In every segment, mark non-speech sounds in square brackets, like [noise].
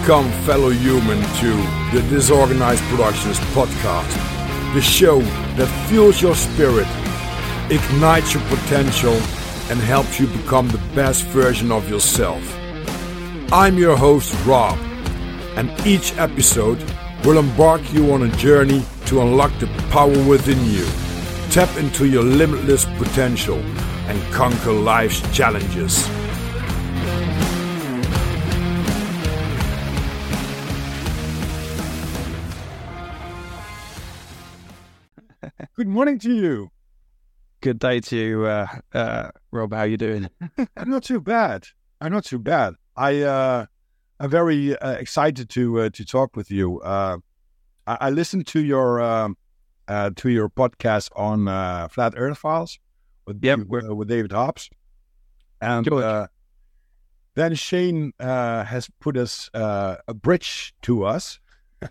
Welcome, fellow human, to the Disorganized Productions podcast, the show that fuels your spirit, ignites your potential, and helps you become the best version of yourself. I'm your host, Rob, and each episode will embark you on a journey to unlock the power within you, tap into your limitless potential, and conquer life's challenges. Morning to you. Good day to you, uh, uh, Rob. How you doing? I'm [laughs] not too bad. I'm not too bad. I uh, I'm very uh, excited to uh, to talk with you. Uh, I, I listened to your um, uh, to your podcast on uh, Flat Earth Files with Yep. uh, with David Hobbs, and uh, then Shane uh, has put us uh, a bridge to us,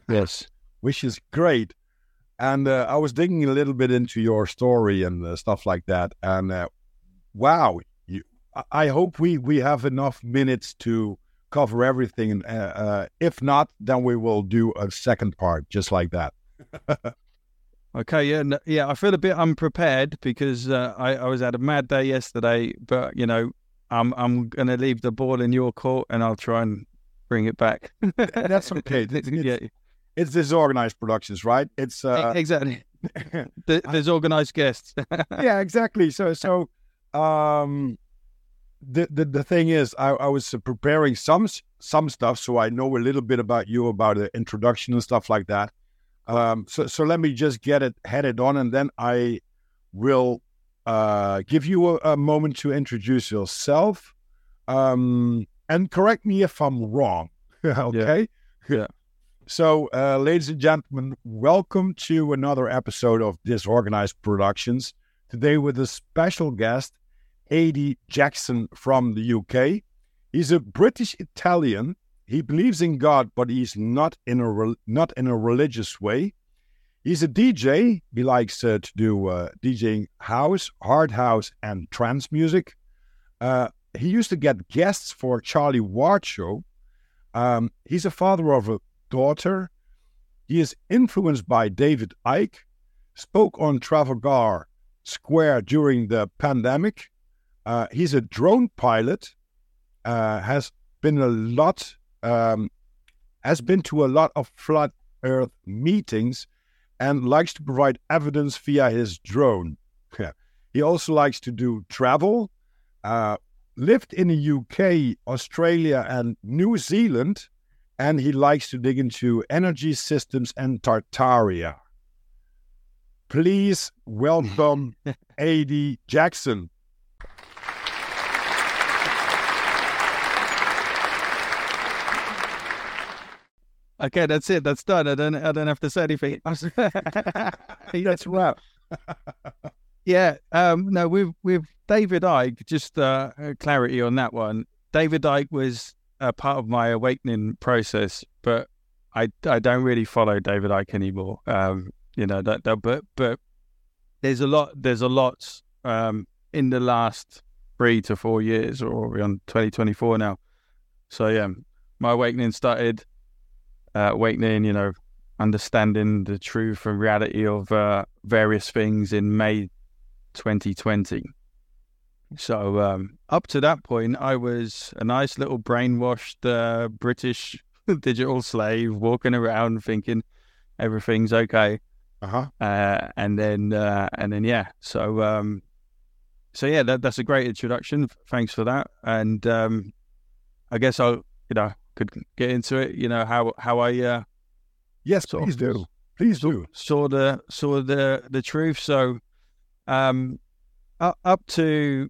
yes. [laughs] which is great. And uh, I was digging a little bit into your story and uh, stuff like that. And uh, wow, you, I- hope we, we have enough minutes to cover everything. Uh, uh, if not, then we will do a second part just like that. [laughs] Okay. Yeah. No, yeah. I feel a bit unprepared because uh, I, I was at a mad day yesterday, but you know, I'm I'm gonna leave the ball in your court and I'll try and bring it back. That's okay. [laughs] It's, yeah. It's, disorganized productions, right? It's uh, exactly. [laughs] Th- There's organised guests. [laughs] yeah, exactly. So, so, um, the the, the thing is, I, I was preparing some some stuff, so I know a little bit about you, about the introduction and stuff like that. Um, so, so let me just get it headed on, and then I will uh, give you a, a moment to introduce yourself, um, and correct me if I'm wrong. [laughs] okay. Yeah. So, uh, ladies and gentlemen, welcome to another episode of Disorganized Productions. Today, with a special guest, Adi Jackson from the UK. He's a British Italian. He believes in God, but he's not in a rel- not in a religious way. He's a DJ. He likes uh, to do uh, DJing house, hard house, and trance music. Uh, he used to get guests for Charlie Ward show. Um, he's a father of a daughter. He is influenced by David Icke, spoke on Trafalgar Square during the pandemic. Uh, he's a drone pilot, uh, has been a lot, um, has been to a lot of flat Earth meetings, and likes to provide evidence via his drone. [laughs] He also likes to do travel. Uh, lived in the UK, Australia, and New Zealand and he likes to dig into energy systems and Tartaria. Please welcome [laughs] Adi Jackson. okay, that's it. That's done. I don't I don't have to say anything. [laughs] [laughs] That's right. Yeah, um, no, with with David Icke, just uh, uh, clarity on that one. David Icke was a part of my awakening process, but I I don't really follow David Icke anymore. Um, you know that, that but but there's a lot there's a lot um in the last three to four years, or we're on 2024 now. So yeah, my awakening started uh, awakening, you know, understanding the truth and reality of uh, various things in May 2020. So um, up to that point, I was a nice little brainwashed uh, British [laughs] digital slave walking around thinking everything's okay. Uh-huh. Uh, and then uh, and then yeah, so um, so yeah, that, that's a great introduction. Thanks for that. And um, I guess I'll you know could get into it. You know how how I uh, Yes, please of. do. Please do. saw the saw the the truth. So, um, up, up to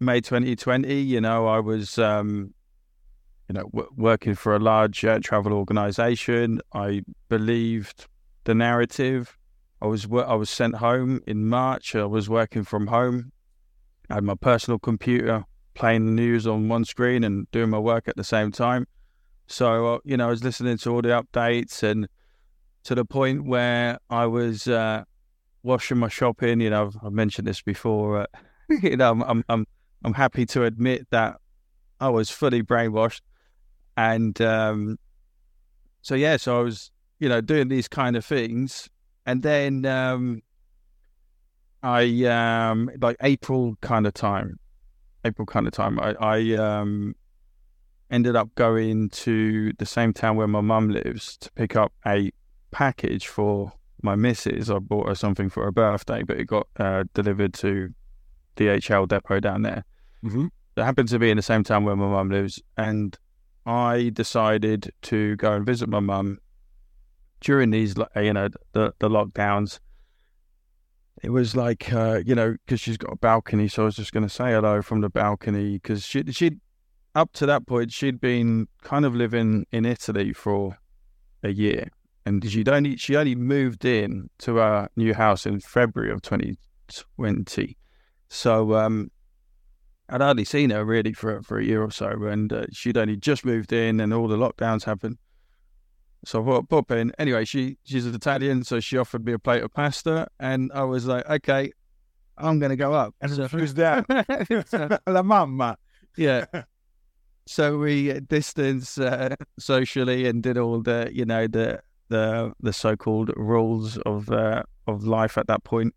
May 2020, you know, I was um, you know, w- working for a large uh, travel organization. I believed the narrative. I was wo- I was sent home in March. I was working from home. I had my personal computer playing the news on one screen and doing my work at the same time. So uh, you know, I was listening to all the updates and to the point where I was uh, washing my shopping. You know, I've, I've mentioned this before. Uh, [laughs] you know, I'm, I'm I'm I'm happy to admit that I was fully brainwashed, and um, so yeah, so I was, you know, doing these kind of things, and then um, I um, like April kind of time, April kind of time. I, I um, ended up going to the same town where my mum lives to pick up a package for my missus. I bought her something for her birthday, but it got uh, delivered to the DHL depot down there. Mm-hmm. It happened to be in the same town where my mum lives, and I decided to go and visit my mum during these, you know, the the lockdowns. It was like, uh, you know, because she's got a balcony, so I was just going to say hello from the balcony because she she up to that point she'd been kind of living in Italy for a year, and she'd only she only moved in to our new house in February of 2020. So um, I'd hardly seen her really for for a year or so, and uh, she'd only just moved in, and all the lockdowns happened. So I thought, pop in. Anyway, she she's an Italian, so she offered me a plate of pasta, and I was like, okay, I'm gonna go up. And so, who's [laughs] that? La mamma. Yeah. So we uh, distanced uh, socially and did all the, you know, the the the so-called rules of uh, of life at that point,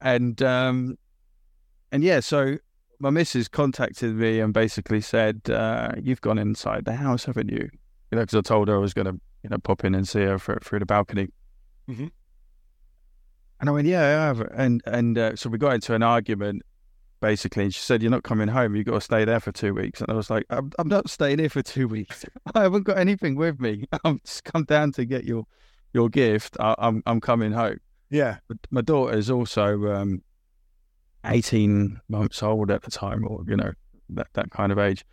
and um, and yeah, so my missus contacted me and basically said, uh, "You've gone inside the house, haven't you?" You know, because I told her I was going to, you know, pop in and see her for, through the balcony. Mhm. And I went, "Yeah, I have." And and uh, so we got into an argument, basically. And she said, "You're not coming home. You've got to stay there for two weeks." And I was like, "I'm, I'm not staying here for two weeks. [laughs] I haven't got anything with me. [laughs] I'm just come down to get your your gift. I, I'm I'm coming home." Yeah. But my daughter is also um, 18 months old at the time, or you know that that kind of age.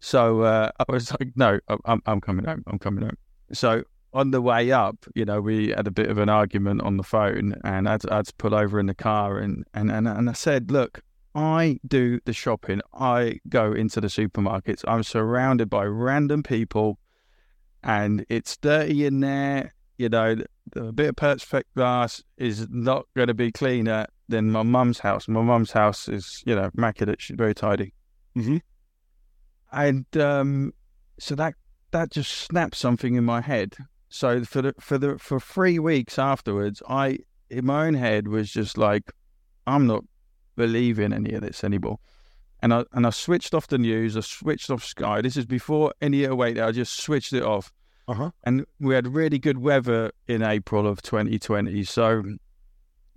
So uh, I was like, "No, I'm I'm coming home. I'm coming home." So on the way up, you know, we had a bit of an argument on the phone, and I had, I to pull over in the car, and and and, and I said, "Look." I do the shopping. I go into the supermarkets. I'm surrounded by random people, and it's dirty in there. You know, the bit of perfect glass is not going to be cleaner than my mum's house. My mum's house is, you know, immaculate. She's very tidy. Mm-hmm. And um, so that that just snapped something in my head. So for the for the for three weeks afterwards, I in my own head was just like, I'm not believing any of this anymore. And I and I switched off the news. I switched off Sky. This is before any wait. I just switched it off. Uh huh. And we had really good weather in April of 2020. So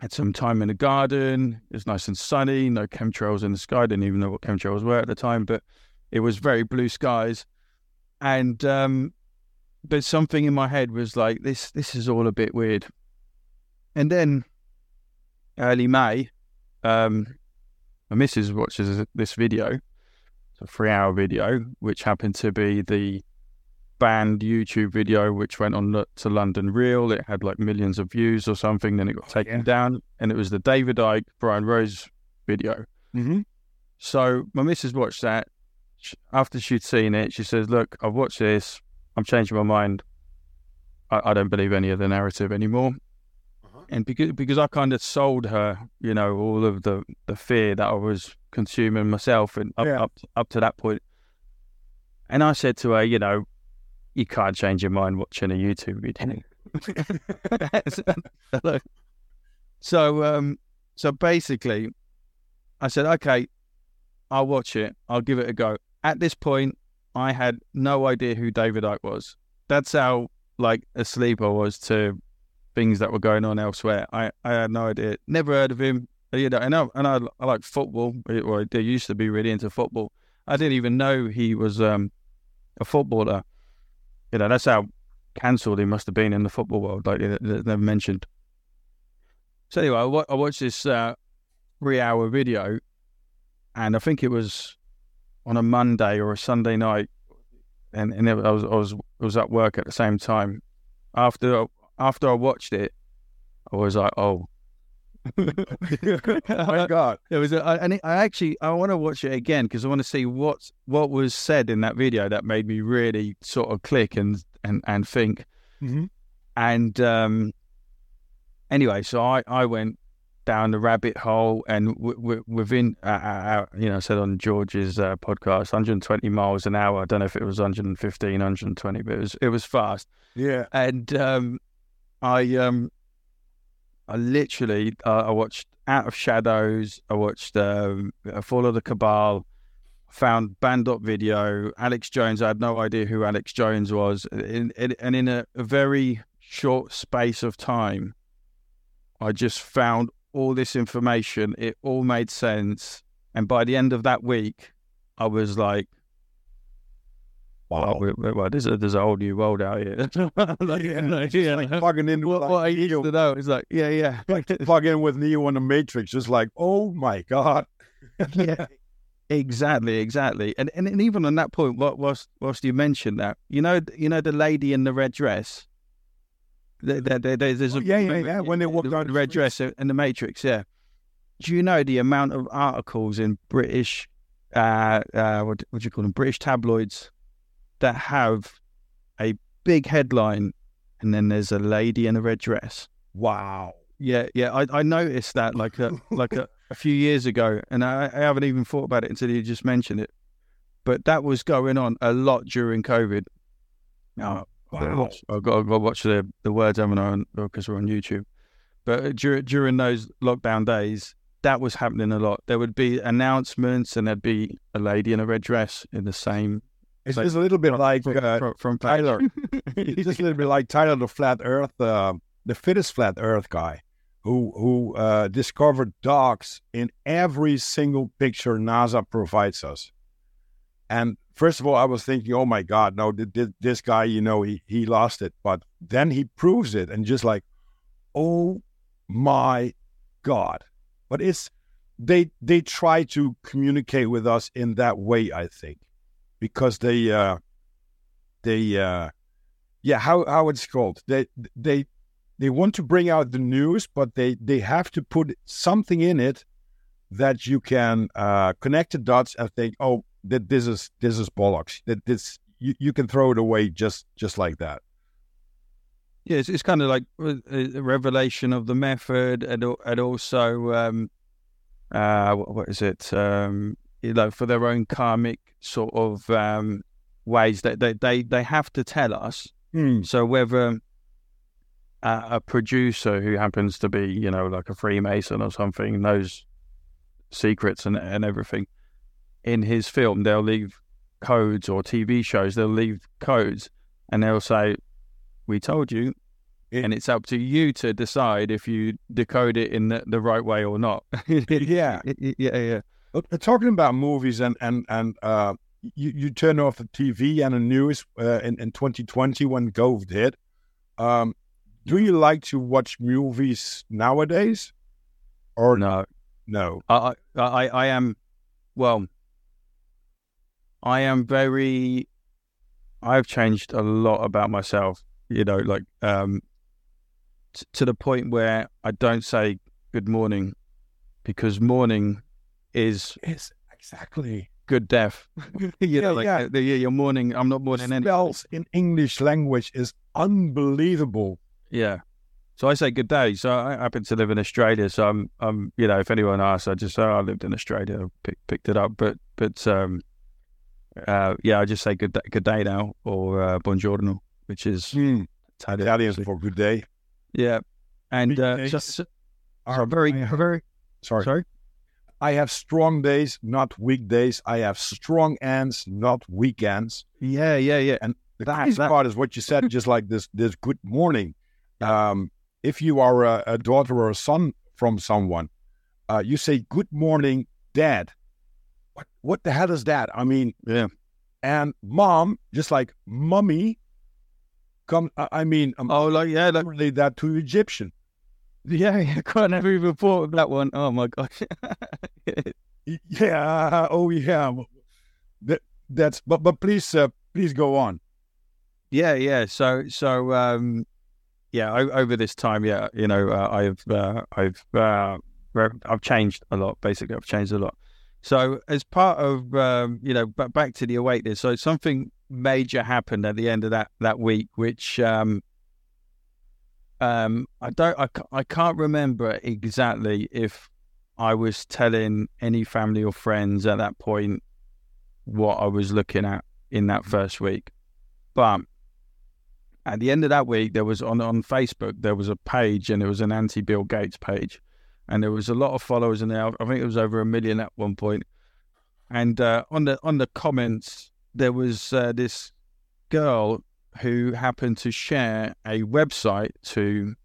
had some time in the garden. It was nice and sunny. No chemtrails in the sky. I Didn't even know what chemtrails were at the time, but it was very blue skies. And um, but something in my head was like, this this is all a bit weird. And then early May, um, my missus watches this video. It's a three hour video, which happened to be the banned YouTube video, which went on to London Real. It had like millions of views or something. Then it got taken yeah. down, and it was the David Icke, Brian Rose video. Mm-hmm. So my missus watched that. After she'd seen it, she says, "Look, I've watched this. I'm changing my mind. I, I don't believe any of the narrative anymore." Uh-huh. And because because I kind of sold her, you know, all of the the fear that I was consuming myself, and up Yeah. up up to that point. And I said to her, you know, you can't change your mind watching a YouTube video. [laughs] [laughs] so um so basically I said, okay, I'll watch it. I'll give it a go. At this point, I had no idea who David Icke was. That's how like asleep I was to things that were going on elsewhere. I, I had no idea. Never heard of him. You know, and I, and I, I like football. Or I used to be really into football. I didn't even know he was um, a footballer. You know, that's how cancelled he must have been in the football world. Like they- they never mentioned. So anyway, I, watched this uh, three-hour video, and I think it was on a Monday or a Sunday night, and, and I was I was I was at work at the same time. After after I watched it, I was like, oh. [laughs] My [laughs] God. It was, a, I, and I actually, I want to watch it again because I want to see what what was said in that video that made me really sort of click and and and think. Mm-hmm. And um, anyway, so I I went down the rabbit hole, and w- w- within, uh, uh, you know, I said on George's uh, podcast, 120 miles an hour. I don't know if it was 115, 120, but it was it was fast. Yeah. And um, I um, I literally uh, I watched Out of Shadows. I watched um, Fall of the Cabal. Found Band-Up video. Alex Jones. I had no idea who Alex Jones was, in, and in a, a very short space of time, I just found all this information. It all made sense. And by the end of that week, I was like, Wow. we- well there's, a, there's a whole new world out here. [laughs] like, Yeah, like, It's yeah, like plugging in what, like what I used to know is like, yeah, yeah. [laughs] like plug in with Neo on the Matrix. Just like, oh my god. [laughs] yeah, exactly, exactly. And, and and even on that point, what whilst whilst you mentioned that, you know, you know, the lady in the red dress. There, there, there- there's a Oh, yeah, yeah, yeah, when they walk the, the the red dress in the Matrix. Yeah. Do you know the amount of articles in British, uh, uh, what what do you call them, British tabloids, that have a big headline, and then there's a lady in a red dress. Wow. Yeah, yeah, I, I noticed that like a like a, [laughs] a few years ago, and I, I haven't even thought about it until you just mentioned it. But that was going on a lot during COVID. Oh, now, Wow. I've got, I've got to watch the, the words, haven't I, because we're on YouTube. But uh, during during those lockdown days, that was happening a lot. There would be announcements, and there'd be a lady in a red dress in the same It's Like- just a little bit like from, uh, from, from Tyler. [laughs] [laughs] it's just a little bit like Tyler, the flat Earth, uh, the fittest flat Earth guy, who who uh, discovered dogs in every single picture NASA provides us. And first of all, I was thinking, oh my God, no, th- th- this guy, you know, he he lost it. But then he proves it, and just like, oh my God. But it's they they try to communicate with us in that way, I think, because they. Uh, they uh yeah how how it's called they they they want to bring out the news but they they have to put something in it that you can uh connect the dots and think oh that this is this is bollocks that this you, you can throw it away just just like that Yeah, it's, it's kind of like uh, a revelation of the method, and and also, um, uh, what, what is it? Um, you know, for their own karmic sort of um, ways that they, they they have to tell us. So whether uh, a producer who happens to be, you know, like a Freemason or something, knows secrets and and everything in his film, they'll leave codes or TV shows, they'll leave codes, and they'll say, "We told you." It- and it's up to you to decide if you decode it in the, the right way or not. [laughs] yeah yeah, yeah. Uh, talking about movies and and and uh you, you turn off the tv and the news uh, in, in 2020 when covid hit. Um do you like to watch movies nowadays? Or No, no. I, I, I, I am, well, I am very, I've changed a lot about myself, you know, like, um, t- to the point where I don't say good morning because morning is exactly. good death. [laughs] [laughs] you Yeah, know, like, yeah. uh, the, your morning, I'm not morning any. Spells in English language is unbelievable. Yeah. So I say good day. So I happen to live in Australia. So I'm, I'm, you know, if anyone asks, I just say oh, I lived in Australia. Pick, picked it up. But, but, um, uh, yeah, I just say good day, good day now or uh, buongiorno, which is Hmm. Italian. Italian for good day. Yeah. And uh, just Are very, very sorry. sorry. I have strong days, not weekdays. I have strong ends, not weekends. Yeah, yeah, yeah. And the That- crazy that- part is what you said, just like this this good morning. Um, if you are a, a daughter or a son from someone, uh, you say good morning, dad. What what the hell is that? I mean, Yeah. And mom, just like mummy, come. I mean, um, Oh, like yeah, like relate that to Egyptian. Yeah, [laughs] I never even thought of that one. Oh my gosh. [laughs] Yeah. Oh yeah. That that's. But but please uh, please go on. Yeah, yeah. So, so, um, yeah. O- over this time, yeah, you know, uh, I've, uh, I've, uh, I've changed a lot. Basically, I've changed a lot. So, as part of, um, you know, but back to the awakeness. So, something major happened at the end of that that week, which, um, um, I don't, I, I can't remember exactly if I was telling any family or friends at that point what I was looking at in that first week. But at the end of that week, there was on on Facebook there was a page, and it was an anti Bill Gates page, and there was a lot of followers in there. I think it was over a million at one point. And uh, on the on the comments, there was uh, this girl who happened to share a website to,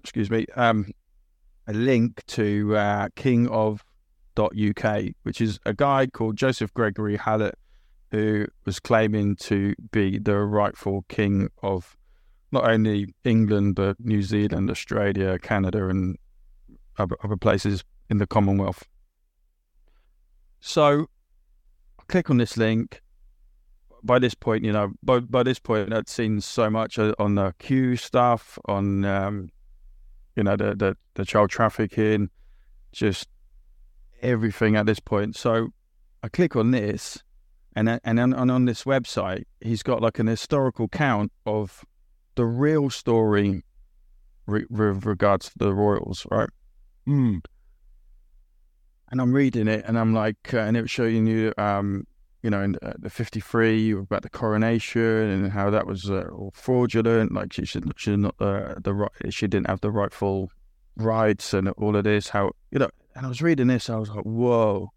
excuse me, um, a link to uh, King of .uk, which is a guy called Joseph Gregory Hallett, who was claiming to be the rightful king of not only England but New Zealand, Australia, Canada, and other, other places in the Commonwealth. So, I click on this link. By this point, you know, by by this point, I'd seen so much on the Q stuff, on um, you know, the the, the child trafficking, just everything at this point. So, I click on this, and and on, and on this website, he's got like an historical count of the real story with re- regards to the royals, right? Mm. And I'm reading it, and I'm like, uh, and it was showing you, um, you know, in the 53 about the coronation and how that was uh, all fraudulent. Like she should, she not uh, the right, she didn't have the rightful rights and all of this. How you know, and I was reading this, I was like, whoa,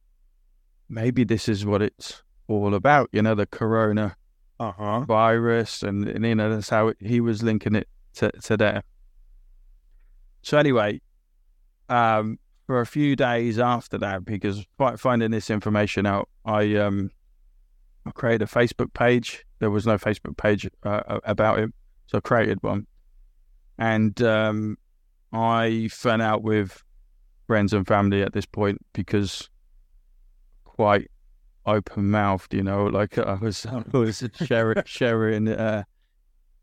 maybe this is what it's all about. You know, the corona Uh-huh. virus, and, and you know that's how he was linking it to to there. So anyway, um, for a few days after that, because fi- finding this information out, I um, I created a Facebook page. There was no Facebook page uh, about him, so I created one, and um, I fell out with friends and family at this point because quite open mouthed, you know, like I was, [laughs] I was sharing, sharing uh,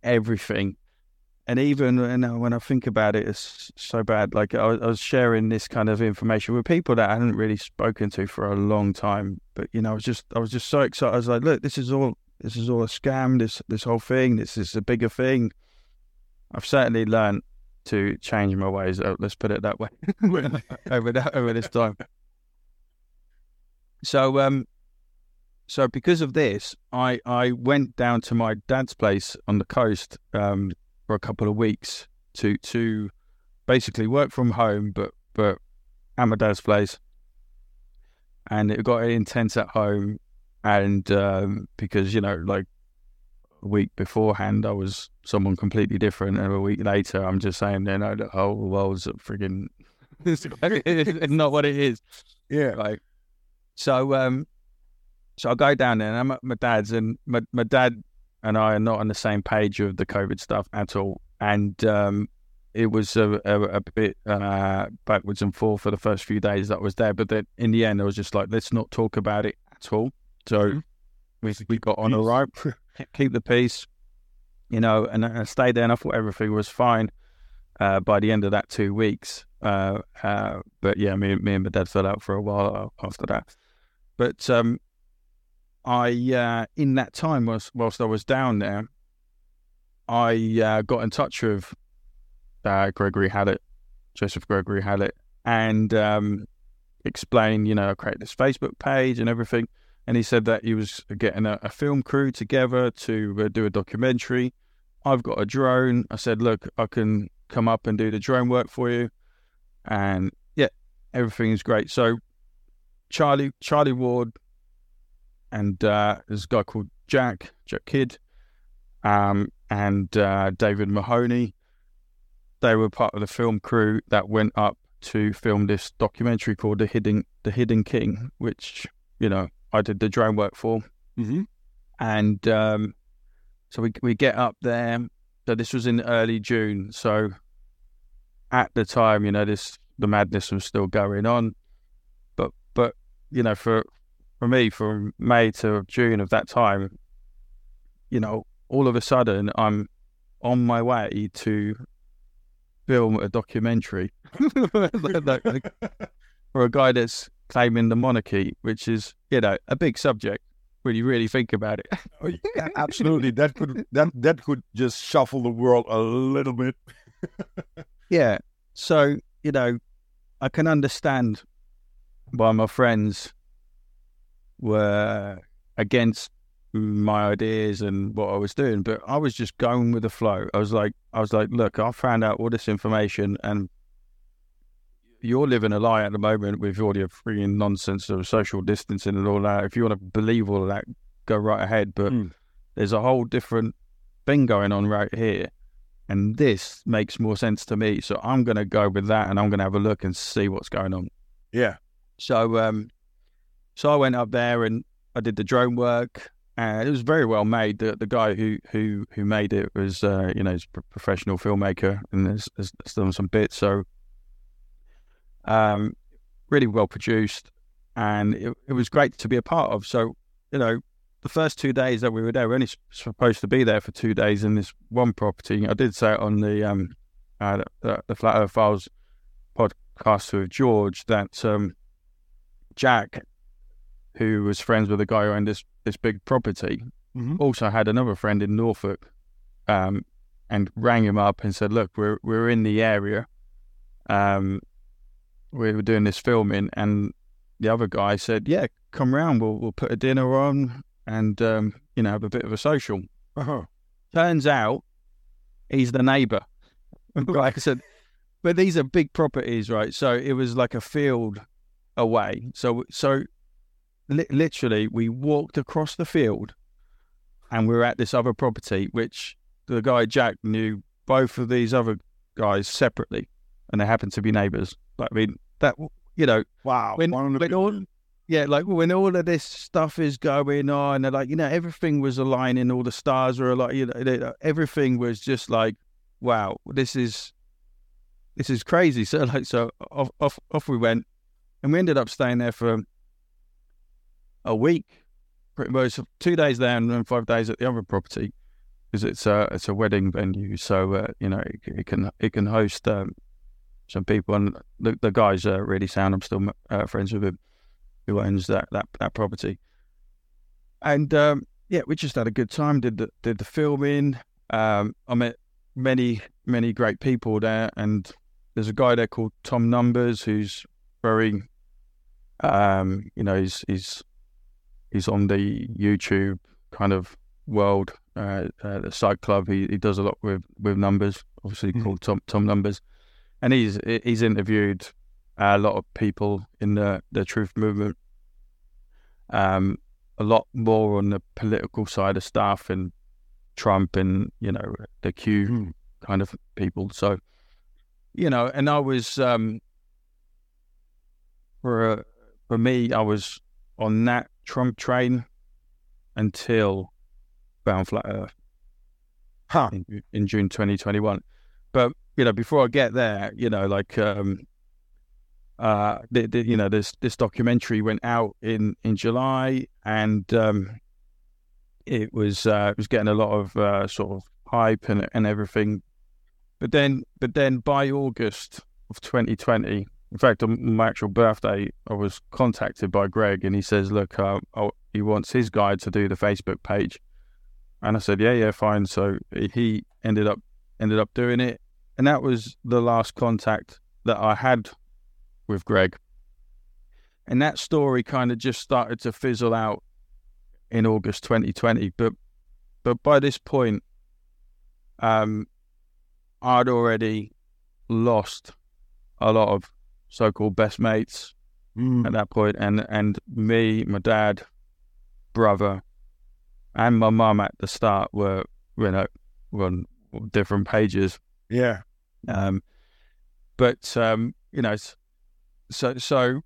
everything. And even when I, when I think about it, it's so bad. Like I was, I was sharing this kind of information with people that I hadn't really spoken to for a long time. But you know, I was just, I was just so excited. I was like, look, this is all, this is all a scam. This, this whole thing. This is a bigger thing. I've certainly learned to change my ways. uh, Let's put it that way [laughs] over that, over this time. So, um, so because of this, I I went down to my dad's place on the coast um, for a couple of weeks to to basically work from home, but but at my dad's place, and it got intense at home, and um, because you know like a week beforehand I was someone completely different, and a week later I'm just saying you know the whole world's a frigging it's [laughs] not what it is. Yeah. Like, so, um, so I go down there and I'm at my dad's, and my, my dad and I are not on the same page of the COVID stuff at all. And um, it was a, a, a bit uh, backwards and forth for the first few days that I was there. But then in the end, I was just like, let's not talk about it at all. So Mhm. we, we got on all right, [laughs] keep the peace, you know, and I stayed there and I thought everything was fine uh, by the end of that two weeks. Uh, uh, but yeah, me, me and my dad fell out for a while after that. But um, I, uh, in that time, whilst, whilst I was down there, I uh, got in touch with uh, Gregory Hallett, Joseph Gregory Hallett, and um, explained, you know, I created this Facebook page and everything. And he said that he was getting a, a film crew together to uh, do a documentary. I've got a drone. I said, look, I can come up and do the drone work for you. And yeah, everything is great. So Charlie, Charlie Ward, and uh, there's a guy called Jack, Jack Kidd, um, and uh, David Mahoney. They were part of the film crew that went up to film this documentary called "The Hidden The Hidden King," which you know I did the drone work for. Mm-hmm. And um, so we we get up there. So this was in early June. So at the time, you know, this the madness was still going on. But but you know, for for me, from May to June of that time, you know, all of a sudden I'm on my way to film a documentary [laughs] Like- like, for a guy that's claiming the monarchy, which is, you know, a big subject when you really think about it. [laughs] Oh, yeah, [laughs] absolutely, that could that that could just shuffle the world a little bit. yeah. So you know, I can understand why my friends were against my ideas and what I was doing, but I was just going with the flow. I was like, I was like, look, I found out all this information, and you're living a lie at the moment with all your freaking nonsense of social distancing and all that. If you want to believe all of that, go right ahead. But mm. there's a whole different thing going on right here. And this makes more sense to me. So I'm going to go with that and I'm going to have a look and see what's going on. Yeah. So, um, so I went up there and I did the drone work and it was very well made. The the guy who who who made it was uh, you know he's a professional filmmaker and has, has done some bits. So um, really well produced, and it, it was great to be a part of. So, you know, the first two days that we were there, we are only supposed to be there for two days in this one property. I did say it on the um, uh, the, the Flat Earth Files podcast with George that um, Jack, who was friends with the guy who owned this this big property, mm-hmm. also had another friend in Norfolk, um, and rang him up and said, "Look, we're we're in the area. Um, we were doing this filming, and the other guy said, "Yeah, come round. We'll we'll put a dinner on, and um, you know, have a bit of a social." Uh-huh. Turns out, he's the neighbour. [laughs] like I said, but these are big properties, right? So it was like a field away. So so li- literally, we walked across the field, and we were at this other property, which the guy Jack knew both of these other guys separately, and they happened to be neighbours. Like, I mean, that you know, wow, when, when all, yeah, like when all of this stuff is going on, and like you know, everything was aligning, all the stars were like, you know, uh, everything was just like, wow, this is this is crazy. [laughs] So like, so off off off we went, and we ended up staying there for a week, pretty much two days there and five days at the other property because it's a it's a wedding venue, so uh, you know it, it, can it can host um, some people, and the, the guy's are really sound. I'm still uh, friends with him, who owns that that, that property. And um, yeah, we just had a good time. Did the did the filming. Um, I met many many great people there, and there's a guy there called Tom Numbers who's very, um, you know, he's he's he's on the YouTube kind of world, uh, uh, the site club. He he does a lot with with numbers, obviously mm-hmm. called Tom Tom Numbers and he's he's interviewed a lot of people in the the truth movement. Um, a lot more on the political side of stuff and Trump and you know the Q mm. kind of people. So you know, and I was um, for for me, I was on that Trump train until Bound Flat Earth huh. in, in June 2021. But you know, before I get there, you know, like, um, uh, the, the, you know, this this documentary went out in in July, and um, it was uh, it was getting a lot of uh, sort of hype and and everything. But then, but then by August of 2020, in fact, on my actual birthday, I was contacted by Greg, and he says, "Look, uh, oh, he wants his guy to do the Facebook page." And I said, "Yeah, yeah, fine." So he ended up ended up doing it, and that was the last contact that I had with Greg. And that story kind of just started to fizzle out in August 2020. But but by this point, um, I'd already lost a lot of so-called best mates mm. at that point, and and me, my dad, brother, and my mum at the start were you know were on different pages. Yeah. Um, but um, you know, so so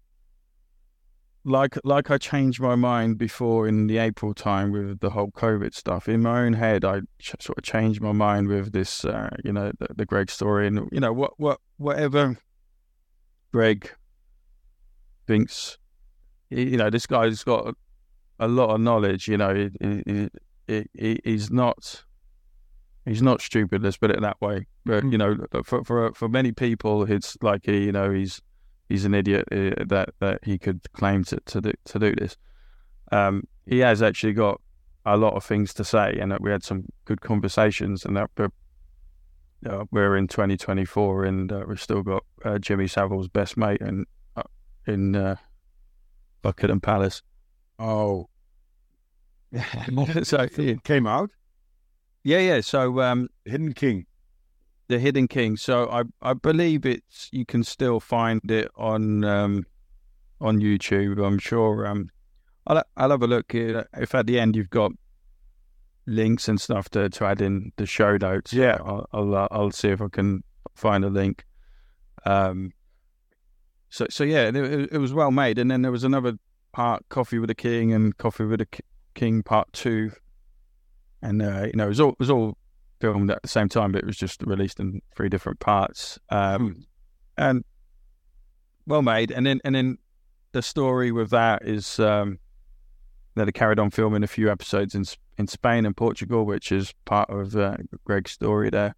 like like I changed my mind before in the April time with the whole COVID stuff. In my own head, I ch- sort of changed my mind with this, uh, you know, the, the, Greg story, and you know what what whatever Greg thinks, you know, this guy's got a lot of knowledge. You know, he, he, he, he's not he's not stupid. Let's put it that way. But mm-hmm. you know, for for for many people, it's like he, you know, he's he's an idiot uh, that that he could claim to to do, to do this. Um, he has actually got a lot of things to say, and we had some good conversations, and that but uh, we're in 2024, and uh, we've still got uh, Jimmy Savile's best mate in uh, in uh, Buckingham Palace. Oh, [laughs] so yeah. came out yeah, yeah. So um, Hidden King. the Hidden King. So I I believe it's you can still find it on um, on YouTube. I'm sure. Um, I'll I'll have a look. If at the end you've got links and stuff to, to add in the show notes, Yeah. I'll I'll, uh, I'll see if I can find a link. Um, so so yeah, it, it- was well made. And then there was another part, Coffee with the King and Coffee with the K- King Part Two, and uh, you know it was all it was all filmed at the same time, but it was just released in three different parts. Um, and well made. And then and then the story with that is um, that they carried on filming a few episodes in in Spain and Portugal, which is part of uh, Greg's story there.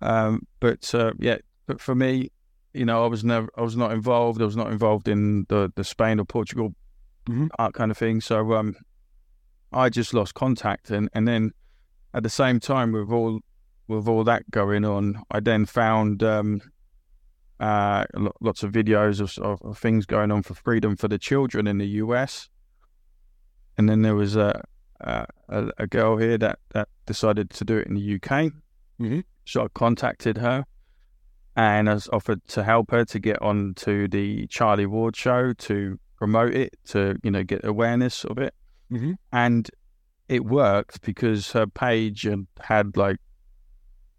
Um, but uh, yeah, but for me, you know, I was never, I was not involved. I was not involved in the the Spain or Portugal Mhm. art kind of thing. So um, I just lost contact, and and then at the same time with all with all that going on, I then found um, uh, lots of videos of, of, of things going on for freedom for the children in the US. And then there was a a, a girl here that, that decided to do it in the UK. Mhm. So I contacted her and I was offered to help her to get on to the Charlie Ward show to promote it, to, you know, get awareness of it. Mhm. And it worked because her page had, had like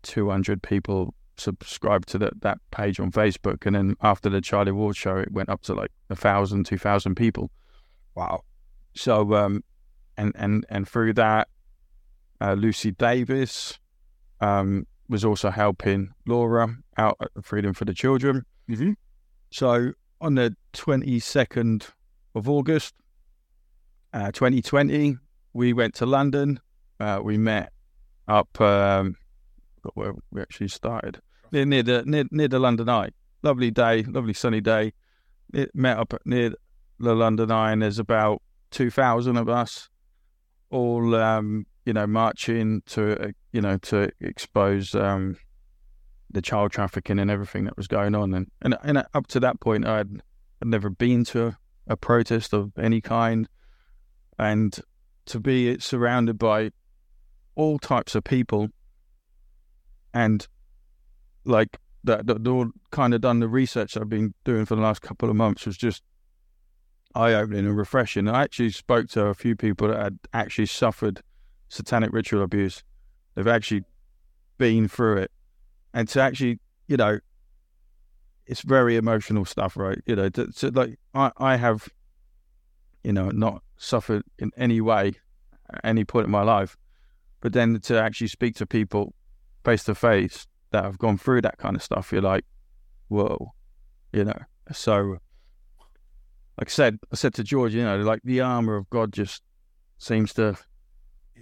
200 people subscribed to that, that page on Facebook. And then after the Charlie Ward show, it went up to like a thousand, two thousand people. Wow. So, um, and and and through that, uh, Lucy Davis um, was also helping Laura out at Freedom for the Children. Mhm. So on the twenty second of August, uh, twenty twenty, we went to London. Uh, we met up um, where we actually started near near the near, near the London Eye. Lovely day, lovely sunny day. It met up near the London Eye, and there's about two thousand of us, all um, you know, marching to you know to expose um, the child trafficking and everything that was going on. And and, and up to that point, I'd, I'd never been to a, a protest of any kind, and to be surrounded by all types of people, and like that, that all kind of done the research I've been doing for the last couple of months was just eye opening and refreshing. I actually spoke to a few people that had actually suffered satanic ritual abuse. They've actually been through it. And to actually, you know, it's very emotional stuff, right? You know, to, to like I, I have, you know, not suffered in any way at any point in my life. But then to actually speak to people face to face that have gone through that kind of stuff, you're like, whoa, you know. So like I said, I said to George, you know, like the armor of God just seems to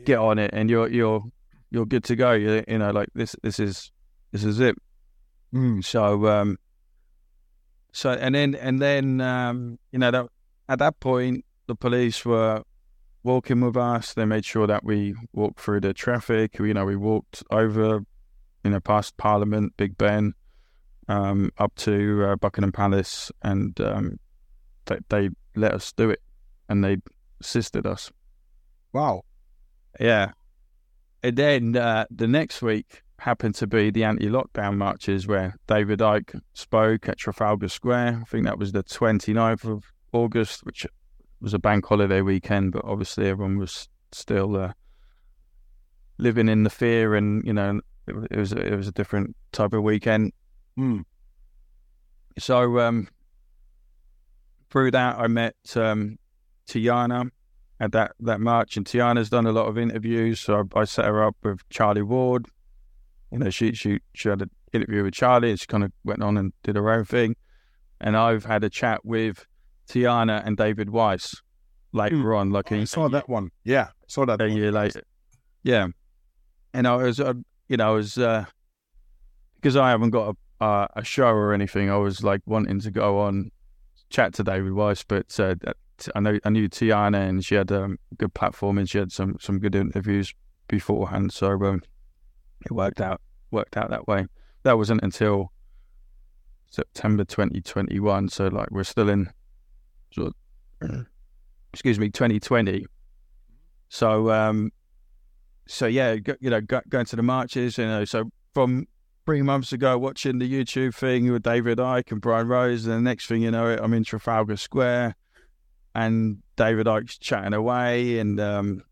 get on it, and you're you're you're good to go. You, you know, like this this is this is it. Mm. So um, so and then and then um, you know that at that point the police were walking with us. They made sure that we walked through the traffic. You know, we walked over, you know, past Parliament, Big Ben, um, up to uh, Buckingham Palace, and um, they, they let us do it, and they assisted us. Wow. Yeah. And then uh, the next week happened to be the anti-lockdown marches where David Icke spoke at Trafalgar Square. I think that was the 29th of August, which was a bank holiday weekend, but obviously everyone was still uh, living in the fear, and you know it, it was it was a different type of weekend. Mm. So um, through that, I met um, Tiana at that, that march, and Tiana's done a lot of interviews. So I, I set her up with Charlie Ward. You know, she she she had an interview with Charlie, and she kind of went on and did her own thing. And I've had a chat with Tiana and David Weiss later on, like I a, saw that one. Yeah, saw that. a one. year later. Yeah, and I was, uh, you know, I was uh, because I haven't got a uh, a show or anything. I was like wanting to go on chat to David Weiss, but uh, I know I knew Tiana, and she had um, a good platform, and she had some some good interviews beforehand. So um, it worked out worked out that way. That wasn't until September 2021. So like we're still in sort of, [clears throat] excuse me, 2020. So um, so yeah, you know, go, going to the marches, you know, so from three months ago watching the YouTube thing with David Icke and Brian Rose, and the next thing you know, I'm in Trafalgar Square, and David Icke's chatting away, and um,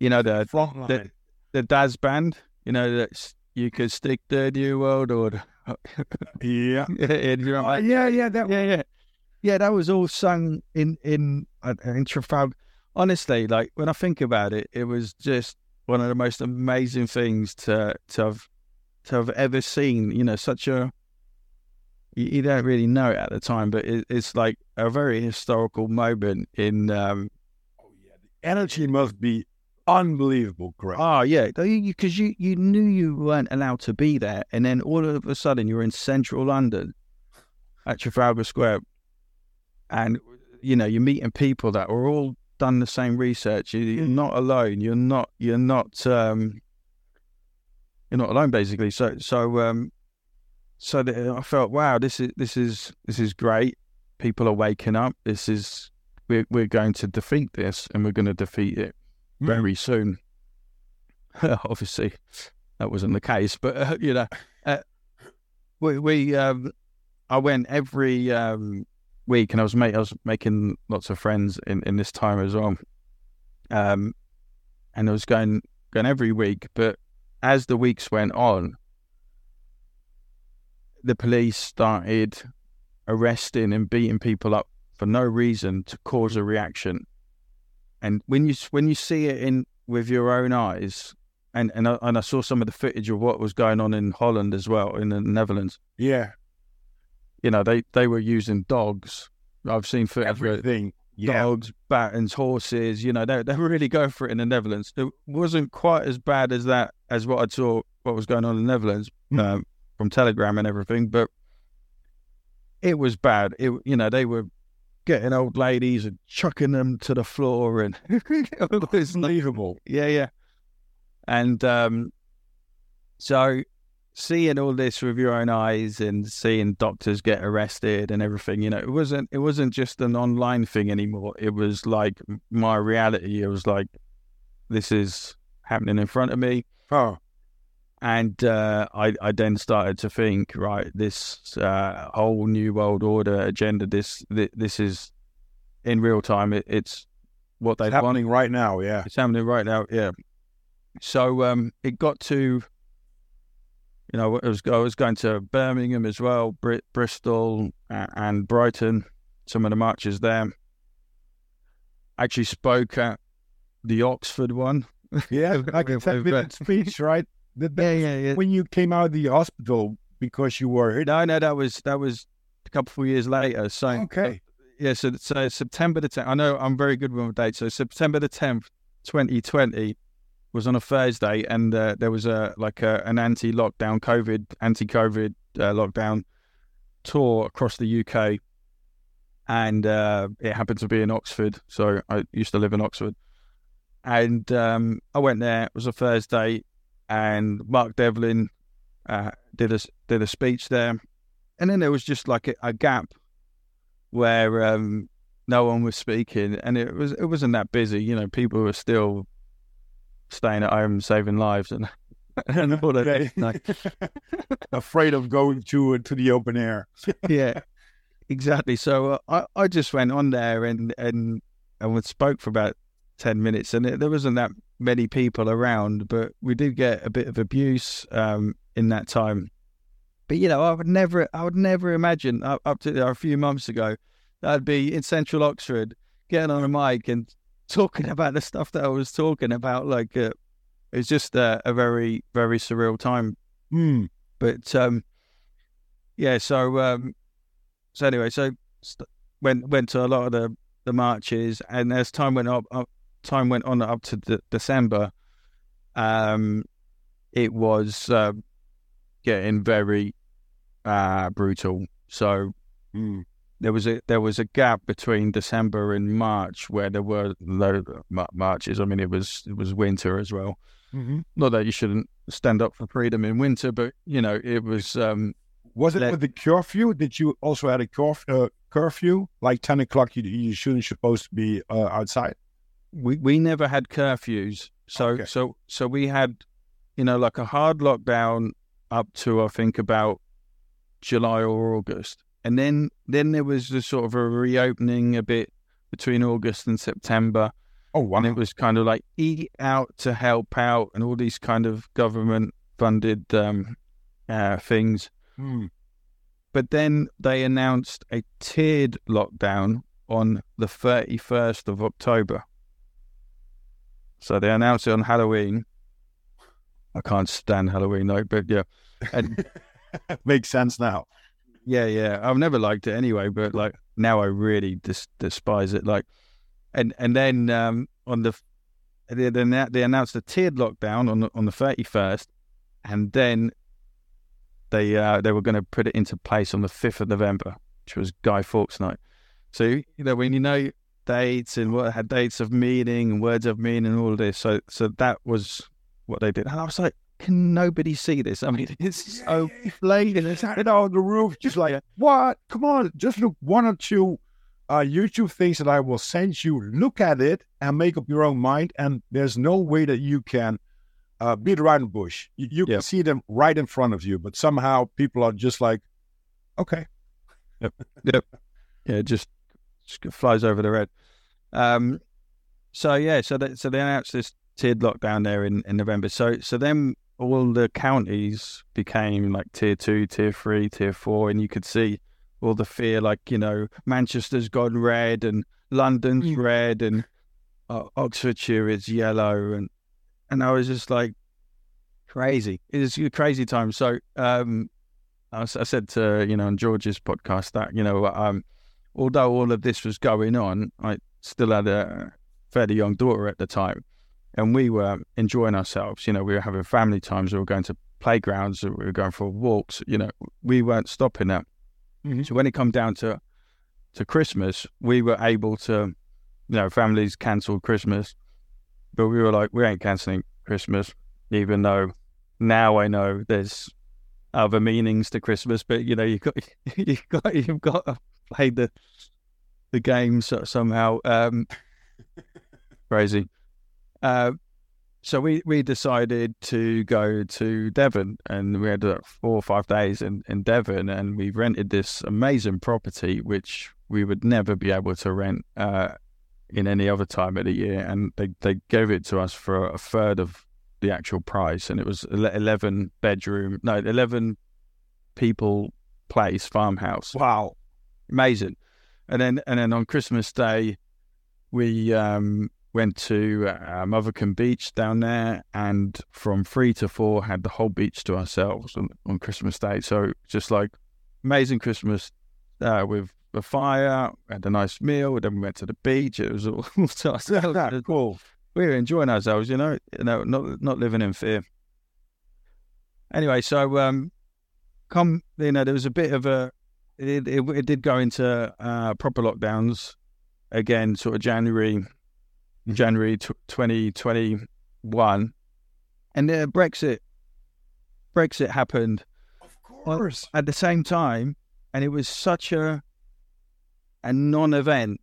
you know the the, the Daz band, you know that's you could stick the new world order. [laughs] yeah, [laughs] yeah, yeah, yeah, that, yeah, yeah, yeah. That was all sung in in uh, in Trafalgar. Honestly, like when I think about it, it was just one of the most amazing things to to have to have ever seen. You know, such a you, you don't really know it at the time, but it, it's like a very historical moment in. Um, oh yeah, the energy must be unbelievable, correct? Oh yeah, because you, you you knew you weren't allowed to be there, and then all of a sudden you're in central London at Trafalgar Square, and you know you're meeting people that were all done the same research. You're not alone. You're not. You're not. Um, you're not alone, basically. So, so, um, so the, I felt, wow, this is this is this is great. People are waking up. This is we're we're going to defeat this, and we're going to defeat it mm. very soon. [laughs] Obviously, that wasn't the case, but uh, you know, uh, we we um, I went every um, week, and I was I was making lots of friends in, in this time as well. Um, and I was going going every week, but as the weeks went on, the police started arresting and beating people up for no reason to cause a reaction. And when you when you see it in with your own eyes, and and I, and I saw some of the footage of what was going on in Holland as well, in the Netherlands. Yeah, you know, they, they were using dogs. I've seen footage everything. Yeah. Dogs, battens, horses. You know, they they really going for it in the Netherlands. It wasn't quite as bad as that as what I saw what was going on in the Netherlands mm. um, from Telegram and everything, but it was bad. It you know they were getting old ladies and chucking them to the floor and [laughs] it was unbelievable. Yeah, yeah. And um, so seeing all this with your own eyes and seeing doctors get arrested and everything, you know, it wasn't it wasn't just an online thing anymore. It was like my reality. It was like this is happening in front of me. Oh. And uh, I, I then started to think, right, this uh, whole new world order agenda, this this, this is in real time. It, it's what they're happening right now. Yeah, it's happening right now. Yeah. So um, it got to you know, I was, I was going to Birmingham as well, Br- Bristol and Brighton, some of the marches there. Actually spoke at the Oxford one. Yeah, [laughs] like a 10 minute speech, right? That, yeah, yeah, yeah. When you came out of the hospital because you were No, no, that was that was a couple of years later. So okay, yeah. So so September the 10th. I know I'm very good with my dates. So September the 10th, 2020 was on a Thursday, and uh, there was a like a, an anti-lockdown COVID, anti-COVID uh, lockdown tour across the UK, and uh, it happened to be in Oxford. So I used to live in Oxford, and um, I went there. It was a Thursday, and Mark Devlin uh, did a did a speech there, and then there was just like a, a gap where um, no one was speaking, and it was it wasn't that busy. You know, people were still staying at home, saving lives, and [laughs] and all that. Like, [laughs] afraid of going to to the open air. [laughs] yeah, exactly. So uh, I I just went on there and and and spoke for about ten minutes, and it, there wasn't that many people around, but we did get a bit of abuse um, in that time. But you know, I would never, I would never imagine up, up to a few months ago, that I'd be in Central Oxford, getting on a mic and talking about the stuff that I was talking about. Like uh, it was just uh, a very very surreal time. Mm. But um, yeah, so um, so anyway, so st- went went to a lot of the the marches, and as time went up, up time went on up to de- December, um, it was uh, getting very uh, brutal. So mm. There was a there was a gap between December and March where there were low marches. I mean, it was it was winter as well. Mm-hmm. Not that you shouldn't stand up for freedom in winter, but you know, it was. Um, was it with the curfew? Did you also had a curf- uh, curfew, like ten o'clock? You, you shouldn't supposed to be uh, outside. We we never had curfews, so okay. so so we had, you know, like a hard lockdown up to I think about July or August, and then then there was a sort of a reopening a bit between August and September. Oh wow! And it was kind of like eat out to help out, and all these kind of government funded um, uh, things. Hmm. But then they announced a tiered lockdown on the thirty first of October. So they announced it on Halloween. I can't stand Halloween though, but yeah, and [laughs] makes sense now. Yeah, yeah. I've never liked it anyway, but like now I really dis- despise it. Like, and and then um, on the they, they announced a tiered lockdown on the, on the thirty first, and then they uh, they were going to put it into place on the fifth of November, which was Guy Fawkes night. So you know when you know dates and what had dates of meaning and words of meaning and all of this, so so that was what they did, and I was like, can nobody see this? I mean, [laughs] it's so blatant. It's out on the roof, just like, what? Come on, just look one or two uh, YouTube things that I will send you. Look at it and make up your own mind. And there's no way that you can uh, beat around the bush. You, you yep. can see them right in front of you, but somehow people are just like, okay. Yep. yep. Yeah, just, just flies over the red. Um, so yeah, so they, so they announced this tiered lockdown there in, in November. So so then all the counties became like tier two, tier three, tier four, and you could see all the fear, like you know, Manchester's gone red and London's mm. red and uh, Oxfordshire is yellow, and and I was just like crazy. It was a crazy time. So um, I, I, said to you know on George's podcast that you know um, although all of this was going on, I still had a fairly young daughter at the time and we were enjoying ourselves. You know, we were having family times. We were going to playgrounds. We were going for walks. You know, we weren't stopping that. Mm-hmm. So when it come down to to Christmas, we were able to, you know, families cancelled Christmas, but we were like, we ain't cancelling Christmas, even though now I know there's other meanings to Christmas. But you know, you got [laughs] you got you've got to play the the games somehow. Um, [laughs] crazy. Uh, so we, we decided to go to Devon and we had uh, four or five days in, in Devon and we rented this amazing property which we would never be able to rent uh, in any other time of the year. And they, they gave it to us for a third of the actual price and it was 11 bedroom no 11 people place farmhouse. Wow. Amazing. And then and then on Christmas day we um went to uh, Mothercombe Beach down there, and from three to four had the whole beach to ourselves on, on Christmas Day. So just like amazing Christmas uh, with a fire, had a nice meal, then we went to the beach. It was all, [laughs] all to ourselves. [laughs] cool. We were enjoying ourselves, you know, you know, not not living in fear. Anyway, so um, come, you know, there was a bit of a, it, it, it did go into uh, proper lockdowns again, sort of January January t- 2021. And uh, Brexit, Brexit happened. Of course. At the same time, and it was such a a non-event,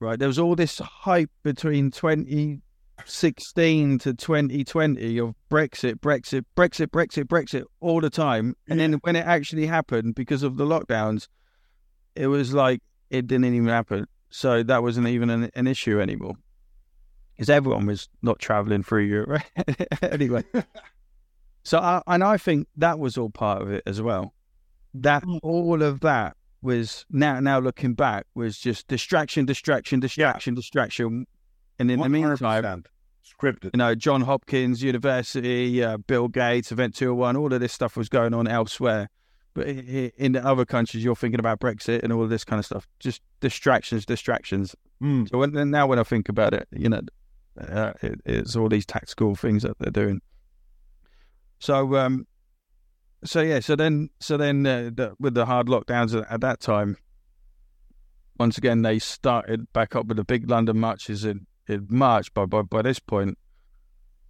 right? There was all this hype between 2016 to 2020 of Brexit, Brexit, Brexit, Brexit, Brexit all the time. And yeah. then when it actually happened because of the lockdowns, it was like it didn't even happen. So that wasn't even an, an issue anymore because everyone was not traveling through Europe [laughs] anyway. so, I, and I think that was all part of it as well. That mm. all of that was now, now looking back, was just distraction, distraction, distraction, yeah. distraction. And in 100%. the meantime, scripted. You know, John Hopkins University, uh, Bill Gates, Event 201, all of this stuff was going on elsewhere. But in the other countries, you're thinking about Brexit and all of this kind of stuff. Just distractions, distractions. Mm. So when, now, when I think about it, you know, uh, it, it's all these tactical things that they're doing. So, um, so yeah, so then, so then, uh, the, with the hard lockdowns at, at, that time, once again they started back up with the big London marches in, in March. By, by by this point,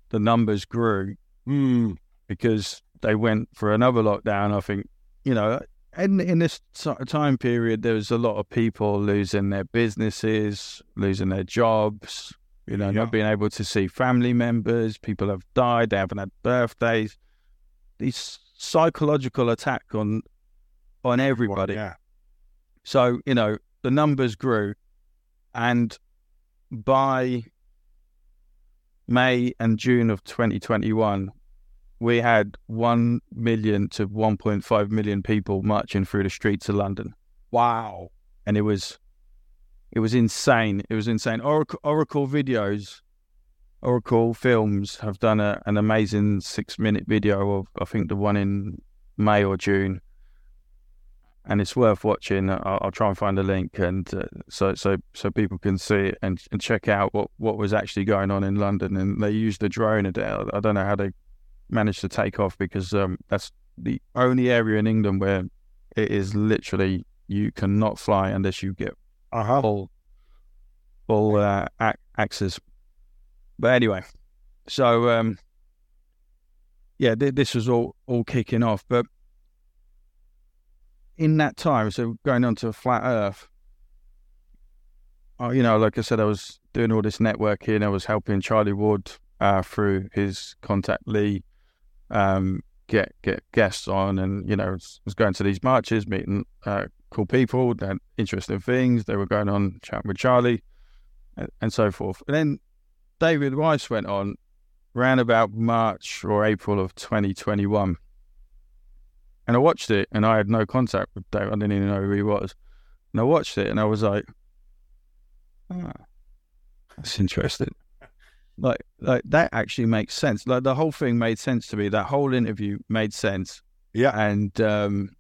the numbers grew Mm. because they went for another lockdown. I think you know, in in this time period, there was a lot of people losing their businesses, losing their jobs. You know, Yeah. not being able to see family members. People have died. They haven't had birthdays. This psychological attack on on everybody. Yeah. So, you know, the numbers grew. And by May and June of 2021, we had 1 million to 1.5 million people marching through the streets of London. Wow. And it was, it was insane. It was insane. Oracle, Oracle videos, Oracle films have done a, an amazing six minute video of, I think, the one in May or June and it's worth watching. I'll, I'll try and find a link, and uh, so so so people can see it and, and check out what, what was actually going on in London. And they used a drone. I don't know how they managed to take off because um, that's the only area in England where it is literally you cannot fly unless you get Uh huh. full full uh, ac- access. But anyway, so um, yeah, th- this was all all kicking off. But in that time, so going on to flat Earth, uh, you know, like I said, I was doing all this networking. I was helping Charlie Ward uh, through his contact Lee. Um, get get guests on, and you know, was, was going to these marches, meeting uh, cool people, they had interesting things. They were going on chatting with Charlie, and, and so forth. And then David Weiss went on around about March or April of 2021. And I watched it, and I had no contact with David. I didn't even know who he was. And I watched it, and I was like, "Ah, that's interesting." [laughs] Like, like that actually makes sense. Like the whole thing made sense to me. That whole interview made sense. Yeah. And um,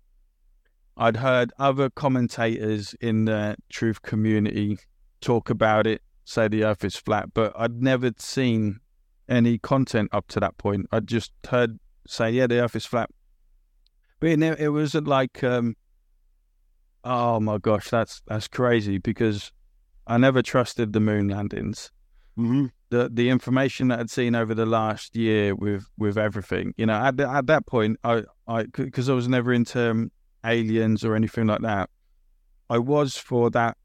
I'd heard other commentators in the truth community talk about it, say the Earth is flat, but I'd never seen any content up to that point. I'd just heard say, "Yeah, the Earth is flat," but it, it wasn't like, um, "Oh my gosh, that's that's crazy," because I never trusted the moon landings Mm-hmm. the the information that I'd seen over the last year with with everything, you know, at the, at that point, I I because I was never into um, aliens or anything like that. I was for that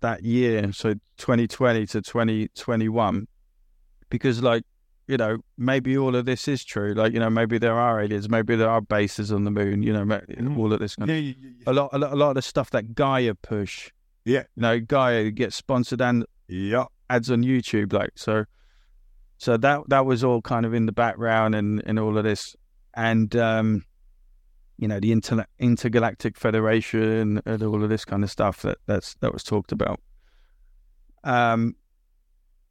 that year, so 2020 to 2021, because like you know maybe all of this is true. Like you know maybe there are aliens, maybe there are bases on the moon. You know Mm. all of this kind Yeah. of yeah, yeah, a lot a lot, a lot of the stuff that Gaia push. Yeah. you know Gaia gets sponsored and yeah. ads on YouTube, like so. So that that was all kind of in the background and and all of this, and um, you know the inter- intergalactic federation and all of this kind of stuff that that's that was talked about. Um,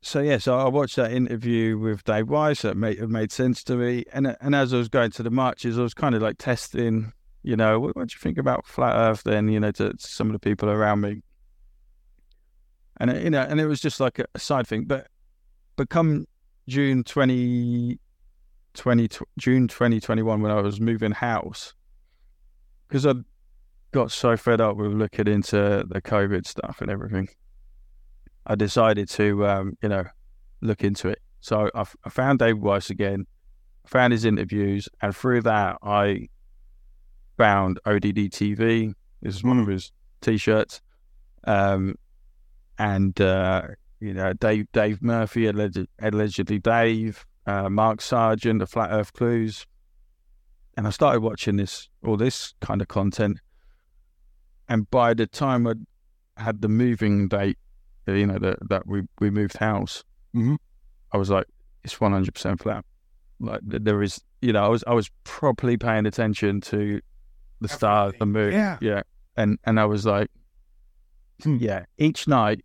so yeah, so I watched that interview with Dave Weiss. That made it made sense to me, and and as I was going to the marches, I was kind of like testing, you know, what, what do you think about flat Earth? Then you know, to, to some of the people around me, and you know, and it was just like a, a side thing. But but come June 20, 20 June twenty twenty one, when I was moving house, because I got so fed up with looking into the COVID stuff and everything, I decided to um, you know look into it. So I, f- I found Dave Weiss again, found his interviews, and through that I found ODD TV. This is one of his t-shirts. Um, and uh, you know Dave Dave Murphy, alleged, allegedly Dave, uh, Mark Sargent, the Flat Earth Clues, and I started watching this all this kind of content. And by the time I had the moving date, uh, you know that that we we moved house, Mhm. I was like, it's one hundred percent flat. Like there is, you know, I was I was properly paying attention to the stars, the moon, Yeah. yeah, and and I was like, Hmm. yeah, each night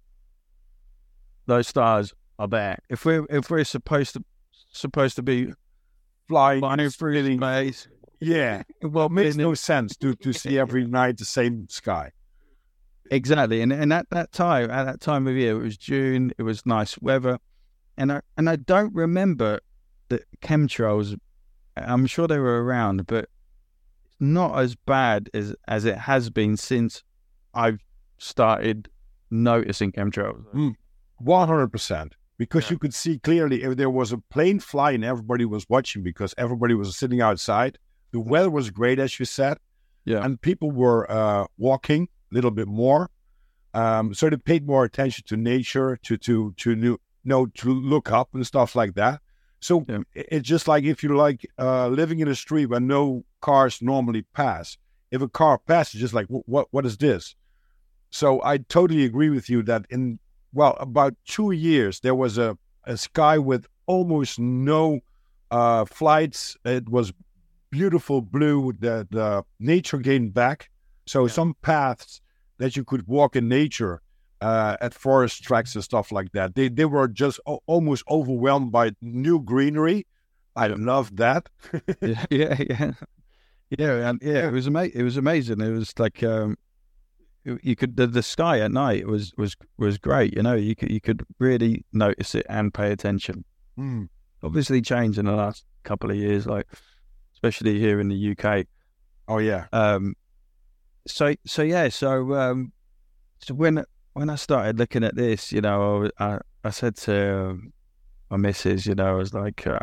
those stars are there. If we're if we're supposed to supposed to be Flying. flying through space, Yeah. well, It makes no sense to, to see [laughs] every night the same sky. exactly. And and at that time, at that time of year, it was June. It was nice weather, and I and I don't remember the chemtrails. I'm sure they were around, but not as bad as as it has been since I've started noticing chemtrails. Mm, one hundred percent, because Yeah. you could see clearly if there was a plane flying, everybody was watching because everybody was sitting outside. The weather was great, as you said, Yeah. and people were uh, walking a little bit more. Um, so they paid more attention to nature, to to to new, know to look up and stuff like that. So Yeah. it's just like if you like uh, living in a street where no cars normally pass. If a car passes, just like what what is this? So I totally agree with you that in well about two years there was a, a sky with almost no uh, flights. It was beautiful blue. that the nature gained back. So Yeah. some paths that you could walk in nature uh, at forest tracks and stuff like that. They they were just o- almost overwhelmed by new greenery. I love that. [laughs] yeah, yeah, yeah, yeah, and yeah. It was ama- It was amazing. It was like um, you you could the, the sky at night was was was great. You know, you could you could really notice it and pay attention. Mm. Obviously, changed in the last couple of years, like especially here in the UK. Oh yeah. Um, so so yeah, so um, so when when I started looking at this, you know, I I, I said to um, my missus, you know, I was like, uh,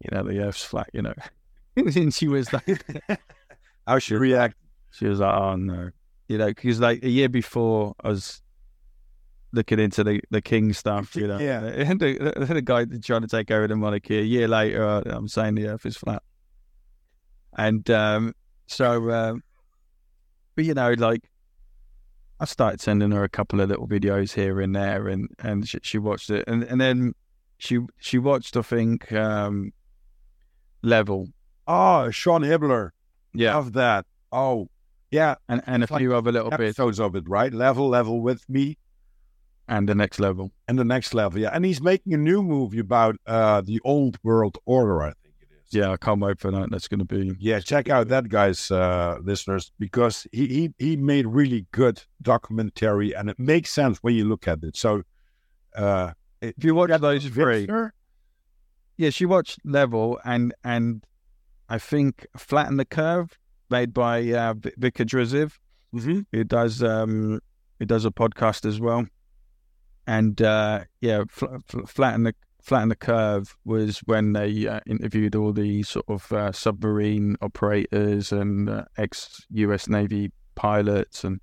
you know, the Earth's flat, you know, [laughs] and she was like, [laughs] How should react? she was like, oh no, you know, because like a year before I was looking into the the king stuff, you know, [laughs] Yeah. and the, the, the guy trying to take over the monarchy. A year later, I'm saying the Earth is flat, and um, so, um, but you know, like I started sending her a couple of little videos here and there, and and she, she watched it, and and then she she watched, I think, um, Level, Oh, Sean Hibbeler. yeah, Love that. Oh, yeah. and and a It's like few other little bits, Episodes of it, right? Level, level with me, and the next level. and the next level. Yeah, and he's making a new movie about uh the old world order. I think it is. Yeah, I can't wait for that. That's going to be Yeah, check out that guy's uh, listeners because he, he he made really good documentary and it makes sense when you look at it. So, uh, If you watch those three, Victor, yeah, she watched Level and and I think Flatten the Curve, made by uh, V- Vika Driziv, Mhm. who does um who does a podcast as well, and uh, yeah, fl- fl- Flatten the Flatten the Curve was when they uh, interviewed all the sort of uh, submarine operators and uh, ex U.S. Navy pilots and.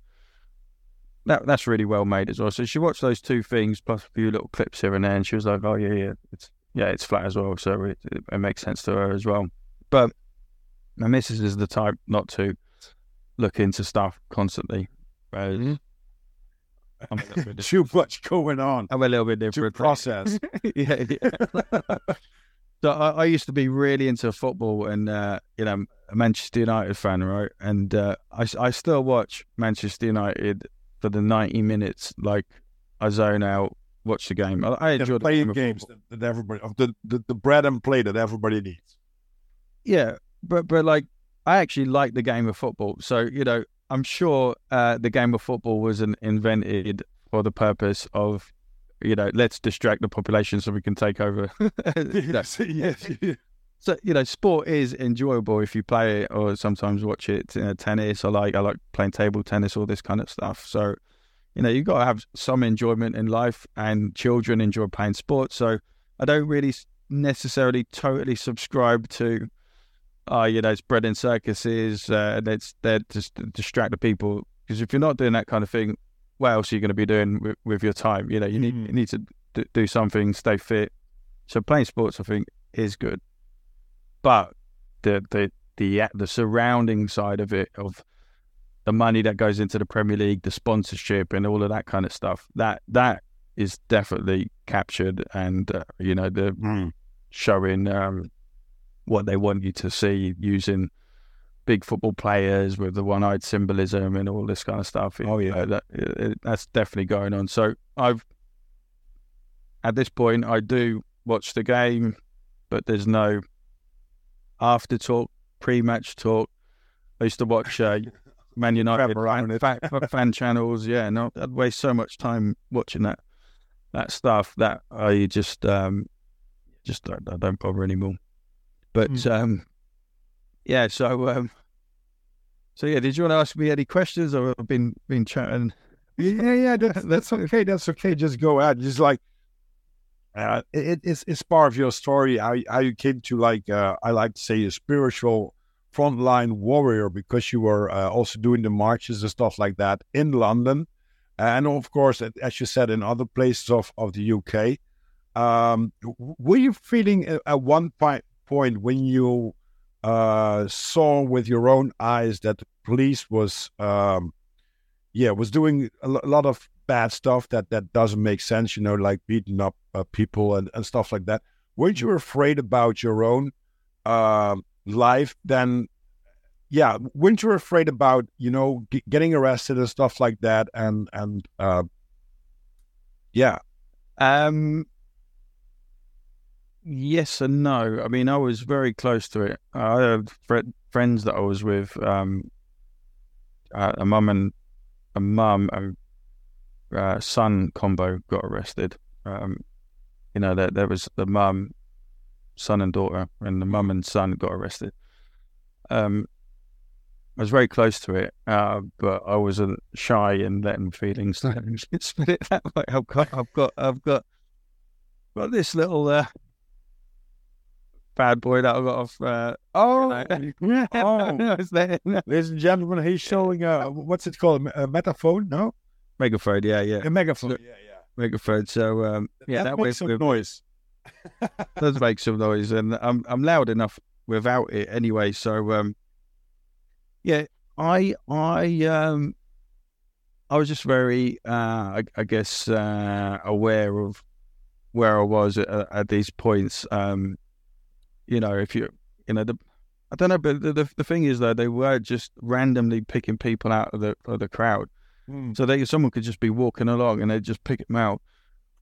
That, that's really well made as well. So she watched those two things plus a few little clips here and there, and she was like, "Oh yeah, yeah, it's yeah, it's flat as well, so it, it, it makes sense to her as well. But my missus is the type not to look into stuff constantly. Whereas I'm, a little bit [laughs] too much going on I'm a little bit to different. process. [laughs] yeah, yeah. so I, I used to be really into football and uh, you know a Manchester United fan, right? And uh, I I still watch Manchester United for the 90 minutes. Like I zone out, watch the game. I, I enjoy the playing game games that, that everybody of the, the the bread and play that everybody needs. Yeah, but but like I actually like the game of football. So you know, I'm sure uh, the game of football wasn't invented for the purpose of you know let's distract the population so we can take over. [laughs] [laughs] yes, yes. so you know, sport is enjoyable if you play it or sometimes watch it. You know, tennis, I like. I like playing table tennis, all this kind of stuff. So you know, you've got to have some enjoyment in life, and children enjoy playing sports. So I don't really necessarily totally subscribe to, uh, you know, it's bread and circuses. Uh, that's there just distract the people. Because if you're not doing that kind of thing, what else are you going to be doing with, with your time? You know, you need Mhm. you need to d- do something, stay fit. So playing sports, I think, is good, but the the the the surrounding side of it of the money that goes into the Premier League, the sponsorship, and all of that kind of stuff. That that is definitely captured, and uh, you know the Mm. showing um, what they want you to see using big football players with the one-eyed symbolism and all this kind of stuff. Oh, yeah. Uh, that, that's definitely going on. So I've at this point I do watch the game, but there's no after talk, pre-match talk. I used to watch uh, [laughs] Man United fan, [laughs] fan channels. Yeah, no, I'd waste so much time watching that that stuff that I just um just don't, I don't bother anymore. But Hmm. um yeah, so um so yeah, did you want to ask me any questions or I've been been chatting? yeah, yeah, that's, that's okay. That's okay. Just go ahead. Just like uh, it, it's it's part of your story how how you came to like uh, I like to say a spiritual frontline warrior because you were uh, also doing the marches and stuff like that in London, and of course, as you said, in other places of of the UK. Um, were you feeling at one point point when you uh, saw with your own eyes that the police was um, yeah was doing a lot of bad stuff that that doesn't make sense you know like beating up uh, people and, and stuff like that weren't you afraid about your own uh, life? Then yeah weren't you afraid about you know g- getting arrested and stuff like that and and uh, yeah. Um yes and no i mean i was very close to it i had fr- friends that i was with um a mum and a mum and uh, son combo got arrested. Um, you know, there, there was the mum, son and daughter, and the mum and son got arrested. Um, I was very close to it, uh, but I wasn't shy in letting feelings [laughs] Let's it that way. I've got, I've got, I've got, got this little uh, bad boy that I got off. Uh, oh, you [laughs] know, oh. ladies and gentlemen, he's showing a what's it called? A metaphone? No, megaphone. Yeah, yeah, a megaphone. So, yeah, yeah, megaphone. So um, yeah, that, that makes some noise. [laughs] does make some noise, and I'm I'm loud enough without it anyway. So um, yeah, I I um I was just very uh I, I guess uh aware of where I was at, at these points. Um, you know, if you, you know, the, I don't know, but the, the, the thing is though, they were just randomly picking people out of the of the crowd. Mm. So they someone could just be walking along and they'd just pick them out,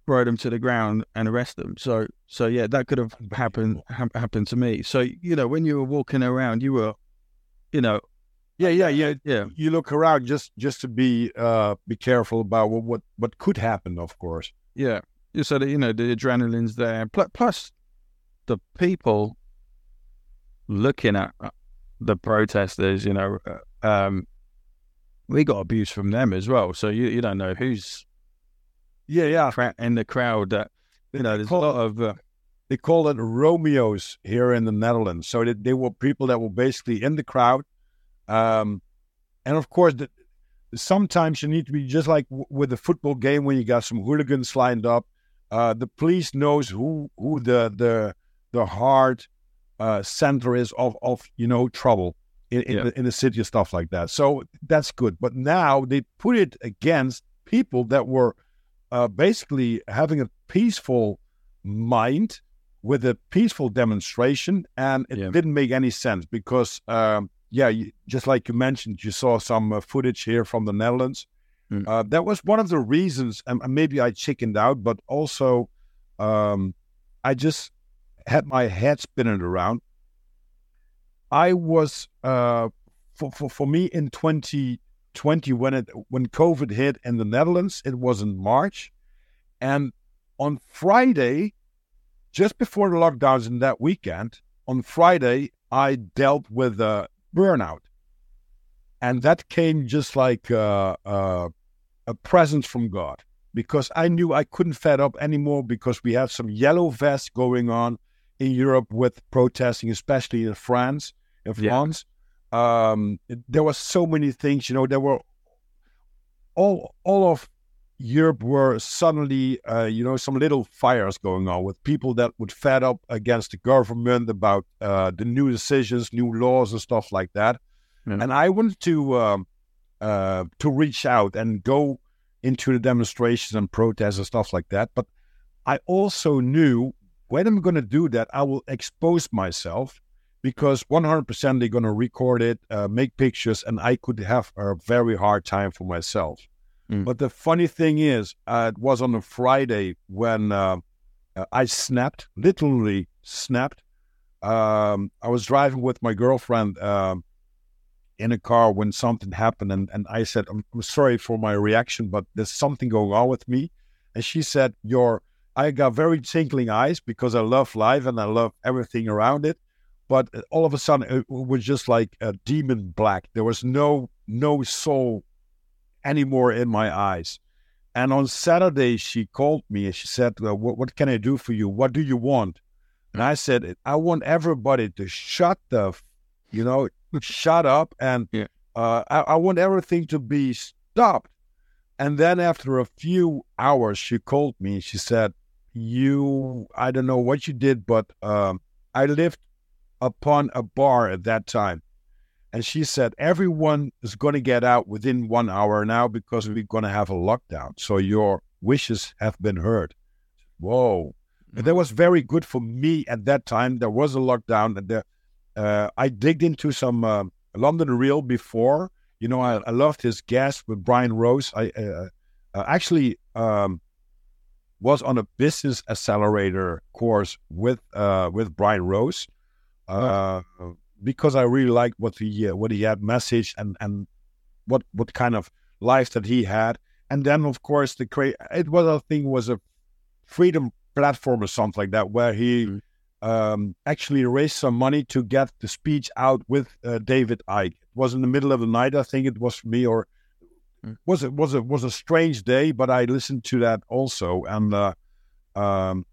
throw them to the ground and arrest them. So so yeah, that could have happened ha- happened to me. So you know, when you were walking around, you were, you know, yeah, yeah, yeah, yeah. You look around just just to be uh be careful about what what, what could happen, of course. Yeah, so that you know the adrenaline's there. Plus, the people looking at uh, the protesters, you know, uh, um, we got abuse from them as well. So you you don't know who's yeah yeah in the crowd that you know there's a lot of uh, they call it Romeos here in the Netherlands. So they, they were people that were basically in the crowd, um, and of course the, sometimes you need to be just like w- with a football game when you got some hooligans lined up. Uh, the police knows who who the the the hard uh, center is of of you know trouble in in, yeah. the, in the city and stuff like that. So that's good. But now they put it against people that were uh, basically having a peaceful mind with a peaceful demonstration, and it yeah. didn't make any sense because, um, yeah, you, just like you mentioned, you saw some uh, footage here from the Netherlands. Mm. Uh, that was one of the reasons, and maybe I chickened out, but also um, I just had my head spinning around. I was uh, for, for for me in 2020 when it when COVID hit in the Netherlands, it was in March, and on Friday, just before the lockdowns in that weekend, on Friday I dealt with a burnout, and that came just like uh, uh, a present from God because I knew I couldn't fed up anymore because we had some yellow vests going on in Europe with protesting, especially in France. In France, yeah. um, there were so many things. You know, there were all all of Europe were suddenly, uh, you know, some little fires going on with people that would fed up against the government about uh, the new decisions, new laws, and stuff like that. Yeah. And I wanted to um, uh, to reach out and go into the demonstrations and protests and stuff like that. But I also knew when I'm going to do that, I will expose myself because 100% they're going to record it, uh, make pictures, and I could have a very hard time for myself. Mm. But the funny thing is, uh, it was on a Friday when uh, uh I snapped, literally snapped. Um, I was driving with my girlfriend um, in a car when something happened, and, and I said, I'm, I'm sorry for my reaction, but there's something going on with me. And she said, You're I got very twinkling eyes because I love life and I love everything around it. But all of a sudden, it was just like a demon black. There was no no soul anymore in my eyes. And on Saturday, she called me and she said, well, what, what can I do for you? What do you want? And I said, I want everybody to shut the, you know, shut up. And Yeah. uh, I, I want everything to be stopped. And then after a few hours, she called me and she said, You, I don't know what you did, but um, I lived upon a bar at that time. And she said, Everyone is going to get out within one hour now because we're going to have a lockdown. So your wishes have been heard. Whoa. And that was very good for me at that time. There was a lockdown. And there, uh, I digged into some uh, London Real before. You know, I, I loved his guest with Brian Rose. I uh, uh, actually um, was on a business accelerator course with uh, with Brian Rose uh, because I really liked what he uh, what he had message and and what what kind of life that he had. And then of course the cra- it was a thing was a freedom platform or something like that where he Mhm. um, actually raised some money to get the speech out with uh, David Icke. It was in the middle of the night, I think it was for me, or Mm. was it was it was a strange day, but I listened to that also, and uh, um,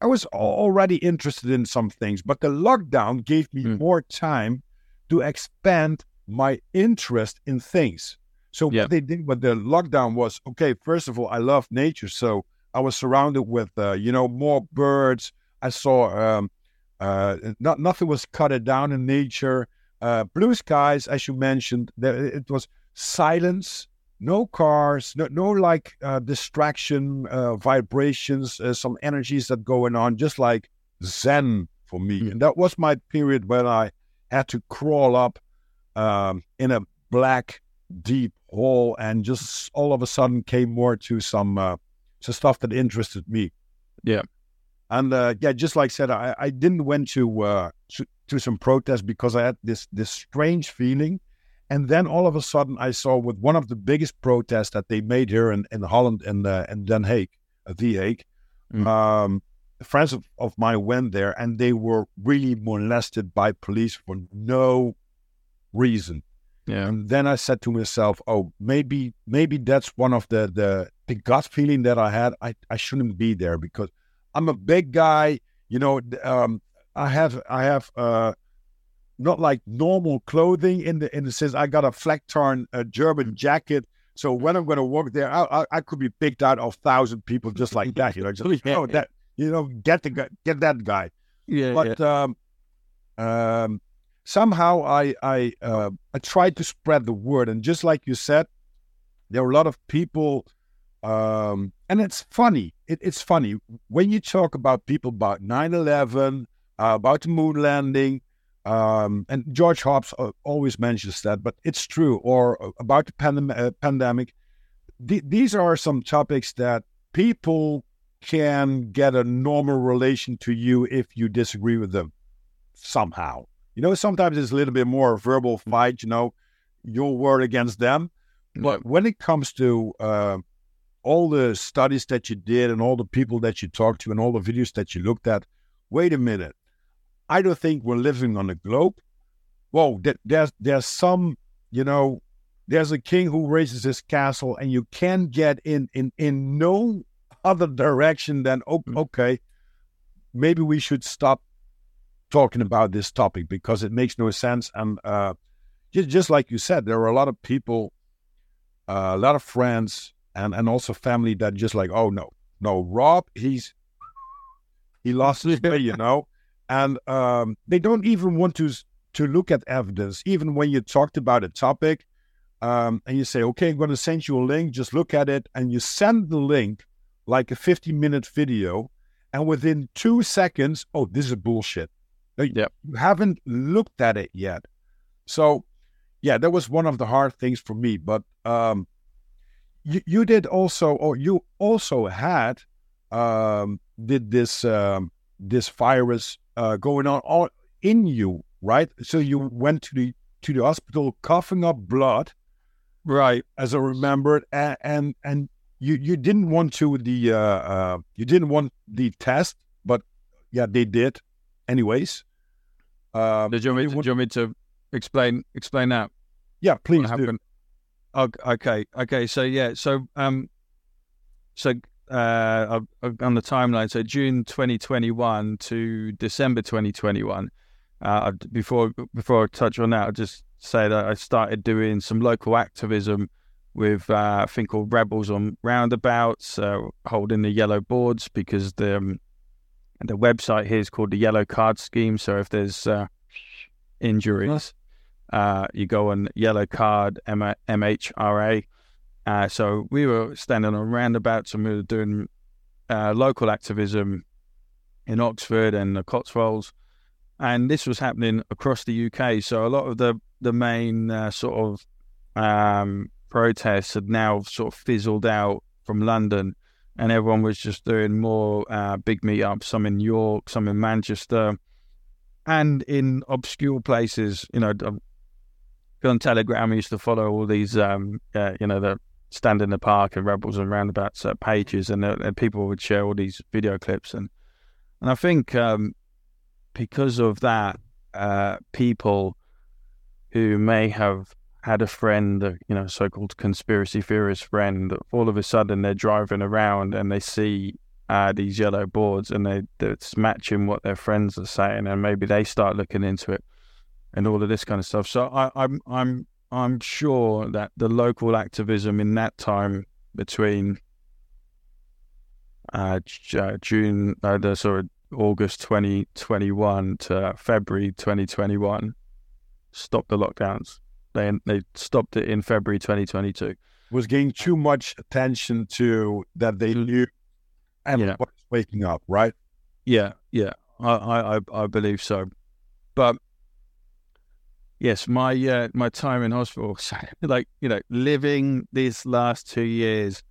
I was already interested in some things, but the lockdown gave me Mm. more time to expand my interest in things. So Yeah. what they did with the lockdown was okay. First of all, I love nature, so I was surrounded with uh, you know more birds. I saw um, uh, not nothing was cut down in nature. Uh, blue skies, as you mentioned, there, it was silence, no cars, no, no like uh, distraction, uh, vibrations, uh, some energies that going on, just like Zen for me. Mm. And that was my period when I had to crawl up um, in a black, deep hole and just all of a sudden came more to some uh, to stuff that interested me. Yeah. And uh, yeah, just like I said, I, I didn't went to, uh, to to some protests because I had this this strange feeling. And then all of a sudden, I saw with one of the biggest protests that they made here in, in Holland and uh, in Den Haag, uh, The Hague. Mm. Um, friends of, of mine went there and they were really molested by police for no reason. Yeah. And then I said to myself, "Oh, maybe maybe that's one of the the, the gut feeling that I had. I, I shouldn't be there because I'm a big guy. You know, um, I have I have uh, not like normal clothing in the in the sense I got a flak Flecktarn a German jacket. So when I'm going to walk there, I, I, I could be picked out of thousand people just like that. You know, just [laughs] Yeah. oh that you know get the guy, get that guy Yeah. but um, um, somehow I I uh, I tried to spread the word, and just like you said, there are a lot of people, um, and it's funny. It, it's funny when you talk about people about 9-11, uh, about the moon landing, um, and George Hobbs uh, always mentions that, but it's true. Or uh, about the pandem- uh, pandemic. Th- these are some topics that people can get a normal relation to you if you disagree with them somehow. You know, sometimes it's a little bit more verbal fight, you know, your word against them. But when it comes to uh, all the studies that you did and all the people that you talked to and all the videos that you looked at, wait a minute. I don't think we're living on a globe. Whoa, there, there's there's some, you know, there's a king who raises his castle, and you can get in in in no other direction than Mm. okay, maybe we should stop talking about this topic because it makes no sense. And uh, just, just like you said, there are a lot of people, uh, a lot of friends, and and also family that just like, oh no, no, Rob, he's he lost his way, you know, and um, they don't even want to to look at evidence, even when you talked about a topic. Um, and you say, okay, I'm going to send you a link. Just look at it, and you send the link like a 50 minute video, and within two seconds, oh, this is bullshit. Yep. You haven't looked at it yet. So, yeah, that was one of the hard things for me. But um, you, you did also, or you also had, um, did this um, this virus uh, going on all in you, right? So you went to the to the hospital coughing up blood, right. as I remembered, and and, and you you didn't want to the uh, uh, you didn't want the test, but yeah, they did, anyways. Um, Do you want me to, you want to explain explain that? yeah, please do. Okay, okay. So yeah, so um, so uh, on the timeline, so June 2021 to December 2021. Uh, before before I touch on that, I'll just say that I started doing some local activism with uh, a thing called Rebels on Roundabouts, uh, holding the yellow boards because the um, the website here is called the Yellow Card Scheme. So if there's uh, injuries, uh, you go on Yellow Card M- MHRA. Uh, so we were standing on roundabouts and we were doing uh, local activism in Oxford and the Cotswolds. And this was happening across the UK. So a lot of the, the main sort of um, protests had now sort of fizzled out from London, and everyone was just doing more uh, big meetups, some in York, some in Manchester, and in obscure places. You know, on Telegram, I used to follow all these, um, uh, you know, the stand in the park and rebels and roundabouts uh, pages, and, uh, and, people would share all these video clips, and and I think um, because of that, uh, people who may have had a friend, you know, so-called conspiracy theorist friend. All of a sudden, they're driving around and they see uh, these yellow boards, and they it's matching what their friends are saying, and maybe they start looking into it, and all of this kind of stuff. So I, I'm I'm I'm sure that the local activism in that time between uh, uh June, uh, the sort of August 2021 to February 2021 stopped the lockdowns. They they stopped it in February 2022. Was getting too much attention to that they knew and yeah. was waking up, right? Yeah, yeah, I, I I believe so. But yes, my uh, my time in hospital, [laughs] like you know, living these last two years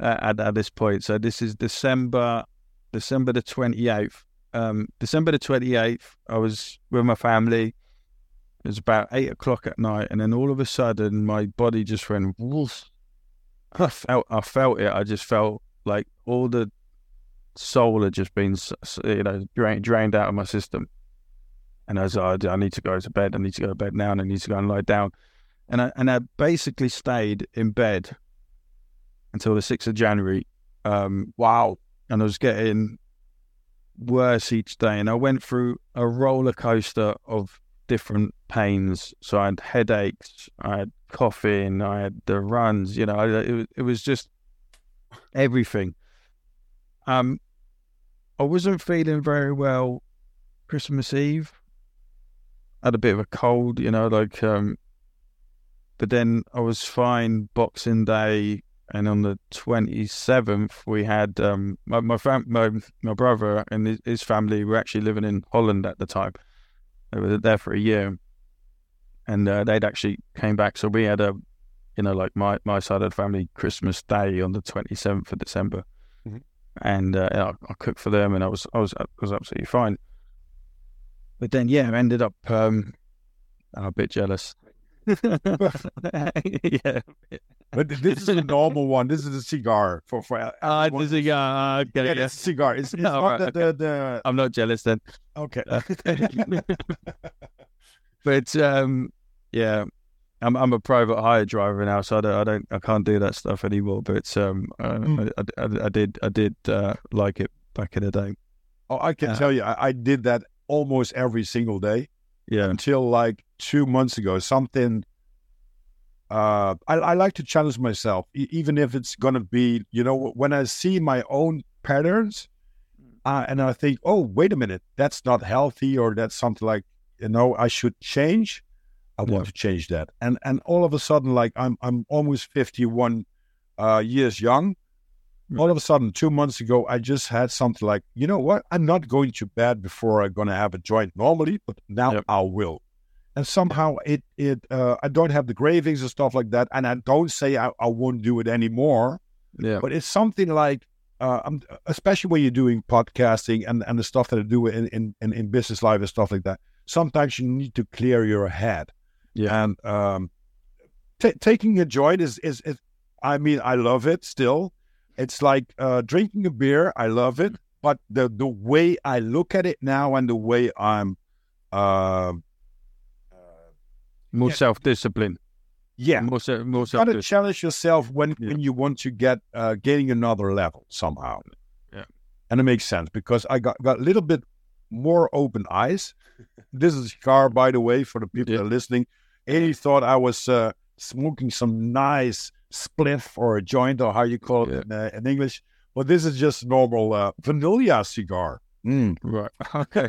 uh, at at this point. So this is December December the twenty eighth. Um, December the twenty eighth. I was with my family. It was about eight o'clock at night, and then all of a sudden, my body just went. Woof. [laughs] I felt, I felt it. I just felt like all the soul had just been, you know, drained, drained out of my system. And I was like, I need to go to bed. I need to go to bed now, and I need to go and lie down. And I and I basically stayed in bed until the sixth of January. Um, wow! And I was getting worse each day, and I went through a roller coaster of different pains. So I had headaches, I had coughing, I had the runs. You know, it, it was just everything. Um, I wasn't feeling very well Christmas Eve. Had a bit of a cold, you know, like um, but then I was fine Boxing Day, and on the twenty seventh we had um, my my, fam- my my brother and his, his family were actually living in Holland at the time, they were there for a year, and uh, they'd actually came back. So we had a, you know, like my my side of the family Christmas Day on the twenty seventh of December, mm-hmm. and uh, I, I, cooked for them, and I was I was I was absolutely fine. But then, yeah, I ended up um, a bit jealous. [laughs] yeah, but this is a normal one. This is a cigar for for. Uh, uh the cigar. Okay, yeah, yeah. cigar. It's, it's no, not right, the, okay. the, the, I'm not jealous then. Okay. [laughs] but um, yeah, I'm I'm a private hire driver now, so I don't I don't I can't do that stuff anymore. But um, uh, mm. I, I, I, did I did uh, like it back in the day. Oh, I can uh, tell you, I, I did that almost every single day. Yeah. Until like two months ago, something uh, I, I, like to challenge myself, e- even if it's to be, you know, when I see my own patterns mm. uh, and I think, oh, wait a minute, that's not healthy or that's something like, you know, I should change. I yeah. want to change that. And and all of a sudden, like I'm I'm almost 51 uh, years young. All of a sudden, two months ago, I just had something like, you know what? I'm not going to bed before I'm going to have a joint normally, but now yep. I will and somehow it it uh, I don't have the cravings and stuff like that, and I don't say I, I won't do it anymore. Yeah, but it's something like, uh, especially when you're doing podcasting and, and the stuff that I do in, in, in, in business life and stuff like that. Sometimes you need to clear your head. Yeah, and um, t- taking a joint is, is is I mean I love it still. It's like uh, drinking a beer. I love it, but the the way I look at it now and the way I'm. Uh, more yeah. self discipline. Yeah, more so, more so. got to challenge yourself when Yeah. when you want to get uh, getting another level somehow. Yeah. and it makes sense because I got got a little bit more open eyes. this is a cigar, by the way, for the people Yeah. that are listening. Any thought I was uh, smoking some nice spliff or a joint or how you call it Yeah. in, uh, in English. But this is just normal uh, vanilla cigar. Mm. Right. [laughs] Okay.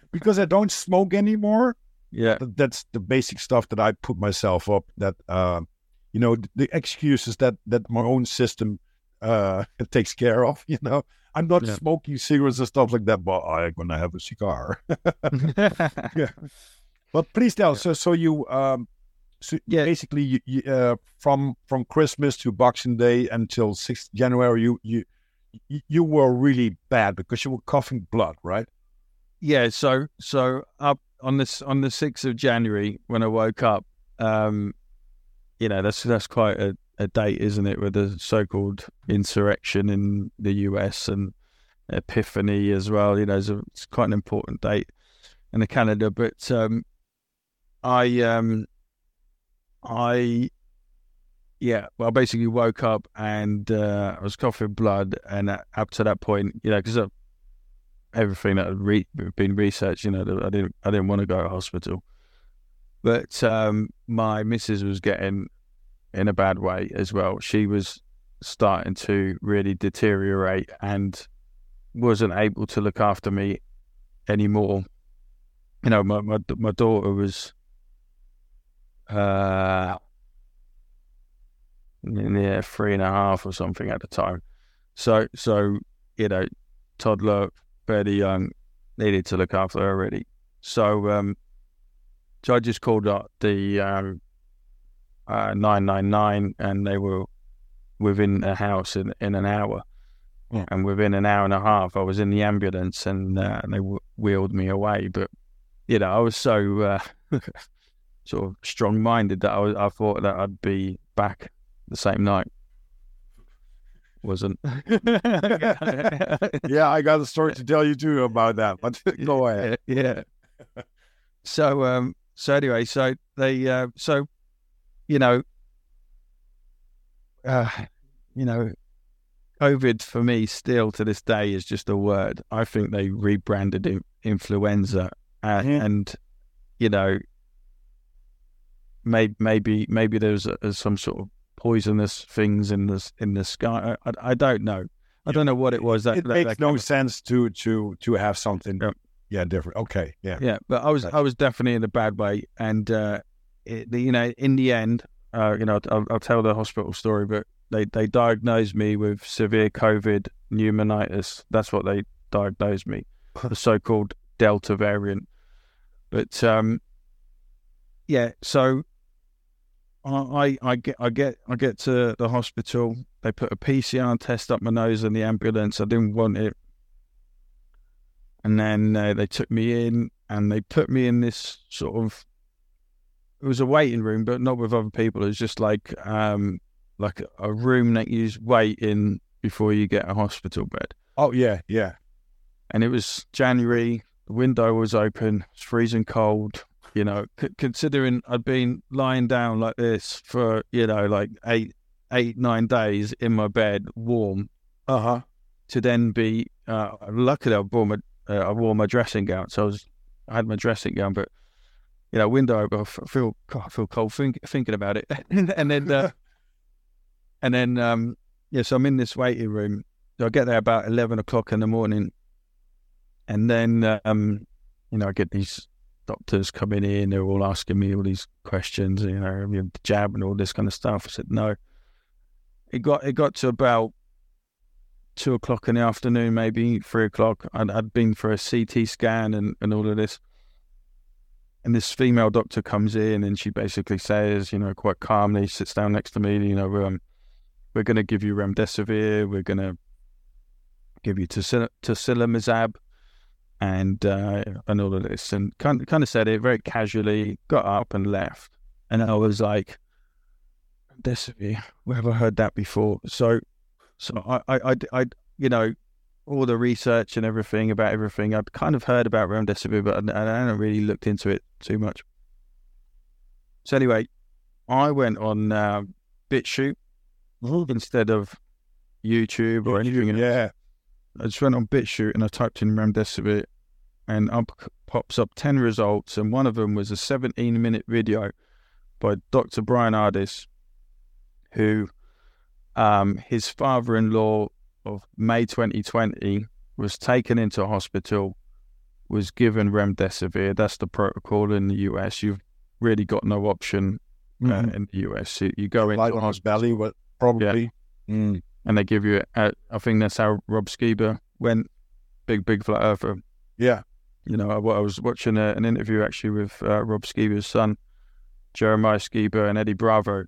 [laughs] Because I don't smoke anymore, yeah. th- that's the basic stuff that I put myself up. That uh, you know, th- the excuses that that my own system uh [laughs] takes care of. You know, I'm not Yeah. smoking cigarettes and stuff like that, but I'm gonna have a cigar. but please tell. So, so you um, so Yeah. basically you, you uh from from Christmas to Boxing Day until 6th January, you you you- were really bad because you were coughing blood, right? yeah. So so up on this on the sixth of January when I woke up, um, you know that's that's quite a, a date, isn't it, with the so-called insurrection in the U.S. and Epiphany as well. You know, it's, a, it's quite an important date in the calendar. But um, I um, I yeah, well, I basically woke up and uh, I was coughing blood, and up to that point, you know, because everything that had re- been researched, you know, I didn't, I didn't want to go to hospital, but um, my missus was getting in a bad way as well. She was starting to really deteriorate and wasn't able to look after me anymore. You know, my my, my daughter was uh yeah, three and a half or something at the time. So, so you know, toddler, fairly young, needed to look after her already. So, um, so I just called up the um, uh, nine nine nine, and they were within a house in in an hour. Yeah. And within an hour and a half, I was in the ambulance, and, uh, and they w- wheeled me away. But you know, I was so uh, [laughs] sort of strong minded that I was, I thought that I'd be back the same night. Wasn't. [laughs] yeah, I got a story to tell you too about that. But [laughs] go ahead. Yeah. So um so anyway, so they uh so you know uh you know COVID for me still to this day is just a word. I think they rebranded in, influenza uh, Mhm. and you know maybe maybe maybe there's a, some sort of poisonous things in the in the sky. I, I, I don't know. I don't know what it was. That it that- makes that no up. sense to to to have something Yep. yeah different okay yeah Yeah, but I was. I was definitely in a bad way, and uh, it, you know, in the end, uh, you know, I'll, I'll tell the hospital story, but they they diagnosed me with severe COVID pneumonitis. That's what they diagnosed me, the so-called Delta variant. But um, yeah, so I I I get I get I get to the hospital. They put a PCR test up my nose in the ambulance. I didn't want it. And then uh, they took me in and they put me in this sort of it was a waiting room, but not with other people. It was just like um like a room that you wait in before you get a hospital bed. oh yeah yeah And it was January. The window was open. It's freezing cold. You know, c- considering I'd been lying down like this for you know like eight, eight, nine days in my bed, warm, uh-huh to then be uh, luckily I wore my uh, I wore my dressing gown, so I was I had my dressing gown, but you know, window open. I feel God, I feel cold think, thinking about it, [laughs] and then uh, [laughs] and then um, yeah, so I'm in this waiting room. So I get there about eleven o'clock in the morning, and then um, you know I get these doctors coming in. They're all asking me all these questions. You know, the jab and all this kind of stuff. I said no. It got it got to about two o'clock in the afternoon, maybe three o'clock. I'd, I'd been for a CT scan and, and all of this. And this female doctor comes in and she basically says, you know, quite calmly, sits down next to me, you know, um, we're going to give you remdesivir, we're going to give you tocil- tocilizumab and uh, and all of this. And kind, kind of said it very casually, got up and left. And I was like, remdesivir, where have I heard that before? So so I, I, I, I, you know, all the research and everything about everything, I'd kind of heard about remdesivir, but I, I hadn't really looked into it too much. So anyway, I went on uh, BitChute Mhm. instead of YouTube or anything. else. Yeah. I just went on BitChute and I typed in remdesivir, and up pops up ten results, and one of them was a 17 minute video by Dr. Bryan Ardis, who um, his father-in-law of May 2020 was taken into hospital, was given remdesivir. That's the protocol in the US. You've really got no option uh, Mhm. in the US. You, you go into Light on his belly, what probably. Mm. And they give you. A, I think that's how Rob Skiba went. Big, big flat earther. Yeah. You know, I, I was watching a, an interview actually with uh, Rob Skiba's son, Jeremiah Skiba, and Eddie Bravo.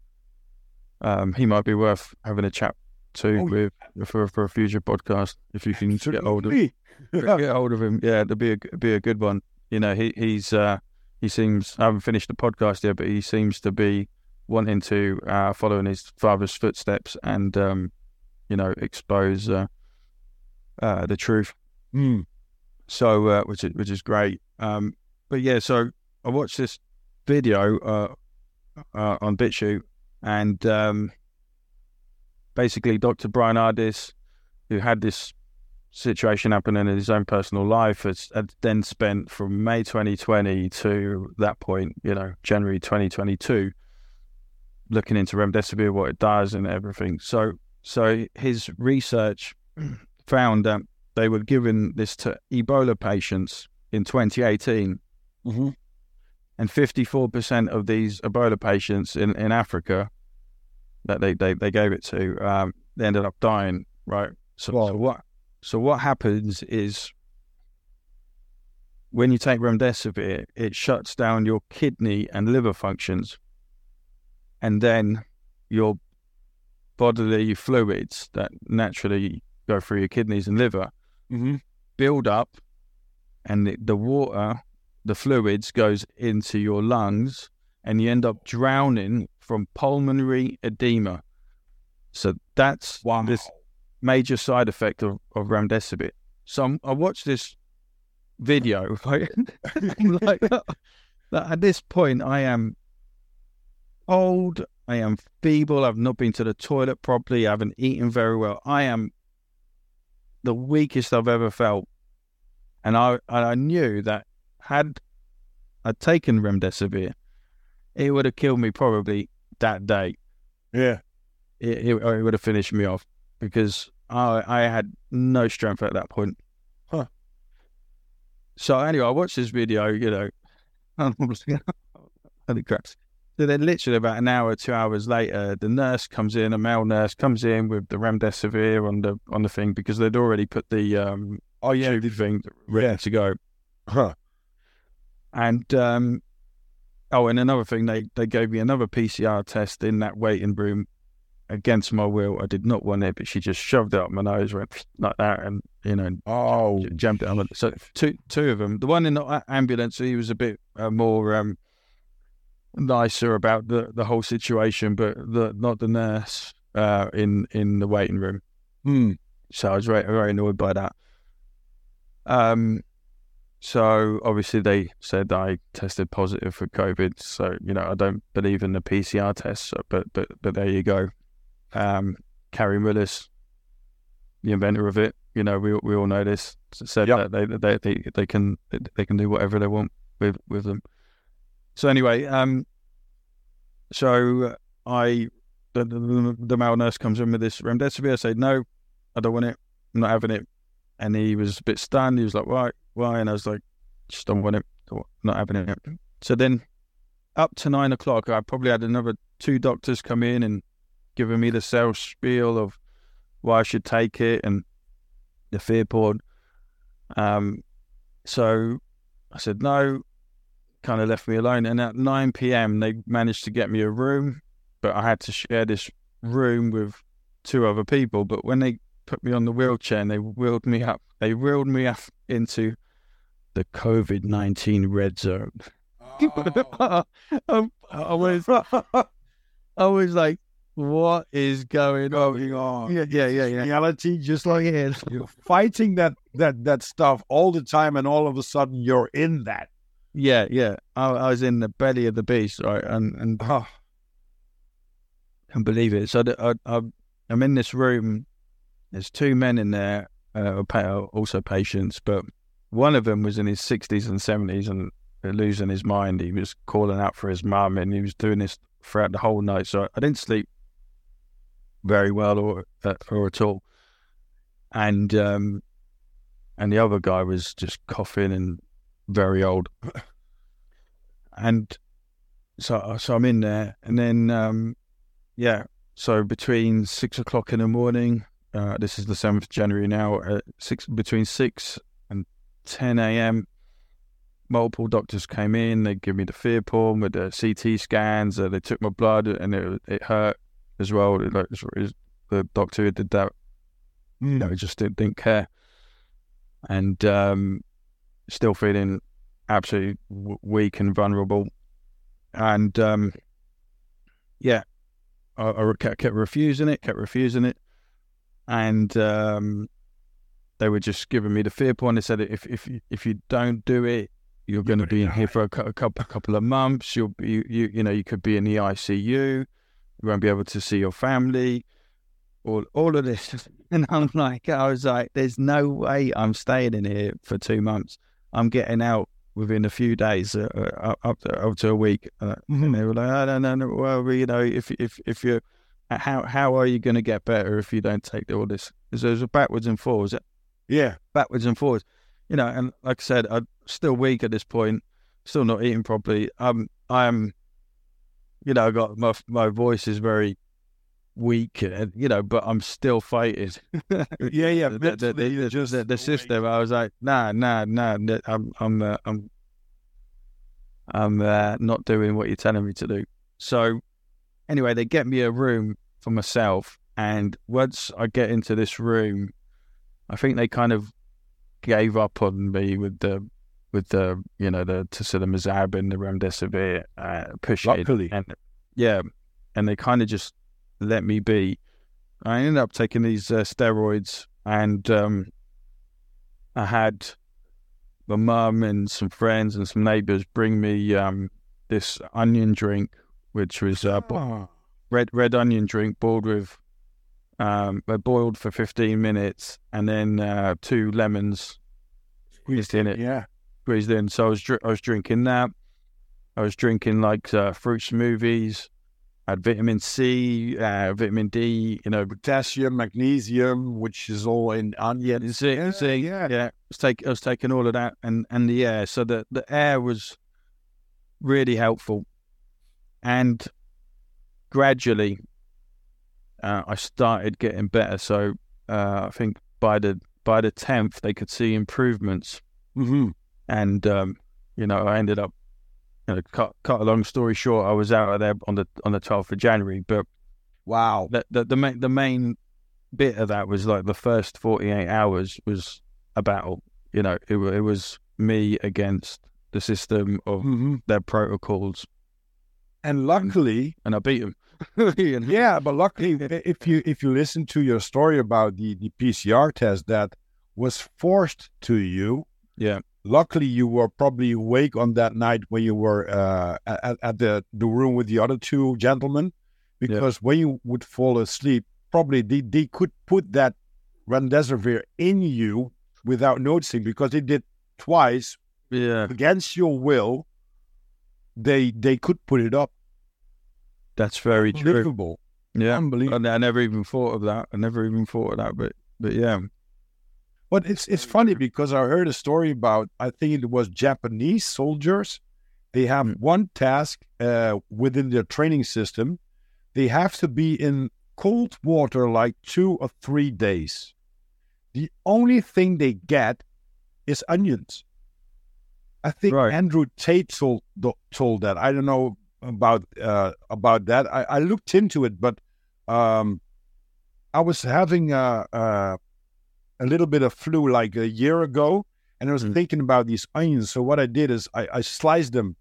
Um, he might be worth having a chat to Oh, with for for a future podcast if you can get hold of [laughs] get hold of him. Yeah, it'll be a be a good one. You know, he he's uh, he seems I haven't finished the podcast yet, but he seems to be wanting to uh, follow in his father's footsteps and um, you know expose uh, uh, the truth. Mm. So uh, which is which is great. Um, but yeah, so I watched this video uh, uh, on BitChute, and um, basically Dr. Bryan Ardis, who had this situation happening in his own personal life, has, had then spent from May 2020 to that point, you know, January 2022, looking into remdesivir, what it does, and everything. So, so his research found that they were giving this to Ebola patients in 2018 Mhm. and 54% of these Ebola patients in, in Africa that they, they, they gave it to, um, they ended up dying, right? So, Wow. so what so what happens is when you take remdesivir, it shuts down your kidney and liver functions, and then your bodily fluids that naturally go through your kidneys and liver Mhm. build up, and the, the water, the fluids goes into your lungs, and you end up drowning from pulmonary edema. So that's Wow. this major side effect of, of remdesivir. So I'm, I watched this video. [laughs] Right? [laughs] Like, [laughs] at this point, I am old. I am feeble. I've not been to the toilet properly. I haven't eaten very well. I am the weakest I've ever felt. And I, I knew that had I taken remdesivir, it would have killed me probably that day Yeah. it, it, it would have finished me off because I I had no strength at that point. Huh. So anyway, I watched this video, you know, and I was like, holy crap. So then literally about an hour, two hours later, the nurse comes in, a male nurse comes in with the remdesivir on the on the thing because they'd already put the um Oh yeah. tube thing ready Yeah. to go. Huh. And um, oh, and another thing, they they gave me another PCR test in that waiting room against my will. I did not want it, but she just shoved it up my nose, went like that, and you know, Oh. jumped jammed it on. So two two of them. The one in the ambulance, he was a bit uh, more um, nicer about the the whole situation, but the not the nurse uh, in in the waiting room. Hmm. So I was very, very annoyed by that. Um, so obviously they said I tested positive for COVID. So you know I don't believe in the PCR test. But but but there you go. Um, Kary Mullis, the inventor of it, you know we we all know this. Said Yep. that they, they they they can they can do whatever they want with with them. So anyway, um, so I the, the, the male nurse comes in with this remdesivir. I say no, I don't want it. I'm not having it. And he was a bit stunned. He was like, why? Why? And I was like, just don't want it. Don't- Not having it. So then up to nine o'clock, I probably had another two doctors come in and giving me the sales spiel of why I should take it and the fear porn. Um, so I said no, kind of left me alone. And at 9 p.m., they managed to get me a room, but I had to share this room with two other people. But when they put me on the wheelchair and they wheeled me up, they wheeled me up into the COVID 19 red zone. [laughs] Um, I was, I was like, what is going on? Going on. Yeah, yeah, yeah, yeah. Reality, just like it. you're fighting that that that stuff all the time, and all of a sudden you're in that. Yeah, yeah. I, I was in the belly of the beast, right? And and Oh, can't believe it. So I, I, I'm in this room. There's two men in there, uh, also patients, but one of them was in his 60s and 70s and losing his mind. He was calling out for his mum, and he was doing this throughout the whole night. So I didn't sleep very well or uh, or at all. And um, and the other guy was just coughing and very old. and so so I'm in there, and then um, yeah, so between six o'clock in the morning, uh, this is the seventh of January now, uh, six between six and ten a.m. Multiple doctors came in. They give me the Fearporn with the CT scans. Uh, they took my blood, and it, it hurt as well. It, like, it, the doctor who did that, you know, just didn't, didn't care, and um, still feeling absolutely w- weak and vulnerable. And um, yeah, I, I kept, kept, refusing it, kept refusing it, and um, they were just giving me the fear point. They said if if if you don't do it, you're going to be in here for a, a, couple a couple of months. You'll be you, you you know you could be in the ICU. You won't be able to see your family. All all of this, [laughs] and I'm like, I was like, there's no way I'm staying in here for two months. I'm getting out within a few days, uh, uh up to, up to a week. Uh, mm-hmm. And they were like, I don't know. Well, you know, if if if you how how are you going to get better if you don't take all this? There's a backwards and forwards. Yeah, backwards and forwards. You know, and like I said, I'm still weak at this point, still not eating properly. Um, I'm, you know, I got my my voice is very weak, you know, but I'm still fighting. [laughs] yeah, yeah. [laughs] the, the, the, just the, the system. I was like, nah, nah, nah. I'm, I'm, uh, I'm, I'm uh, not doing what you're telling me to do. So, anyway, they get me a room for myself, and once I get into this room, I think they kind of gave up on me with the with the you know the tocilizumab and the remdesivir uh, push Luckily. and yeah, and they kind of just let me be. I ended up taking these uh, steroids, and um, I had my mum and some friends and some neighbours bring me um, this onion drink, which was uh, oh. red red onion drink boiled with um, boiled for fifteen minutes, and then uh, two lemons squeezed in it. Yeah, squeezed in. So I was I was drinking that. I was drinking like uh, fruit smoothies had vitamin C, uh, vitamin D, you know, potassium, magnesium, which is all in onion. Zinc, yeah, zinc, yeah. yeah. I was, take, I was taking all of that and, and the air. So the, the air was really helpful. And gradually, uh, I started getting better. So uh, I think by the by the tenth, they could see improvements. Mm-hmm. And um, you know, I ended up you know, cut cut a long story short, I was out of there on the on the twelfth of January. But wow, the the the main, the main bit of that was like the first forty eight hours was a battle. You know, it it was me against the system of mm-hmm. their protocols, and luckily, and, and I beat them. [laughs] you know? Yeah, but luckily, if you if you listen to your story about the the PCR test that was forced to you, yeah, luckily you were probably awake on that night when you were uh, at, at, the, the room with the other two gentlemen because when you would fall asleep probably they, they could put that remdesivir in you without noticing because they did twice yeah. against your will they they could put it up. That's very true. Yeah. Unbelievable. I never even thought of that. I never even thought of that but but yeah but it's it's funny because I heard a story about I think it was Japanese soldiers. They have hmm. one task uh, within their training system. They have to be in cold water like two or three days. The only thing they get is onions. I think right. Andrew Tate told told that. I don't know about uh, about that. I, I, looked into it, but um, I was having a, a a little bit of flu like a year ago, and I was mm. thinking about these onions. So what I did is I, I sliced them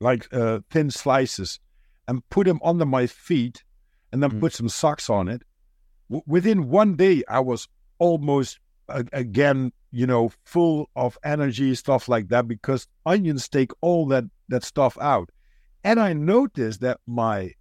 like uh, thin slices and put them under my feet, and then mm. put some socks on it. W- within one day, I was almost uh, again, you know, full of energy, stuff like that, because onions take all that that stuff out. And I noticed that my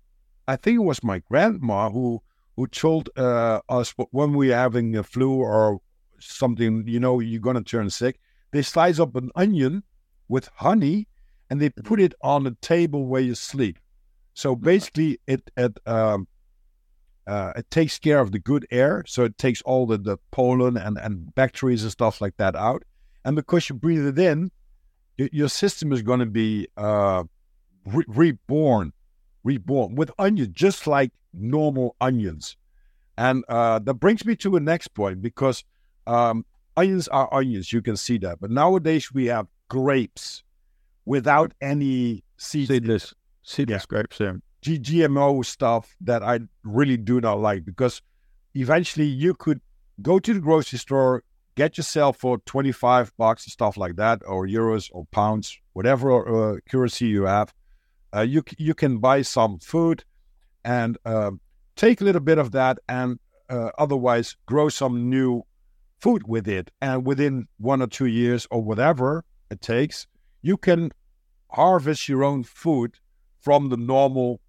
I think it was my grandma who who told uh, us when we are having a flu or something, you know, you're gonna turn sick. They slice up an onion with honey and they put it on the table where you sleep. So basically, it it um, uh, it takes care of the good air, so it takes all the, the pollen and, and bacteria and stuff like that out. And because you breathe it in, your, your system is going to be uh, re- reborn, reborn with onions, just like normal onions. And uh, that brings me to a next point because um, onions are onions. You can see that. But nowadays we have grapes without any seeds. Seedless, seedless yeah. grapes. Yeah. G- GMO stuff that I really do not like because eventually you could go to the grocery store, get yourself for 25 bucks and stuff like that, or euros or pounds, whatever uh, currency you have. Uh, you, you can buy some food and uh, take a little bit of that and uh, otherwise grow some new food with it. And within one or two years or whatever it takes, you can harvest your own food from the normal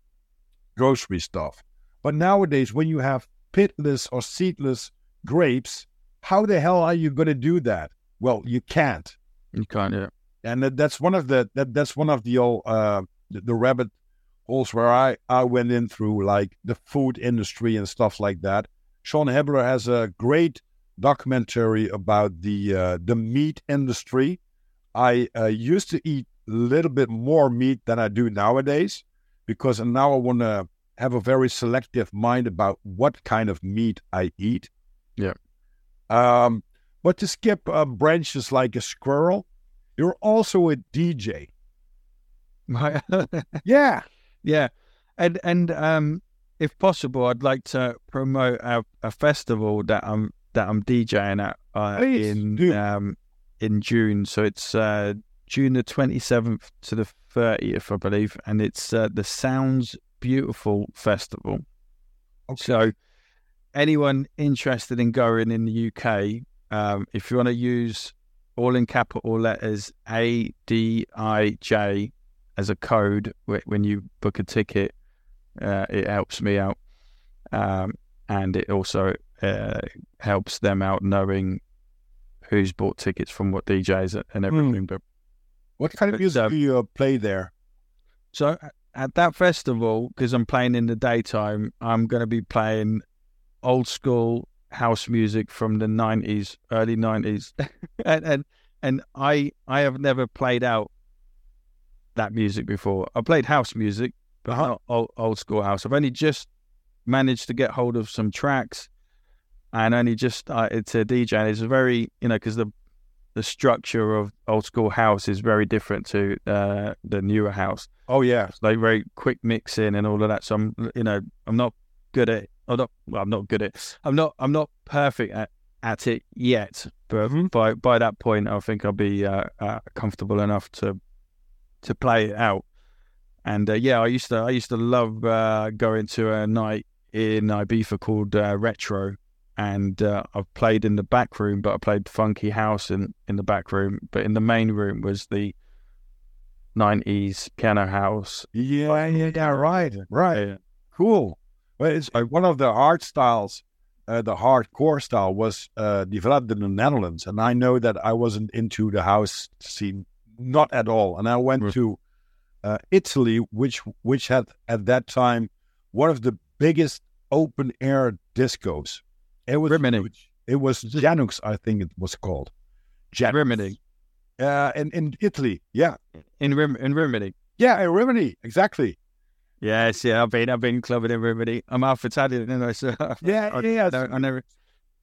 grocery stuff. But nowadays, when you have pitless or seedless grapes, how the hell are you going to do that? Well, you can't. You can't, yeah. And that, that's one of the that, that's one of the old uh, the, the rabbit holes where I I went in through like the food industry and stuff like that. Sean Hibbeler has a great documentary about the uh, the meat industry. I uh, used to eat a little bit more meat than I do nowadays because now I want to have a very selective mind about what kind of meat I eat. Yeah. Um, but to skip uh, branches like a squirrel, you're also a DJ. [laughs] yeah. Yeah. And and um if possible I'd like to promote a, a festival that I'm that I'm DJing at uh, in um in June. So it's uh June the 27th to the 30th, I believe, and it's uh, the Sounds Beautiful Festival. Okay. So, anyone interested in going in the UK, um, if you want to use all in capital letters A D I J as a code when you book a ticket, uh, it helps me out. Um, and it also uh, helps them out knowing who's bought tickets from what DJs and hmm. everything. Mm. But what kind of music do you uh, play there? So at that festival, because I'm playing in the daytime, I'm going to be playing old school house music from the 90s, early 90s, [laughs] and, and and I I have never played out that music before. I played house music, but uh-huh. not old, old school house. I've only just managed to get hold of some tracks, and only just started to DJ. And it's very you know because the the structure of old school house is very different to uh, the newer house. Oh yeah, it's like very quick mixing and all of that. So I'm, you know, I'm not good at. I'm not. Well, I'm not good at. I'm not. I'm not perfect at, at it yet. But mm-hmm. by by that point, I think I'll be uh, uh, comfortable enough to to play it out. And uh, yeah, I used to. I used to love uh, going to a night in Ibiza called uh, Retro and uh, I've played in the back room, but I played funky house in in the back room. But in the main room was the '90s piano house. Yeah, yeah, yeah. Right, right. Yeah. Cool. Well, it's uh, one of the art styles. Uh, the hardcore style was uh, developed in the Netherlands, and I know that I wasn't into the house scene, not at all. And I went right. to uh, Italy, which which had at that time one of the biggest open air discos it was Rimini. Huge. It was Janux, I think it was called. Janux. Rimini. Uh, in, in Italy, yeah. In Rim in Rimini. Yeah, in Rimini, exactly. Yes, yeah, I've been I've been clubbing in Rimini. I'm half Italian, you know, so yeah, I, yeah. I, I never.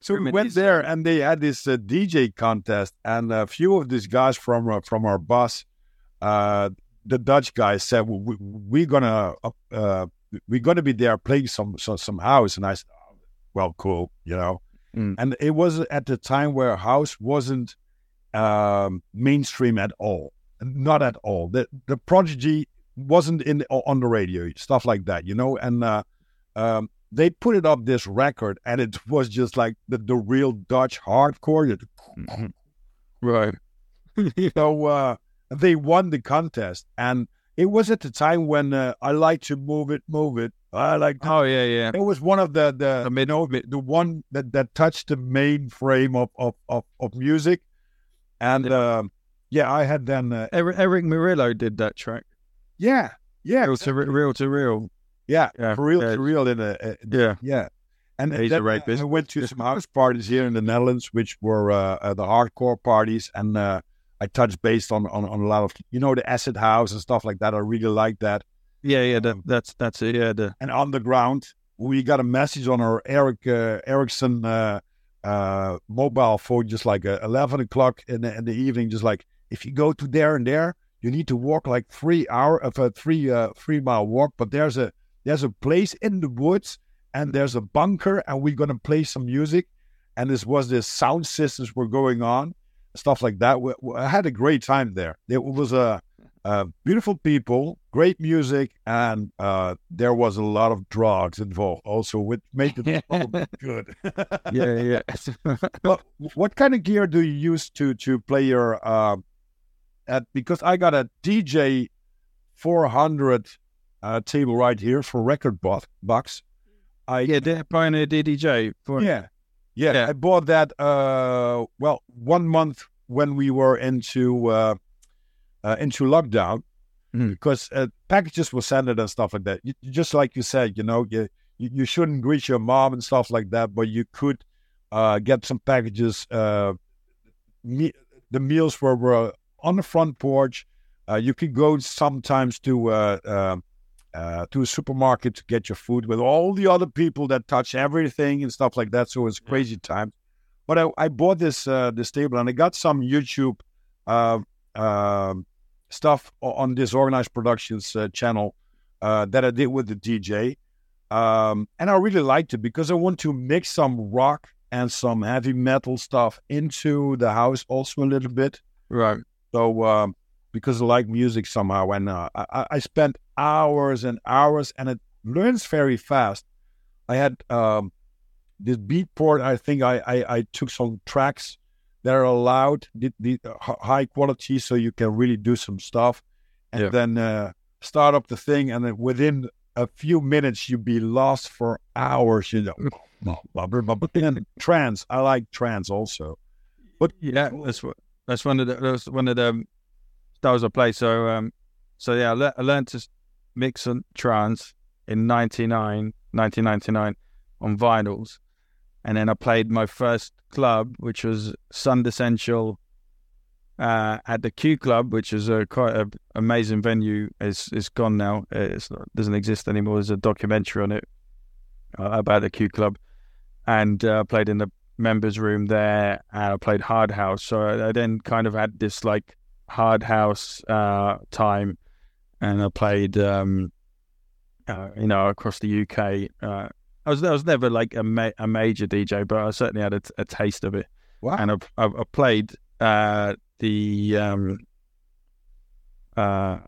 So we went there, and they had this uh, DJ contest, and a few of these guys from uh, from our bus, uh, the Dutch guys said, we, "We're gonna uh, we're gonna be there playing some some, some house," and I said, well, cool, you know. Mm. And it was at the time where house wasn't um, mainstream at all, not at all. The the prodigy wasn't in on the radio, stuff like that, you know. And uh, um, they put it up this record, and it was just like the, the real Dutch hardcore. Mm-hmm. Right. [laughs] so uh, they won the contest, and it was at the time when uh, I like to move it, move it, I like Oh yeah, yeah. it was one of the the The mid, you know, the one that, that touched the main frame of of, of, of music. And um, yeah, I had then uh, Eric, Erick Morillo did that track. yeah, yeah, Real to re- Reel 2 Real. yeah, Yeah, for real yeah. to real in a, Yeah. yeah. And He's then a rapist. I went to some house parties here in the Netherlands, which were uh, uh, the hardcore parties, and uh, I touched based on, on on a lot of you know the acid house and stuff like that. I really like that. Yeah, yeah. That, that's that's it. Yeah, the and underground. We got a message on our Eric uh, Ericsson uh, uh, mobile phone, just like uh, eleven o'clock in the, in the evening. Just like if you go to there and there, you need to walk like three hour of a three uh, three mile walk. But there's a there's a place in the woods and there's a bunker, and we're gonna play some music. And this was the sound systems were going on, stuff like that. We, we- I had a great time there. It was a uh, beautiful people, great music, and uh, there was a lot of drugs involved also, which made it [laughs] all good. [laughs] yeah, yeah. [laughs] what kind of gear do you use to to play your? Uh, at because I got a DJ 400 uh, table right here for record bo- box. I yeah, the Pioneer DDJ. For, yeah. yeah, Yeah. I bought that. Uh, well, one month when we were into uh, uh, into lockdown, Mhm. because uh, packages were sent and stuff like that. You, just like you said, you know, you, you shouldn't greet your mom and stuff like that, but you could uh, get some packages. Uh, me- the meals were, were on the front porch. Uh, you could go sometimes to uh, uh, uh, to a supermarket to get your food with all the other people that touch everything and stuff like that. So it's crazy time. But I, I bought this uh, this table and I got some YouTube uh, um stuff on Disorganized Productions uh, channel uh, that I did with the DJ, um, and I really liked it because I want to mix some rock and some heavy metal stuff into the house also a little bit. Right. So um, because I like music somehow, and uh, I, I- I spent hours and hours, and it learns very fast. I had um, this Beatport. I think I, I, I took some tracks that are allowed, the, the uh, high quality, so you can really do some stuff, and Yeah. then uh, start up the thing, and then within a few minutes you'd be lost for hours. You know, blah, blah, blah, blah, blah. and trance. I like trance also. But Yeah, that's what that's one of the that's one of the styles I play. So um, so yeah, I, le- I learned to mix and trance in 99, 1999 on vinyls, and then I played my first club, which was Sundissential. Uh, at the Q Club, which is a quite an amazing venue, It's it's gone now. It's not, doesn't exist anymore. There's a documentary on it uh, about the Q Club, and uh, played in the members room there and I played hard house. So I, I then kind of had this like hard house uh, time and I played um, uh, you know across the UK. Uh, I was I was never like a, ma- a major DJ, but I certainly had a, a taste of it. Wow. And I've, I've, I played uh, the um, uh,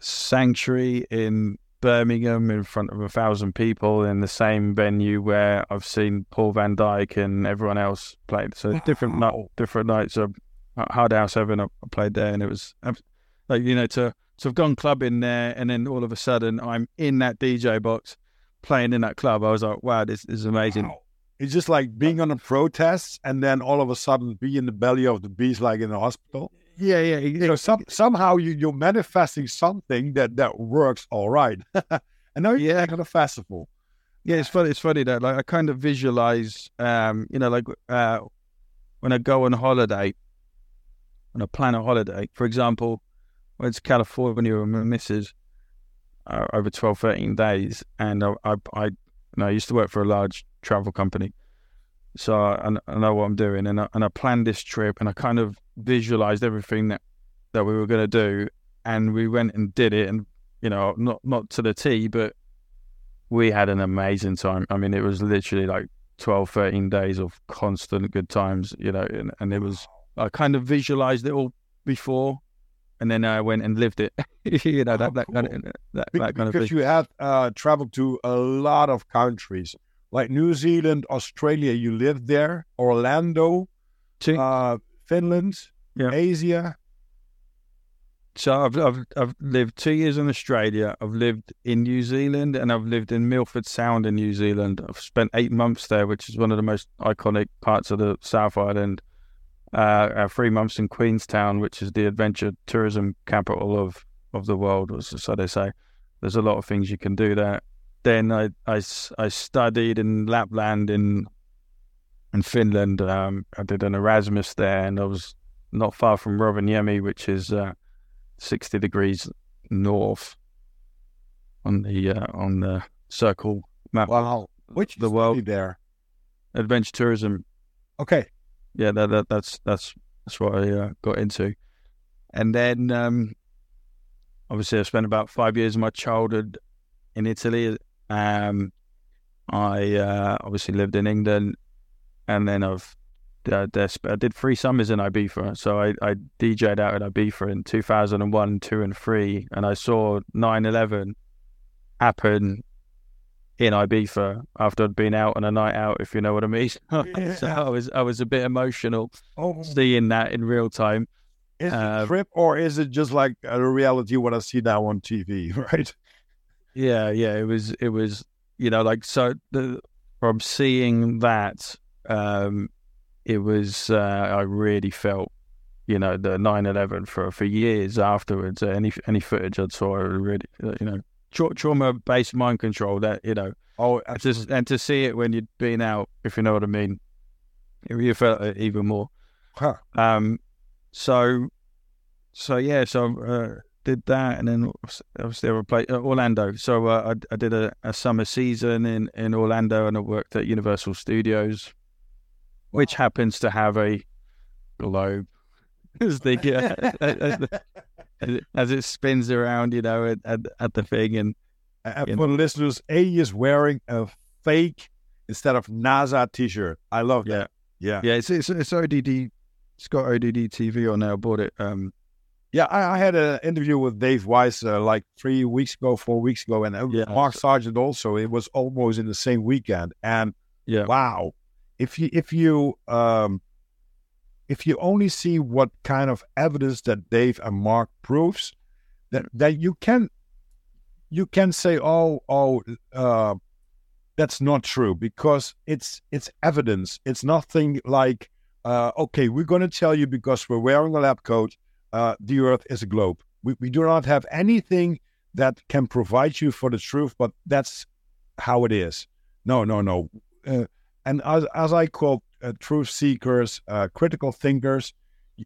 Sanctuary in Birmingham in front of a thousand people in the same venue where I've seen Paul van Dyk and everyone else play. So different night, different nights of Hard House Heaven. I I played there, and it was like you know to to have gone clubbing there, and then all of a sudden I'm in that DJ box playing in that club. I was like, wow, this, this is amazing. Wow. It's just like being on a protest and then all of a sudden be in the belly of the beast, like in a hospital. Yeah, yeah, You know, some, somehow you, you're manifesting something that, that works all right. [laughs] and now you're Yeah. at a festival. Yeah, it's funny. It's funny that like I kind of visualize, um, you know, like uh, when I go on holiday, when I plan a holiday, for example, went it's California with my missus uh, over 12, 13 days, and I, I, I, you know, I used to work for a large travel company, so I, I know what I'm doing, and I, and I planned this trip, and I kind of visualized everything that that we were going to do, and we went and did it, and you know, not not to the T, but we had an amazing time. I mean, it was literally like 12, 13 days of constant good times, you know, and, and it was, I kind of visualized it all before and then I went and lived it, [laughs] you know, that, Oh, that, kind of, that, Be- that kind of because you have uh, traveled to a lot of countries, like New Zealand, Australia. You lived there, Orlando, uh, Finland, Yeah. Asia. So I've, I've I've lived two years in Australia. I've lived in New Zealand, and I've lived in Milford Sound in New Zealand. I've spent eight months there, which is one of the most iconic parts of the South Island. Uh, three months in Queenstown, which is the adventure tourism capital of of the world, so they say. There's a lot of things you can do there. Then I I, I studied in Lapland in in Finland. Um, I did an Erasmus there, and I was not far from Rovaniemi, which is uh, 60 degrees north on the uh, on the circle map. Wow, which the world there? Adventure tourism. Okay. Yeah, that, that that's that's that's what I uh, got into, and then um, obviously I spent about five years of my childhood in Italy. Um, I uh, obviously lived in England, and then I've uh, I did three summers in Ibiza. So I, I DJed out in Ibiza in 2001, 2, and 3. And I saw 9 11 happen in Ibiza after I'd been out on a night out, if you know what I mean. [laughs] Yeah. so I was I was a bit emotional oh. seeing that in real time. Is uh, it a trip or is it just like a reality what I see now on TV, [laughs] right? Yeah, yeah. It was it was you know like so the, from seeing that um it was uh, I really felt you know the 9/11 for for years afterwards. Any any footage I saw, I really you know tra- trauma based mind control. That you know oh and to, and to see it when you'd been out, if you know what I mean, you felt it even more. Huh. Um. So so yeah, so uh, did that, and then obviously I played uh, Orlando. So uh, I, I did a, a, summer season in, in Orlando, and I worked at Universal Studios which happens to have a globe [laughs] as the as, [laughs] as, it spins around, you know, at, at, the thing. And, and for the listeners, A is wearing a fake instead of NASA T-shirt. I love that. Yeah, yeah, it's it's, it's ODD. It's got ODD TV on there. I bought it. Um, yeah, I, I, had an interview with Dave Weiss uh, like three weeks ago, four weeks ago, and uh, yeah. Mark Sargent also. It was almost in the same weekend, and yeah, wow, if you if you um, if you only see what kind of evidence that Dave and Mark proves, that that you can you can say, oh oh, uh, that's not true because it's it's evidence. It's nothing like uh, okay, we're going to tell you because we're wearing a lab coat. Uh, the Earth is a globe. We we do not have anything that can provide you for the truth, but that's how it is. No, no, no. Uh, and as, as I call uh, truth seekers, uh, critical thinkers,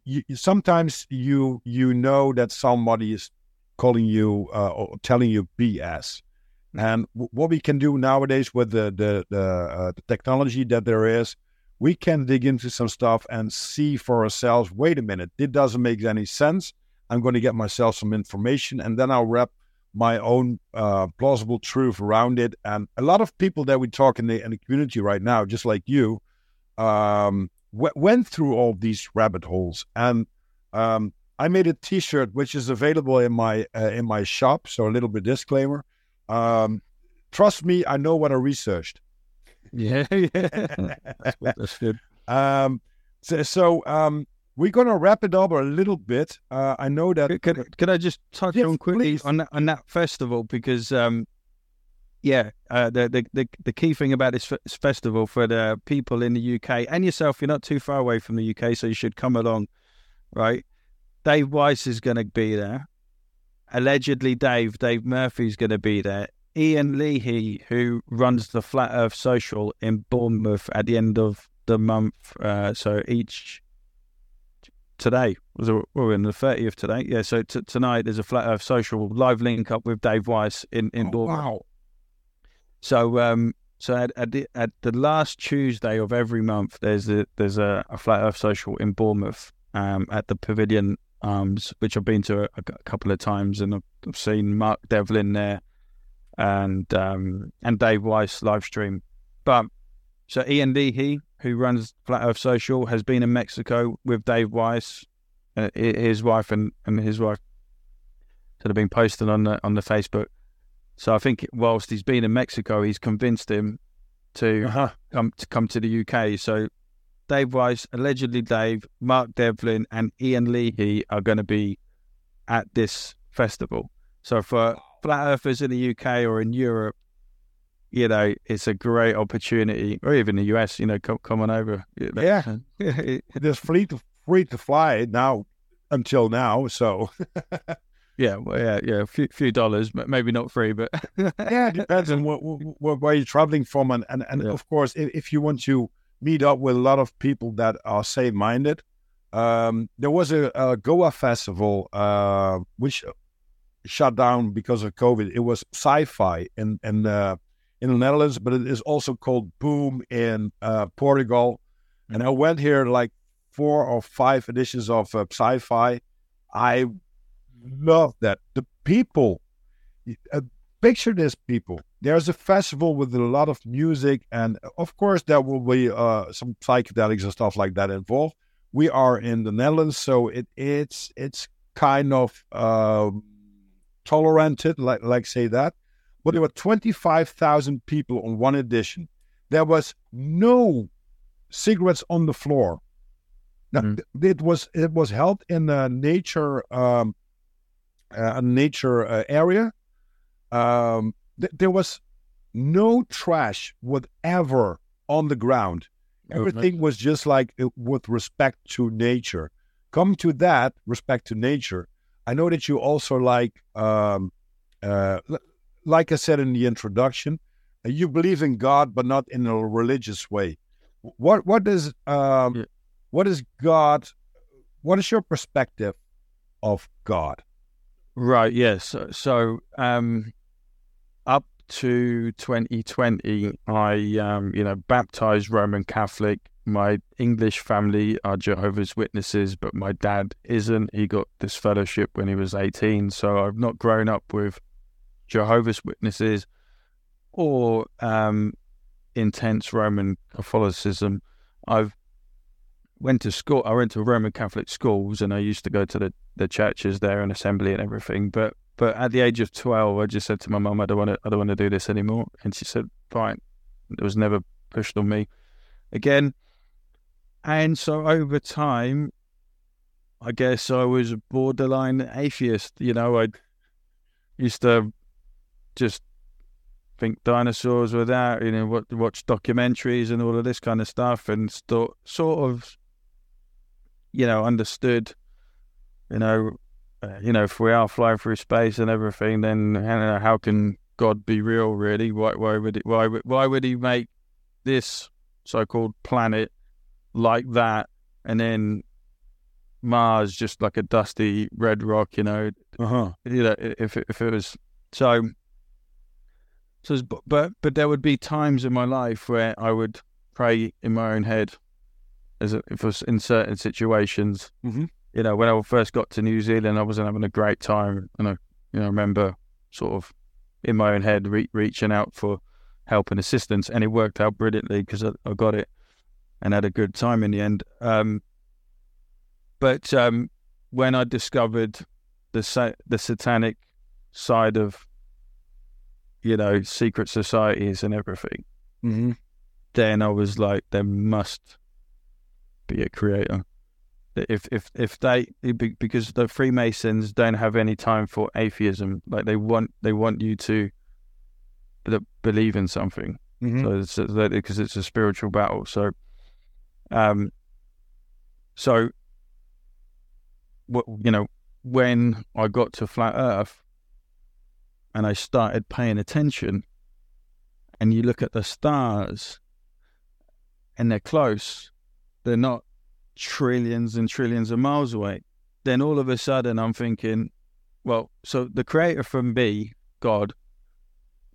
you, sometimes you you know that somebody is calling you uh, or telling you BS. And w- what we can do nowadays with the the the, uh, the, technology that there is, we can dig into some stuff and see for ourselves. Wait a minute, it doesn't make any sense. I'm going to get myself some information, and then I'll wrap my own uh, plausible truth around it. And a lot of people that we talk in the, in the community right now, just like you, um, w- went through all these rabbit holes. And um, I made a T-shirt which is available in my uh, in my shop. So a little bit disclaimer. Um, trust me, I know what I researched. Yeah, [laughs] yeah, that's good. Um, so, so um, we're going to wrap it up a little bit. Uh, I know that. Could, could I just touch yes, on quickly on that, on that festival because, um, yeah, uh, the, the, the the key thing about this, f- festival for the people in the UK and yourself, you're not too far away from the UK, so you should come along, right? Dave Weiss is going to be there. Allegedly, Dave Dave Murphy's going to be there. Ian Leahy, who runs the Flat Earth Social in Bournemouth at the end of the month, uh, so each today. We're in the 30th today. Yeah, so t- tonight there's a Flat Earth Social live link up with Dave Weiss in, in oh, Wow. So, um, so at, at, the, at the last Tuesday of every month, there's a, there's a, a Flat Earth Social in Bournemouth um, at the Pavilion Arms, which I've been to a, a couple of times, and I've, I've, seen Mark Devlin there and um, and Dave Weiss live stream. But so Ian Leahy, who runs Flat Earth Social, has been in Mexico with Dave Weiss, uh, his wife, and, and his wife that have been posted on the on the Facebook. So I think whilst he's been in Mexico, he's convinced him to uh-huh. come to come to the UK. So Dave Weiss, allegedly Dave, Mark Devlin, and Ian Leahy are going to be at this festival. So for flat earthers in the UK or in Europe, you know, it's a great opportunity, or even the US, you know, come, come on over. Yeah, [laughs] there's free to free to fly now until now. So [laughs] yeah, well, yeah, yeah, a few, few dollars, maybe not free, but yeah, it [laughs] depends on what, what, where you're traveling from, and and, and yeah. of course, if, if, you want to meet up with a lot of people that are same minded, um, there was a, a Goa festival uh, which shut down because of COVID. It was Psy-Fi in in uh, in the Netherlands, but it is also called Boom in uh, Portugal. And I went here like four or five editions of uh, Psy-Fi. I love that. The people, uh, picture this people. There's a festival with a lot of music, and of course there will be uh, some psychedelics and stuff like that involved. We are in the Netherlands, so it it's it's kind of um, tolerated, like like say that. But there were twenty five thousand people on one edition. There was no cigarettes on the floor. Now, mm. it was it was held in a nature um, a nature uh, area. Um, th- there was no trash whatever on the ground. Everything was just like uh, with respect to nature. Come to that respect to nature. I know that you also like, um, uh, like I said in the introduction, uh, you believe in God, but not in a religious way. What what is um, yeah. what is God? What is your perspective of God? Right. Yes. So, um, up to 2020, I um, you know baptized Roman Catholic. My English family are Jehovah's Witnesses, but my dad isn't. He got this fellowship when he was 18, so I've not grown up with Jehovah's Witnesses or um, intense Roman Catholicism. I've went to school. I went to Roman Catholic schools, and I used to go to the, the churches there and assembly and everything. But but at the age of twelve, I just said to my mum, I don't want to. I don't want to do this anymore. And she said, fine. It was never pushed on me again. And so over time, I guess I was a borderline atheist. You know, I used to just think dinosaurs were there, you know, watch documentaries and all of this kind of stuff, and st- sort of, you know, understood, you know, uh, you know, if we are flying through space and everything, then know, how can God be real? Really, why, why would it, why, why would He make this so-called planet like that, and then Mars just like a dusty red rock? You know, uh-huh. you know, if if it was so so, but but there would be times in my life where I would pray in my own head, as a, if it was in certain situations. Mm-hmm. You know, when I first got to New Zealand, I wasn't having a great time, and I, you know, remember sort of in my own head re- reaching out for help and assistance, and it worked out brilliantly because I, I, got it and had a good time in the end. Um, but um, when I discovered the sa- the satanic side of you know, secret societies and everything, mm-hmm. then I was like, there must be a creator. If if if they because the Freemasons don't have any time for atheism, like they want they want you to believe in something. Mm-hmm. So it's because it's a spiritual battle. So, um, so what you know when I got to flat Earth, and I started paying attention, and you look at the stars, and they're close, they're not trillions and trillions of miles away. Then all of a sudden, I'm thinking, well, so the creator from B, God,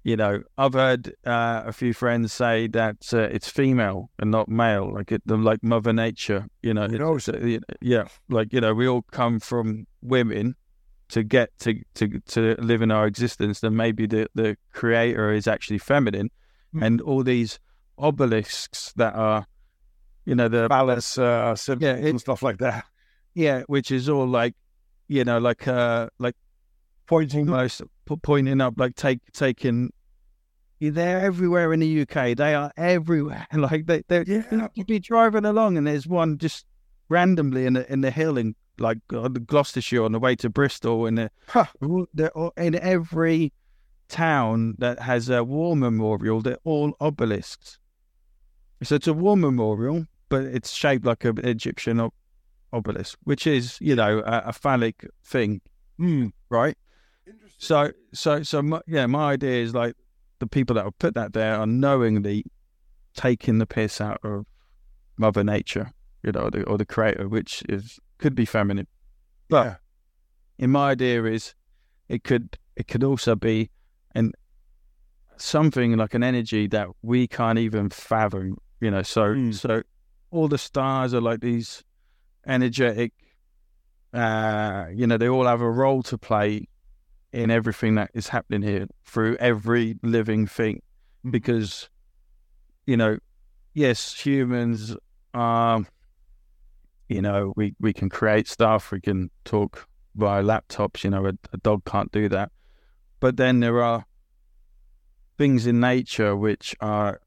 you know, I've heard uh, a few friends say that uh, it's female and not male, like it, like Mother Nature. You know, it, uh, yeah, like you know, we all come from women, to get to, to, to live in our existence, then maybe the, the creator is actually feminine. Mm. And all these obelisks that are, you know, the palace uh, yeah, it, and stuff like that. Yeah, which is all like, you know, like uh, like pointing, most pointing up, like take taking. They're everywhere in the UK. They are everywhere. [laughs] Like they, they, yeah. you know, you'd be driving along and there's one just randomly in the in the hill in like Gloucestershire on the way to Bristol, and the, Huh. they're all, in every town that has a war memorial, they're all obelisks. So it's a war memorial, but it's shaped like an Egyptian ob- obelisk, which is you know a, a phallic thing, Hmm. right? So so so my, yeah, my idea is like the people that have put that there are knowingly taking the piss out of Mother Nature, you know, or the, or the Creator, which is could be feminine. But Yeah. in my idea is it could it could also be an something like an energy that we can't even fathom you know so Mm. so all the stars are like these energetic uh you know they all have a role to play in everything that is happening here through every living thing Mhm. because you know yes humans are you know we we can create stuff we can talk via laptops you know a, a dog can't do that but then there are things in nature which are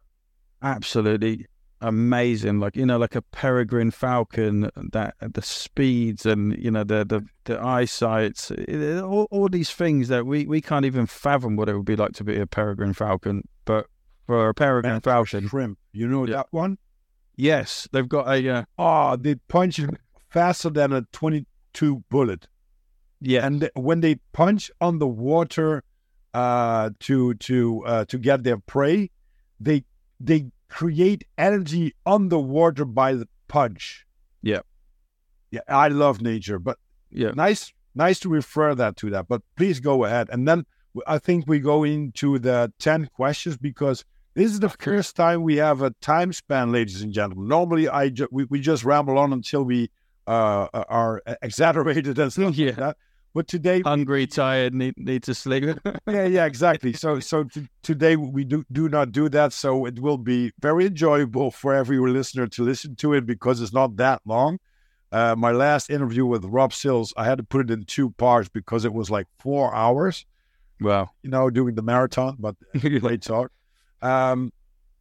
absolutely amazing like you know like a peregrine falcon that the speeds and you know the the, the eyesight all, all these things that we we can't even fathom what it would be like to be a peregrine falcon but for a peregrine falcon shrimp. You know Yeah. that one? yes they've got a uh, Oh, they punch faster than a 22 bullet. yeah And when they punch on the water uh, to to uh, to get their prey, they they create energy underwater by the punch. Yeah. Yeah, I love nature, but yeah nice nice to refer that to that. But please go ahead, and then I think we go into the ten questions because this is the first time we have a time span, ladies and gentlemen. Normally, I ju- we, we just ramble on until we uh, are exaggerated and stuff Yeah. like that. But today, hungry tired need need to sleep [laughs] yeah, yeah, exactly. So, so t- today we do do not do that. So it will be very enjoyable for every listener to listen to it because it's not that long. Uh, my last interview with Rob Sills, I had to put it in two parts because it was like four hours. wow You know, doing the marathon, but [laughs] great talk. Um,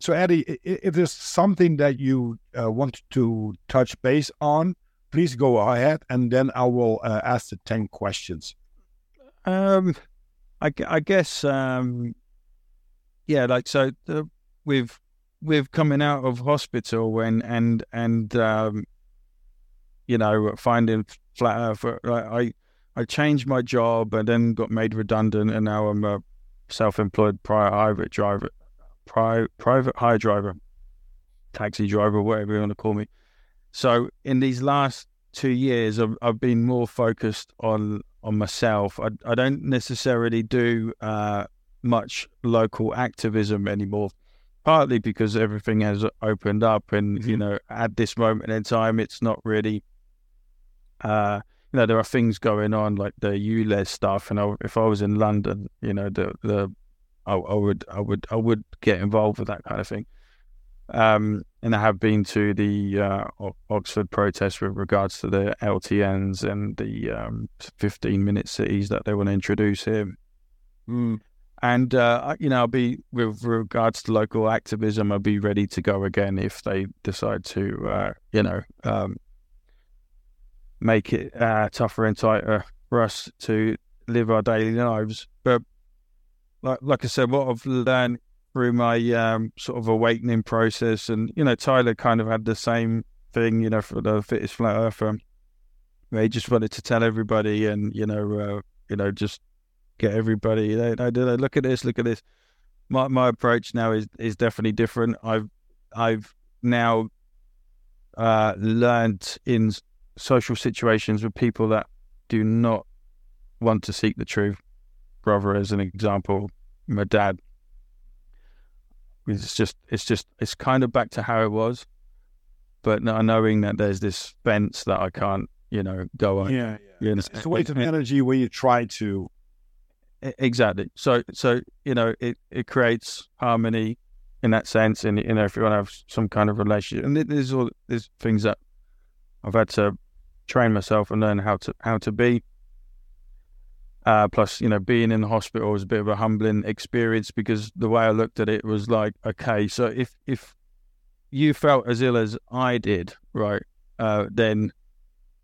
so Adi, if there's something that you uh, want to touch base on, please go ahead, and then I will uh, ask the ten questions. Um, I, I guess um, yeah, like so the, with with coming out of hospital and and and um, you know finding flat earth. Like I I changed my job and then got made redundant, and now I'm a self-employed private driver, pri- private hire driver, taxi driver, whatever you want to call me. So in these last two years, I've, I've been more focused on on myself. I, I don't necessarily do uh, much local activism anymore, partly because everything has opened up, and you Mhm. know, at this moment in time, it's not really. Uh, you know, there are things going on like the ULEZ stuff, and I, if I was in London, you know, the the I, I would I would I would get involved with that kind of thing. Um, and I have been to the uh, Oxford protest with regards to the LTNs and the um, 15 minute cities that they want to introduce here. Mm. And, uh, you know, I'll be, with regards to local activism, I'll be ready to go again if they decide to, uh, you know, um, make it uh, tougher and tighter for us to live our daily lives. But like, like I said, what I've learned through my um, sort of awakening process, and you know, Tyler kind of had the same thing, you know, for the fittest flat earther. He just wanted to tell everybody, and you know, uh, you know, just get everybody. You know, look at this, look at this. My my approach now is is definitely different. I've I've now uh, learned in social situations with people that do not want to seek the truth. Brother, as an example, my dad. It's just, it's just, it's kind of back to how it was, but now knowing that there's this fence that I can't, you know, go on. Yeah, know, It's, it's a waste of energy where you try to. Exactly. So, so you know, it, it creates harmony in that sense, and you know, if you want to have some kind of relationship, and there's all there's things that I've had to train myself and learn how to how to be. Uh, plus, you know, being in the hospital was a bit of a humbling experience because the way I looked at it was like, okay, so if if you felt as ill as I did, right, uh, then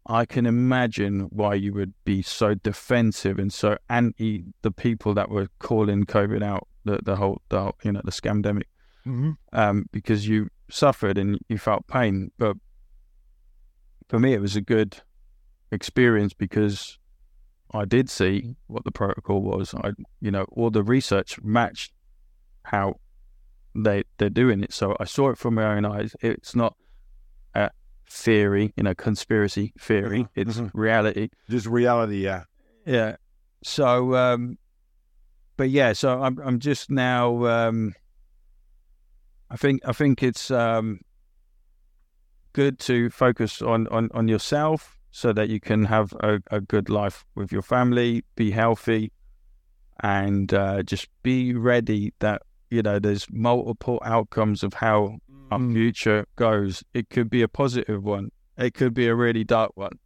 I can imagine why you would be so defensive and so anti the people that were calling COVID out, the the whole, the whole, you know, the scamdemic, Mm-hmm. um, because you suffered and you felt pain. But for me, it was a good experience because I did see what the protocol was. I, you know, all the research matched how they they're doing it. So I saw it from my own eyes. It's not a theory, you know, conspiracy theory. Mhm, It's mhm. reality. Just reality, yeah. Yeah. So, um, but yeah, so I'm I'm just now. Um, I think I think it's um, good to focus on, on on yourself so that you can have a, a good life with your family, be healthy, and uh, just be ready that you know there's multiple outcomes of how our Mm. future goes. It could be a positive one. It could be a really dark one.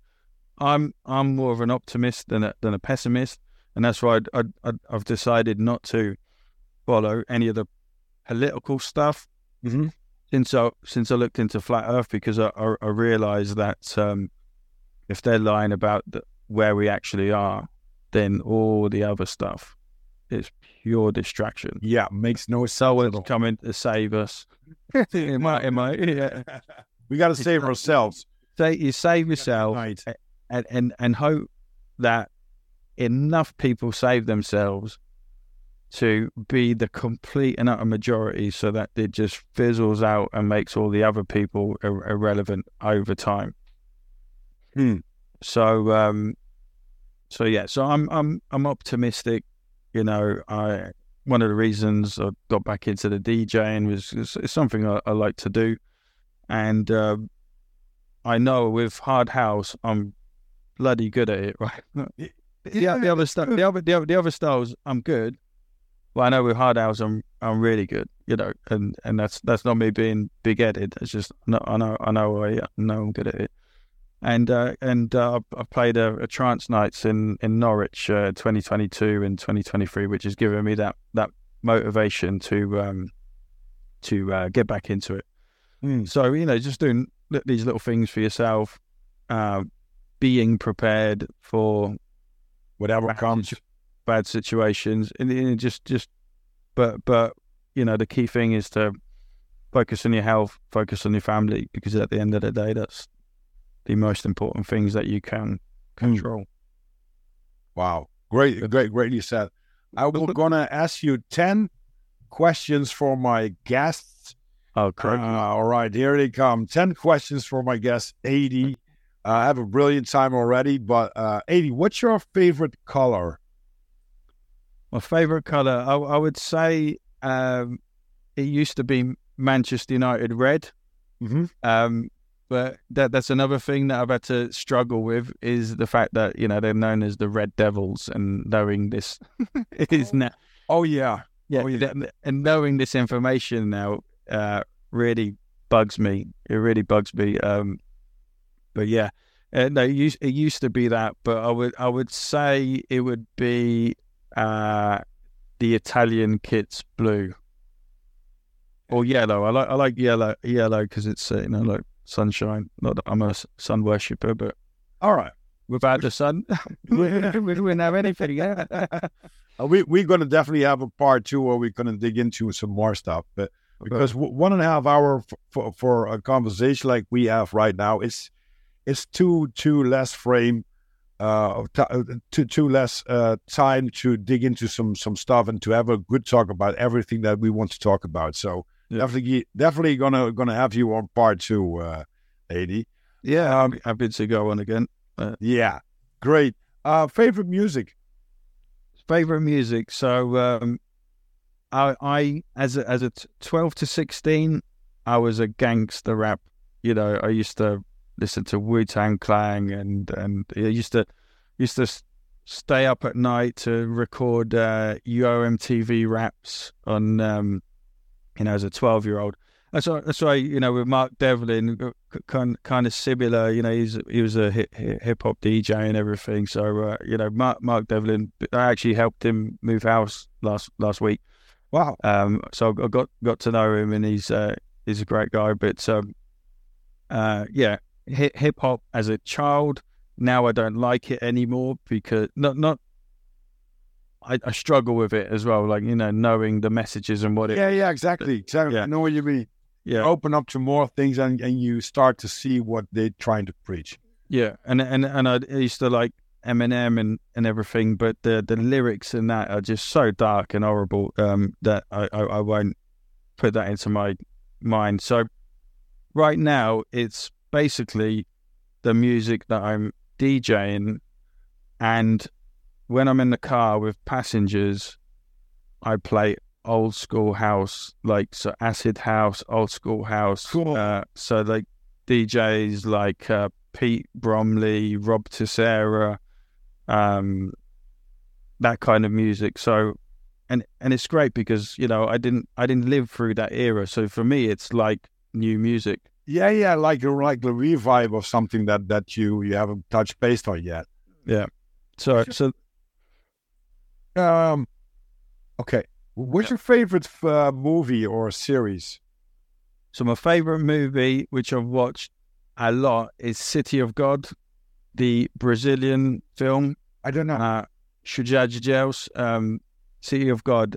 I'm I'm more of an optimist than a than a pessimist, and that's why I, I, I've decided not to follow any of the political stuff Mhm. since I since I looked into flat Earth because I I, I realized that um, if they're lying about the, where we actually are, then all the other stuff is pure distraction. Yeah, makes no sense. Someone's coming to save us. in my, in my, yeah. we got to save ourselves. Say you save yourself Right. and, and and hope that enough people save themselves to be the complete and utter majority so that it just fizzles out and makes all the other people ir- irrelevant over time. Hmm. So um so yeah, so I'm I'm I'm optimistic, you know, I one of the reasons I got back into the DJing was it's, something I, I like to do. And uh, I know with hard house I'm bloody good at it, [laughs] right? yeah, the other stuff, the other, the other, the other styles, I'm good. But I know with hard house, I'm, I'm really good, you know, and, and that's that's not me being big headed. It's just I know, I know, I know I'm good at it. And uh, and uh, I- I played a, a trance nights in in Norwich, uh, 2022 and 2023, which has given me that that motivation to um to uh, get back into it. Hmm. So you know, just doing these little things for yourself, uh, being prepared for Whatever bad, comes. situ- bad situations, and, and just just, but but you know, the key thing is to focus on your health, focus on your family, because at the end of the day, that's the most important things that you can control. Wow. Great, great, greatly said. I was gonna ask you ten questions for my guests. Oh, Uh, all right, here they come. Ten questions for my guest, Adi. Uh, I have a brilliant time already, but uh, Adi, what's your favorite color? My favorite color, I, I would say, um, it used to be Manchester United red. Mhm. Um, but that that's another thing that I've had to struggle with is the fact that you know they're known as the Red Devils, and knowing this [laughs] is now, Oh yeah, yeah, Oh, yeah. that- and knowing this information now uh, really bugs me. It really bugs me. Um, but yeah, uh, no, it used, it used to be that, but I would I would say it would be uh, the Italian kits blue or yellow. I like I like yellow yellow because it's uh, you know like sunshine. Not that I'm a sun worshipper, but all right. without the sun, [laughs] we, we wouldn't have anything. [laughs] uh, we we're gonna definitely have a part two where we're gonna dig into some more stuff, but because w- one and a half hour for for a conversation like we have right now, is it's too too less frame, uh, uh, too too less uh time to dig into some some stuff and to have a good talk about everything that we want to talk about. So Yeah. definitely definitely gonna gonna have you on part two, uh, Adi. yeah, I'm happy to go on again. Yeah, great. Uh, favorite music. favorite music. So um, I, I as a, as a t- twelve to sixteen, I was a gangster rap. You know, I used to listen to Wu Tang Clan, and and I used to used to stay up at night to record uh, Yo! MTV Raps on. Um, you know, as a twelve year old. That's why, that's why you know with Mark Devlin, kind kind of similar. You know, he's he was a hip hop DJ and everything. So uh, you know, Mark Mark Devlin, I actually helped him move house last last week. Wow. Um, so I got got to know him, and he's uh, he's a great guy. But um, uh, yeah, hip hop as a child. Now I don't like it anymore because not not. I, I struggle with it as well, like you know, knowing the messages and what it. Yeah, yeah, exactly, exactly. Yeah. I know what you mean. Yeah. Open up to more things, and, and you start to see what they're trying to preach. Yeah, and and and I used to like Eminem and, and everything, but the the lyrics in that are just so dark and horrible um, that I, I, I won't put that into my mind. So right now, it's basically the music that I'm DJing, and when I'm in the car with passengers, I play old school house, like so acid house, old school house. Cool. Uh, so like DJs like uh, Pete Bromley, Rob Tissera, um, that kind of music. So, and and it's great because you know I didn't I didn't live through that era. So for me, it's like new music. Yeah, yeah, like like the revive of something that that you you haven't touched base on yet. Yeah. So so Um, okay. What's your favorite uh, movie or series? so my favorite movie, which I've watched a lot, is City of God, the Brazilian film. I don't know. Uh, Shujaj um, City of God.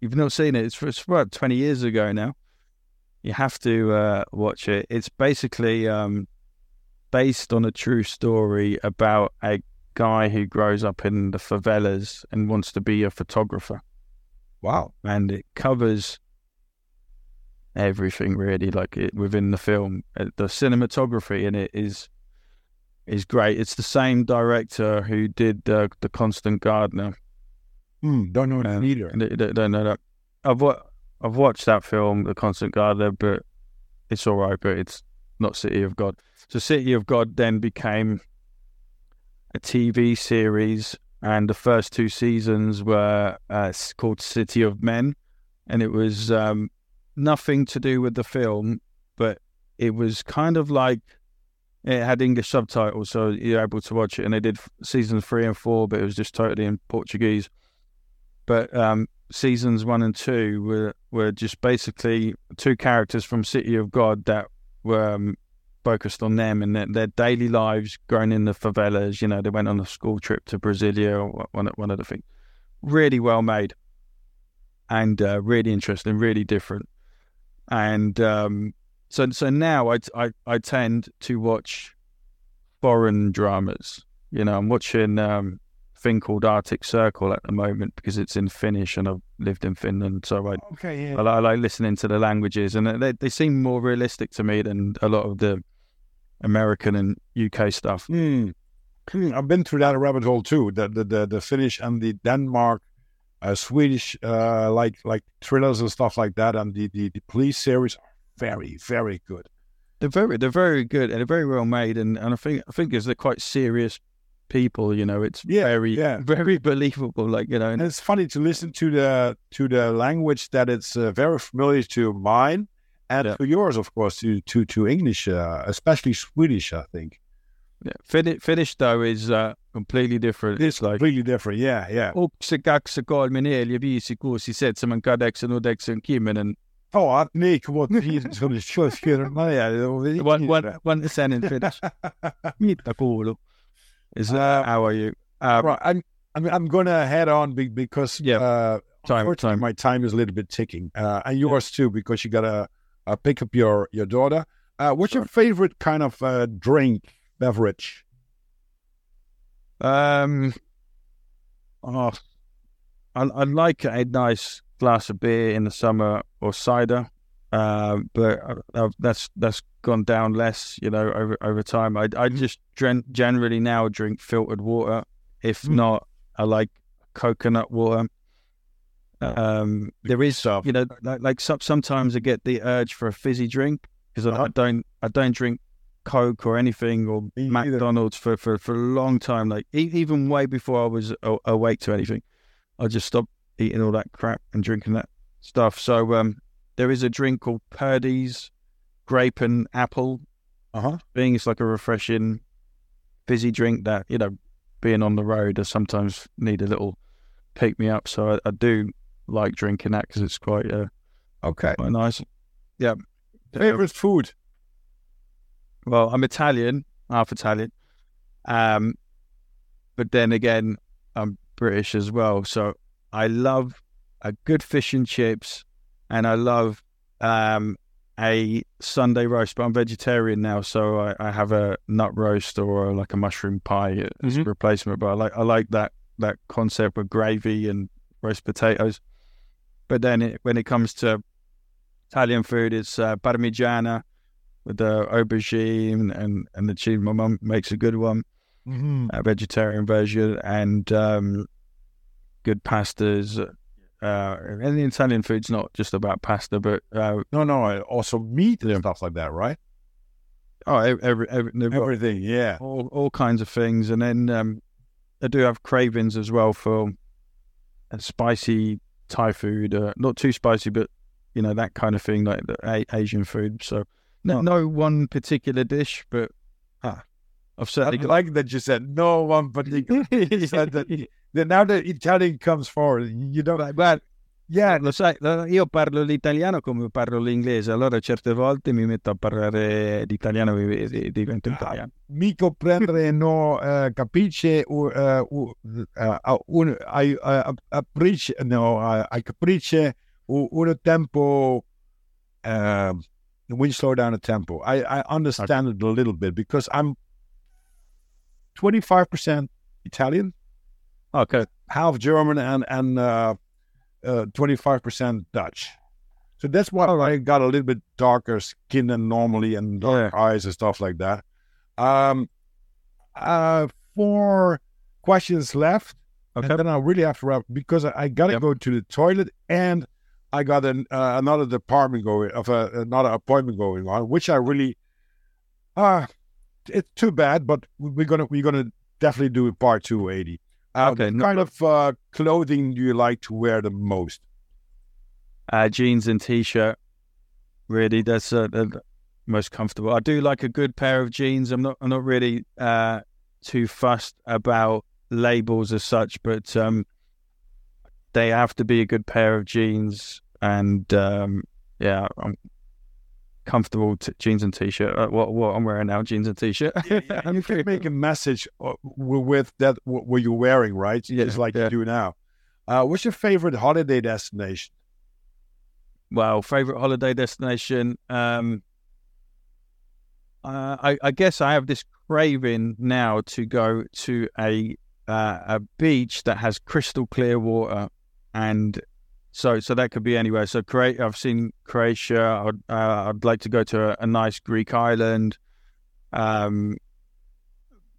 You've not seen it. It's, it's what, 20 years ago now. You have to uh, watch it. It's basically um, based on a true story about a guy who grows up in the favelas and wants to be a photographer. wow. And it covers everything really, like it within the film. Uh, The cinematography in it is is great. It's the same director who did uh, the Constant Gardener. Hmm, don't know that Um, either. Don't- don't know that. I've wa- I've watched that film, The Constant Gardener, but it's all right. But it's not City of God. So City of God then became a TV series, and the first two seasons were uh, called City of Men, and it was um, nothing to do with the film, but it was kind of like it had English subtitles, so you're able to watch it. And they did season three and four, but it was just totally in Portuguese. But um, seasons one and two were were just basically two characters from City of God that were um, focused on them and their, their daily lives, growing in the favelas. You know, they went on a school trip to Brasilia or one one of the things. Really well made, and uh, really interesting, really different. And um, so so now I, I I tend to watch foreign dramas. You know, I'm watching um, a thing called Arctic Circle at the moment because it's in Finnish and I've lived in Finland, so I Okay, yeah. I, I like listening to the languages, and they they seem more realistic to me than a lot of the American and UK stuff. Hmm, I've been through that rabbit hole too. The the the, the Finnish and the Denmark, uh, Swedish, uh, like like thrillers and stuff like that, and the, the the police series are very very good. They're very they're very good and they're very well made, and, and I think I think as they're quite serious people, you know, it's Yeah, very yeah. very [laughs] believable. Like you know, And and it's funny to listen to the to the language that it's uh, very familiar to mine and Yeah. to yours, of course, to to to English, uh, especially Swedish. I think yeah. Fin- Finnish though is uh, completely different. it's like completely different. Yeah, yeah. yksi, kaksi, kolme, neljä, viisi, kuusi, seitsemän, kahdeksan, yhdeksän, kymmenen. Oh, att ni kommer till sådana kiosker. One, one, one sen in Finnish. [laughs] Mitä kuuluu? Is Uh, how are you? Um, Right, I'm I'm I'm gonna head on be- because Yeah. uh, Time, time. my time is a little bit ticking, uh, and yours too because you gotta uh, pick up your your daughter. Uh, what's your favorite kind of uh, drink beverage? Um, oh, I, I like a nice glass of beer in the summer or cider, uh, but uh, that's that's gone down less, you know, over over time. I I just gen- generally now drink filtered water. If Mm. not, I like coconut water. Um, there is, Stuff. you know, like, like some, sometimes I get the urge for a fizzy drink because I, I Uh-huh. don't I don't drink Coke or anything or Me either. McDonald's for, for, for a long time. Like e- even way before I was a- awake to anything, I just stopped eating all that crap and drinking that stuff. So um, there is a drink called Purdey's Grape and Apple Uh huh. thing. It's like a refreshing fizzy drink that you know, being on the road, I sometimes need a little pick me up. So I, I do like drinking that because it's quite uh, Okay. quite nice. Yeah. Favorite food? well, I'm Italian, half Italian, um, but then again, I'm British as well. So I love a good fish and chips, and I love um, a Sunday roast. But I'm vegetarian now, so I, I have a nut roast or like a mushroom pie as Mhm. a replacement. But I like I like that that concept with gravy and roast potatoes. But then it, when it comes to Italian food, it's uh, parmigiana with the aubergine and, and the cheese. My mum makes a good one, Mhm. a vegetarian version, and um, good pastas. Uh, and the Italian food's not just about pasta, but uh, No, no, also meat and stuff like that, right? oh, every, every, Everything, yeah. all all kinds of things. And then um, I do have cravings as well for a spicy Thai food, uh, not too spicy, but you know that kind of thing, like the a- Asian food. So no, no one particular dish, but Ah. I've I certainly got. like that you said no one [laughs] particular. you said that. Then now the Italian comes forward, you don't. Beh, Yeah, lo sai, io parlo l'italiano come parlo l'inglese, allora certe volte mi metto a parlare l'italiano e divento Ah. italiano. mi comprendere no uh, capisce uh, uh, uh, un, I, uh, appreci- no, uh, I capisce un tempo when you slow down the tempo I, I understand it a little bit because I'm 25% Italian Okay, half German and and uh, uh, 25% Dutch. So that's why I got a little bit darker skin than normally and dark eyes and stuff like that. Um, uh, four questions left, okay. and then I really have to wrap because I, I got to Yep. go to the toilet and I got an, uh, another department going of uh, another appointment going on, which I really uh it's too bad, but we're gonna we're gonna definitely do part two Adi. Uh, Okay, what no kind of uh, clothing do you like to wear the most? uh, jeans and t-shirt. Really, that's uh, the most comfortable. I do like a good pair of jeans. I'm not. I'm not really uh, too fussed about labels as such, but um, they have to be a good pair of jeans. And um, yeah, I'm comfortable t- jeans and t-shirt. Uh, what what I'm wearing now, jeans and t-shirt. [laughs] you can make a message uh, with that what you're wearing, right? Yeah, Just like yeah. you do now. Uh, what's your favorite holiday destination? Well, favorite holiday destination. Um, uh, I, I guess I have this craving now to go to a uh, a beach that has crystal clear water, and so so that could be anywhere. So Cro- I've seen Croatia. I'd, uh, I'd like to go to a, a nice Greek island. Um,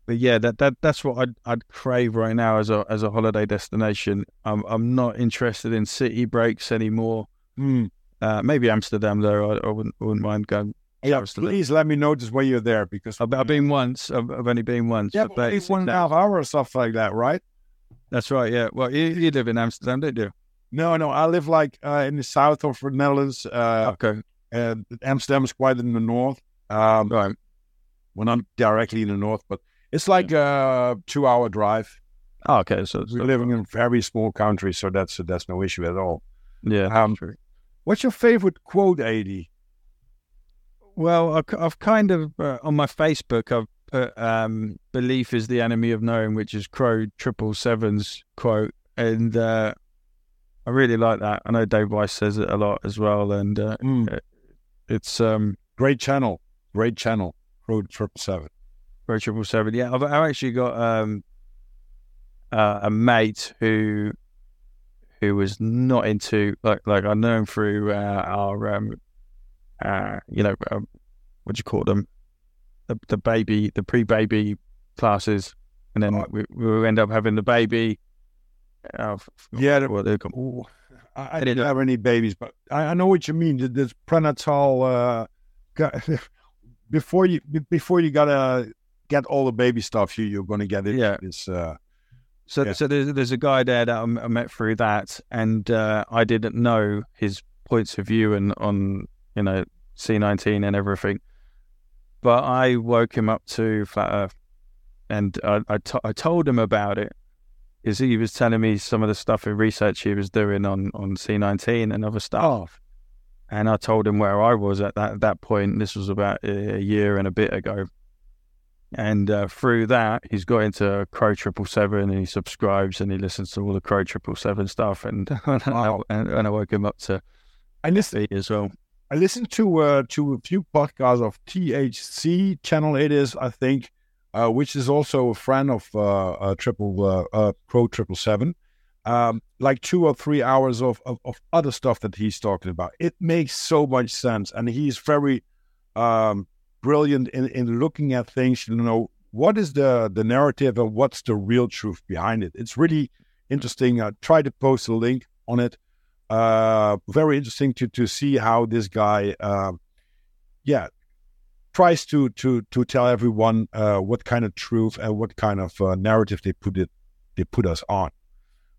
but yeah, that, that that's what I'd I'd crave right now as a as a holiday destination. I'm I'm not interested in city breaks anymore. Hmm. Uh, maybe Amsterdam though. I, I wouldn't wouldn't mind going. Yeah, Amsterdam. please let me know just when you're there because I've, I've been once. I've, I've only been once. yeah, but that- it's one and a half hour or stuff like that, right? That's right. Yeah. Well, you, you live in Amsterdam, don't you? No, no, I live like uh, in the south of the Netherlands. Uh, Okay. and Amsterdam is quite in the north. Um, Right. well, not directly in the north, but it's like a two-hour drive. Oh, okay. So We're living in a very small country, so that's that's no issue at all. yeah. Um, true. What's your favorite quote, Adi? Well, I've, I've kind of uh, on my Facebook, I've put um, "belief is the enemy of knowing," which is Crow Triple Seven's quote, and uh, I really like that. I know Dave Weiss says it a lot as well, and uh, it's um, Great channel, great channel. Road Triple Seven. Crow Triple Seven. Yeah, I've, I've actually got um, uh, a mate who who was not into like like I know him through uh, our um, uh, you know um, what do you call them the the baby the pre baby classes, and then Oh. we we end up having the baby. Uh, Yeah, the- what they call- Ooh, I, I didn't have any babies, but I, I know what you mean. th- This prenatal, uh, [laughs] before you before you gotta get all the baby stuff, you you're gonna get it. Yeah. It's uh, So, Yeah. so there's, there's a guy there that I met through that, and uh, I didn't know his points of view and on you know C19 and everything. But I woke him up to flat Earth, and I I, I told him about it because he was telling me some of the stuff and research he was doing on on C19 and other stuff. and I told him where I was at that that point. This was about a year and a bit ago, and uh, through that, he's got into Crow Triple Seven, and he subscribes and he listens to all the Crow Triple Seven stuff, and [laughs] wow. and, and, I woke him up to I listen as well. I listened to uh, to a few podcasts of THC channel. It is, I think, uh, which is also a friend of uh, uh Triple uh, uh, Crow Triple Seven um, like two or three hours of, of, of, other stuff that he's talking about. It makes so much sense. And he's very um, brilliant in, in looking at things, you know, what is the, the narrative and what's the real truth behind it. It's really interesting. I try to post a link on it. Uh, very interesting to, to see how this guy, uh, yeah, tries to, to, to tell everyone uh, what kind of truth and what kind of uh, narrative they put it, they put us on.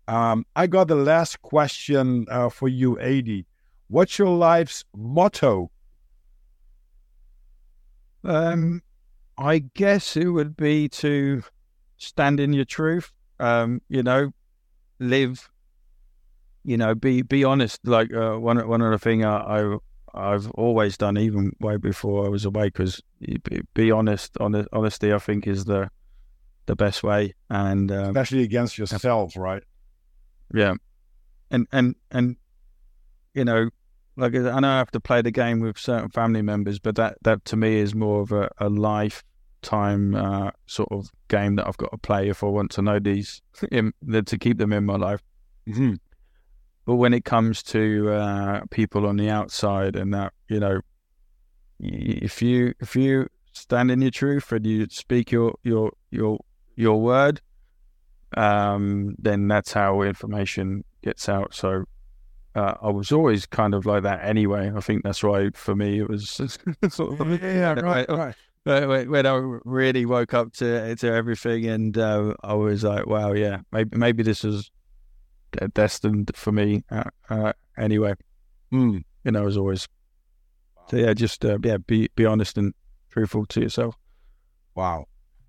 Um, I got the last question uh, for you, Adi. What's your life's motto? Um, I guess it would be to stand in your truth. Um, you know, live. You know, be be honest. Like uh, one one of the thing I, I I've always done, even way before I was awake, was be, honest. Honest, honesty, I think, is the the best way, and um, especially against yourself, right? Yeah, and and and you know, like I know I have to play the game with certain family members, but that that to me is more of a, a lifetime uh, sort of game that I've got to play if I want to know these [laughs] in, to keep them in my life. Mm-hmm. But when it comes to uh, people on the outside and that, you know, if you if you stand in your truth and you speak your your your your word, um, then that's how information gets out. So uh, I was always kind of like that anyway. I think that's why for me it was [laughs] sort of, yeah, right, right. When I really woke up to to everything, and uh, I was like, "Wow, yeah, maybe maybe this was destined for me." Uh, uh, anyway, mm. you know, as always. So yeah, just uh, yeah, be be honest and truthful to yourself. Wow.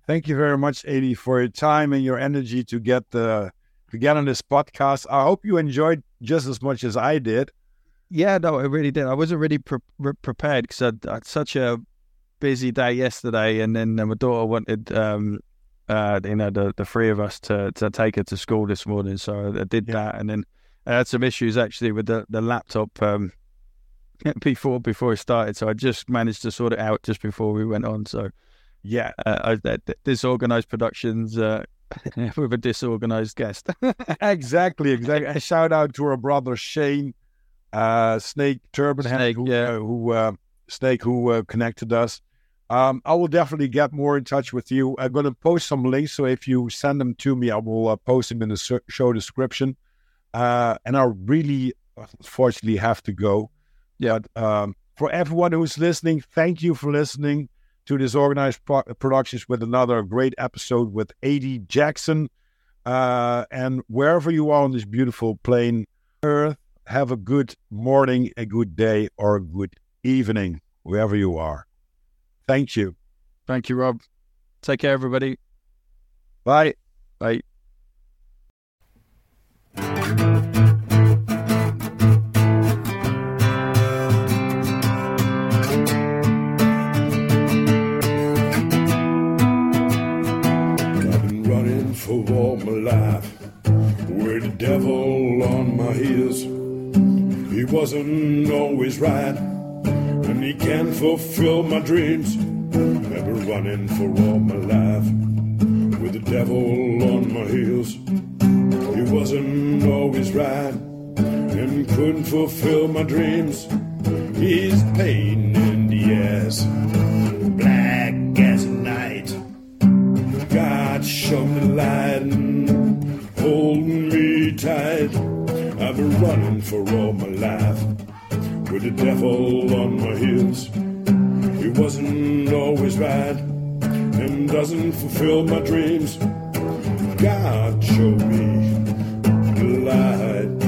Thank you very much, Adi, for your time and your energy to get the to get on this podcast. I hope you enjoyed just as much as I did. Yeah, no, I really did. I wasn't really pre- pre- prepared because I had such a busy day yesterday, and then my daughter wanted, um, uh, you know, the the three of us to to take her to school this morning. So I did yeah. that, and then I had some issues actually with the the laptop um, [laughs] before before it started. So I just managed to sort it out just before we went on. So yeah, uh, disorganized productions uh, [laughs] with a disorganized guest. [laughs] exactly, exactly. A shout out to our brother Shane, uh, Snake Turban Snake, who, yeah. Uh, who uh, Snake who uh, connected us. Um, I will definitely get more in touch with you. I'm going to post some links, so if you send them to me, I will uh, post them in the show description. Uh, and I really, unfortunately, have to go. Yeah. But, um, for everyone who's listening, thank you for listening to Disorganized Pro- Productions with another great episode with Adi Jackson. Uh, and wherever you are on this beautiful plane, earth, have a good morning, a good day, or a good evening, wherever you are. Thank you. Thank you, Rob. Take care, everybody. Bye. Bye. I've been running for all my life with the devil on my heels. He wasn't always right, he can't fulfill my dreams. Never running for all my life with the devil on my heels. He wasn't always right and couldn't fulfill my dreams. He's pain in the ass, black as night. God show me light and hold me tight. I've been running for all my life with the devil on my heels. He wasn't always right and doesn't fulfill my dreams. God show me the light.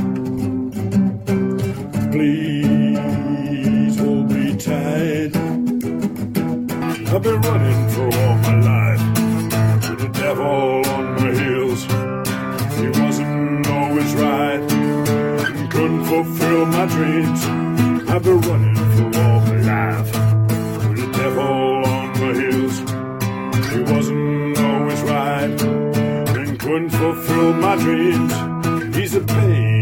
Please hold me tight. I've been running for all my life with the devil on my heels. He wasn't always right. And couldn't fulfill my dreams. I've been running for all my life. With the devil on my heels. He wasn't always right. And couldn't fulfill my dreams. He's a pain